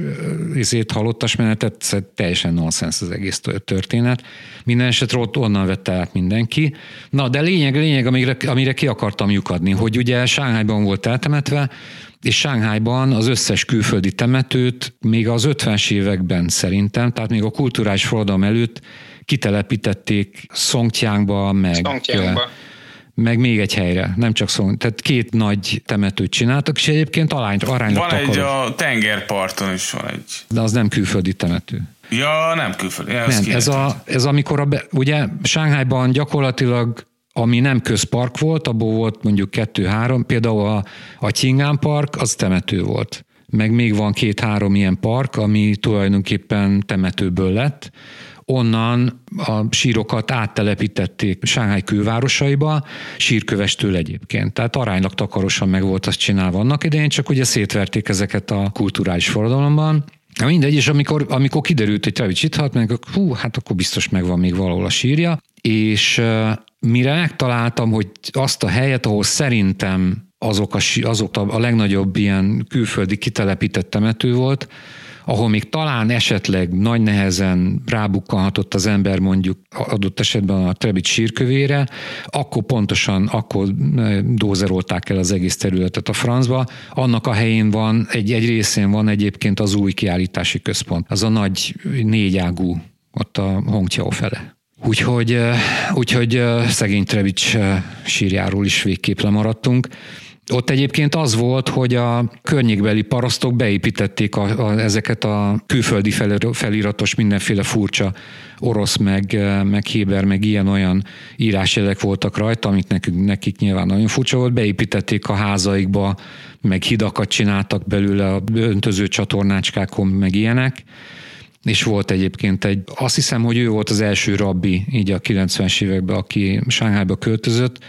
izét, halottas menetet, szóval teljesen nonsens az egész történet. Minden esetre ott onnan vette át mindenki. Na, de lényeg, lényeg, amire, amire ki akartam lyukadni, hogy ugye Sánghányban volt eltemetve, és Sánghányban az összes külföldi temetőt még az 50-es években szerintem, tehát még a kulturális forradalom előtt kitelepítették Szongtyángba, meg Szongtyángba meg még egy helyre, nem csak szó. Tehát két nagy temetőt csináltak, és egyébként arány, aránylag Van takaros. egy a tengerparton is van egy. De az nem külföldi temető. Ja, nem külföldi. Ja, nem, ez, a, ez amikor a, be, ugye Sánghányban gyakorlatilag ami nem közpark volt, abból volt mondjuk kettő-három, például a, a Qing'an Park, az temető volt. Meg még van két-három ilyen park, ami tulajdonképpen temetőből lett, onnan a sírokat áttelepítették Sánghái külvárosaiba, sírkövestől egyébként. Tehát aránylag takarosan meg volt azt csinálva annak idején, csak ugye szétverték ezeket a kulturális forradalomban, Na mindegy, és amikor, amikor kiderült, hogy Travis itt halt, meg hú, hát akkor biztos megvan még valahol a sírja, és mire megtaláltam, hogy azt a helyet, ahol szerintem azok a, azok a, a legnagyobb ilyen külföldi kitelepített temető volt, ahol még talán esetleg nagy nehezen rábukkanhatott az ember mondjuk adott esetben a Trebit sírkövére, akkor pontosan, akkor dózerolták el az egész területet a francba. Annak a helyén van, egy, egy részén van egyébként az új kiállítási központ. Az a nagy négyágú ott a Hongqiao fele. Úgyhogy, úgyhogy szegény Trevics sírjáról is végképp lemaradtunk. Ott egyébként az volt, hogy a környékbeli parasztok beépítették a, a, ezeket a külföldi feliratos mindenféle furcsa orosz, meg, meg héber, meg ilyen-olyan írásjelek voltak rajta, amit nekünk, nekik nyilván nagyon furcsa volt, beépítették a házaikba, meg hidakat csináltak belőle a öntöző csatornácskákon, meg ilyenek. És volt egyébként egy, azt hiszem, hogy ő volt az első rabbi így a 90-es években, aki Sánghányba költözött,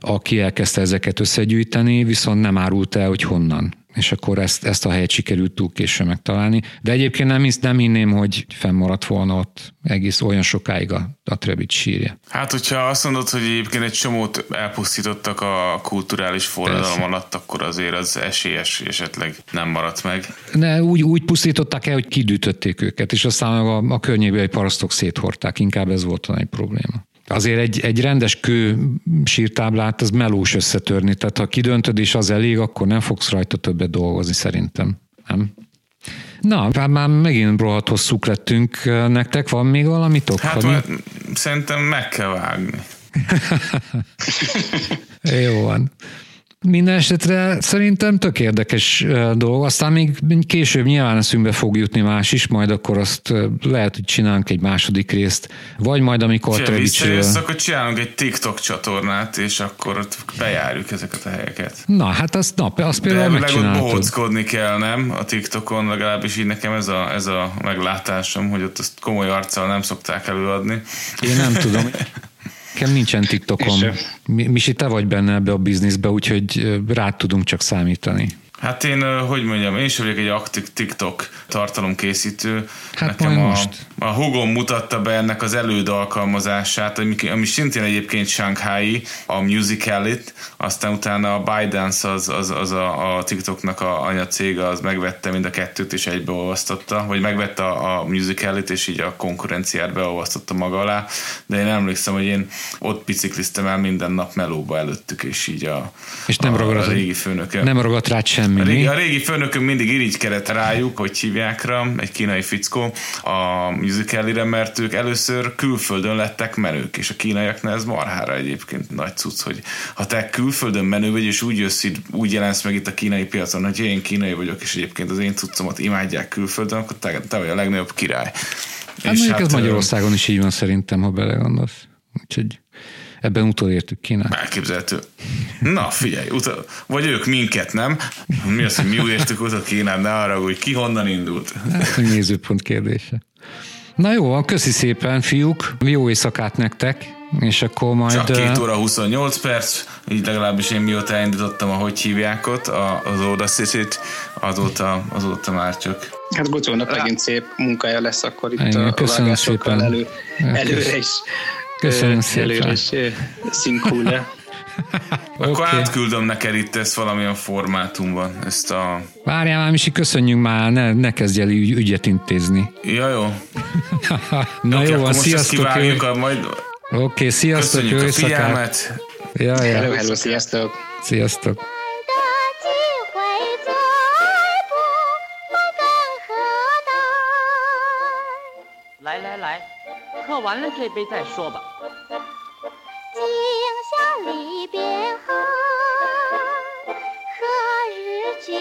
aki elkezdte ezeket összegyűjteni, viszont nem árult el, hogy honnan. És akkor ezt, ezt a helyet sikerült túl később megtalálni. De egyébként nem, nem hinném, hogy fennmaradt volna ott egész olyan sokáig a, a Trebic sírja. Hát, hogyha azt mondod, hogy egyébként egy csomót elpusztítottak a kulturális forradalom alatt, akkor azért az esélyes esetleg nem maradt meg. Ne, úgy, úgy pusztították el, hogy kidütötték őket, és aztán a, a környékbeli parasztok széthorták, inkább ez volt egy probléma. Azért egy, egy rendes kő sírtáblát az melós összetörni, tehát ha kidöntöd és az elég, akkor nem fogsz rajta többet dolgozni szerintem. Nem? Na, hát már megint rohadt hosszúk lettünk. Nektek van még valamitok? Hát már, szerintem meg kell vágni. Jó van. Minden esetre szerintem tök érdekes dolog. Aztán még később nyilván eszünkbe fog jutni más is, majd akkor azt lehet, hogy csinálunk egy második részt, vagy majd amikor visszajössz, akkor csinálunk egy TikTok csatornát, és akkor ott bejárjuk ezeket a helyeket. Na, hát azt, na, azt például De megcsináltad. De kell, nem? A TikTokon legalábbis így nekem ez a, ez a meglátásom, hogy ott azt komoly arccal nem szokták előadni. Én nem tudom. Nekem nincsen TikTokom. Misi, te vagy benne ebbe a bizniszbe, úgyhogy rád tudunk csak számítani. Hát én, hogy mondjam, én is vagyok egy aktív TikTok tartalomkészítő. Hát Nekem a, most. a Hugom mutatta be ennek az előd alkalmazását, ami, ami szintén egyébként Shanghai, a Musicalit, aztán utána a ByteDance az, az, az a, a TikToknak a anyacége, az megvette mind a kettőt és egybeolvasztotta, vagy megvette a, a Musicalit, és így a konkurenciát beolvasztotta maga alá, de én emlékszem, hogy én ott bicikliztem el minden nap melóba előttük, és így a, és nem a, a régi főnöke. Nem ragadt rá sem semmi. A régi, a régi főnökünk mindig irigykedett rájuk, hogy hívják rá, egy kínai fickó a musicalire, mert ők először külföldön lettek menők, és a kínaiaknál ez marhára egyébként nagy cucc, hogy ha te külföldön menő vagy, és úgy jössz, úgy jelensz meg itt a kínai piacon, hogy én kínai vagyok, és egyébként az én cuccomat imádják külföldön, akkor te, te vagy a legnagyobb király. Hát és hát, ez Magyarországon is így van szerintem, ha belegondolsz. Úgyhogy ebben utolértük Kínát. Elképzelhető. Na, figyelj, utol, vagy ők minket, nem? Mi az, hogy mi értük utol Kínát, ne arra, hogy ki honnan indult? Hát, nézőpont kérdése. Na jó, van, köszi szépen, fiúk. Jó éjszakát nektek, és akkor majd... Csak 2 óra 28 perc, így legalábbis én mióta elindítottam a hogy hívják ott, az Audacity-t, azóta, azóta már csak... Hát Gocónak megint szép munkája lesz akkor itt Igen, a köszönöm szépen. elő, előre is. Köszönöm szépen. Előre is szinkúle. Akkor okay. átküldöm neked itt ezt valamilyen formátumban, ezt a... Várjál már, Misi, köszönjünk már, ne, ne kezdj el ügy, ügyet intézni. Ja, jó. Na okay, jó, van, sziasztok. A, majd... Oké, okay, sziasztok, Köszönjük jó a figyelmet. Ja, ja. Hello, hello, sziasztok. Sziasztok. 喝完了这杯再说吧。今宵离别后，何日君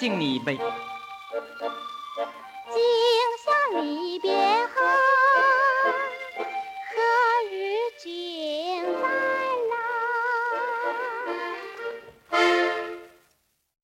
敬你一杯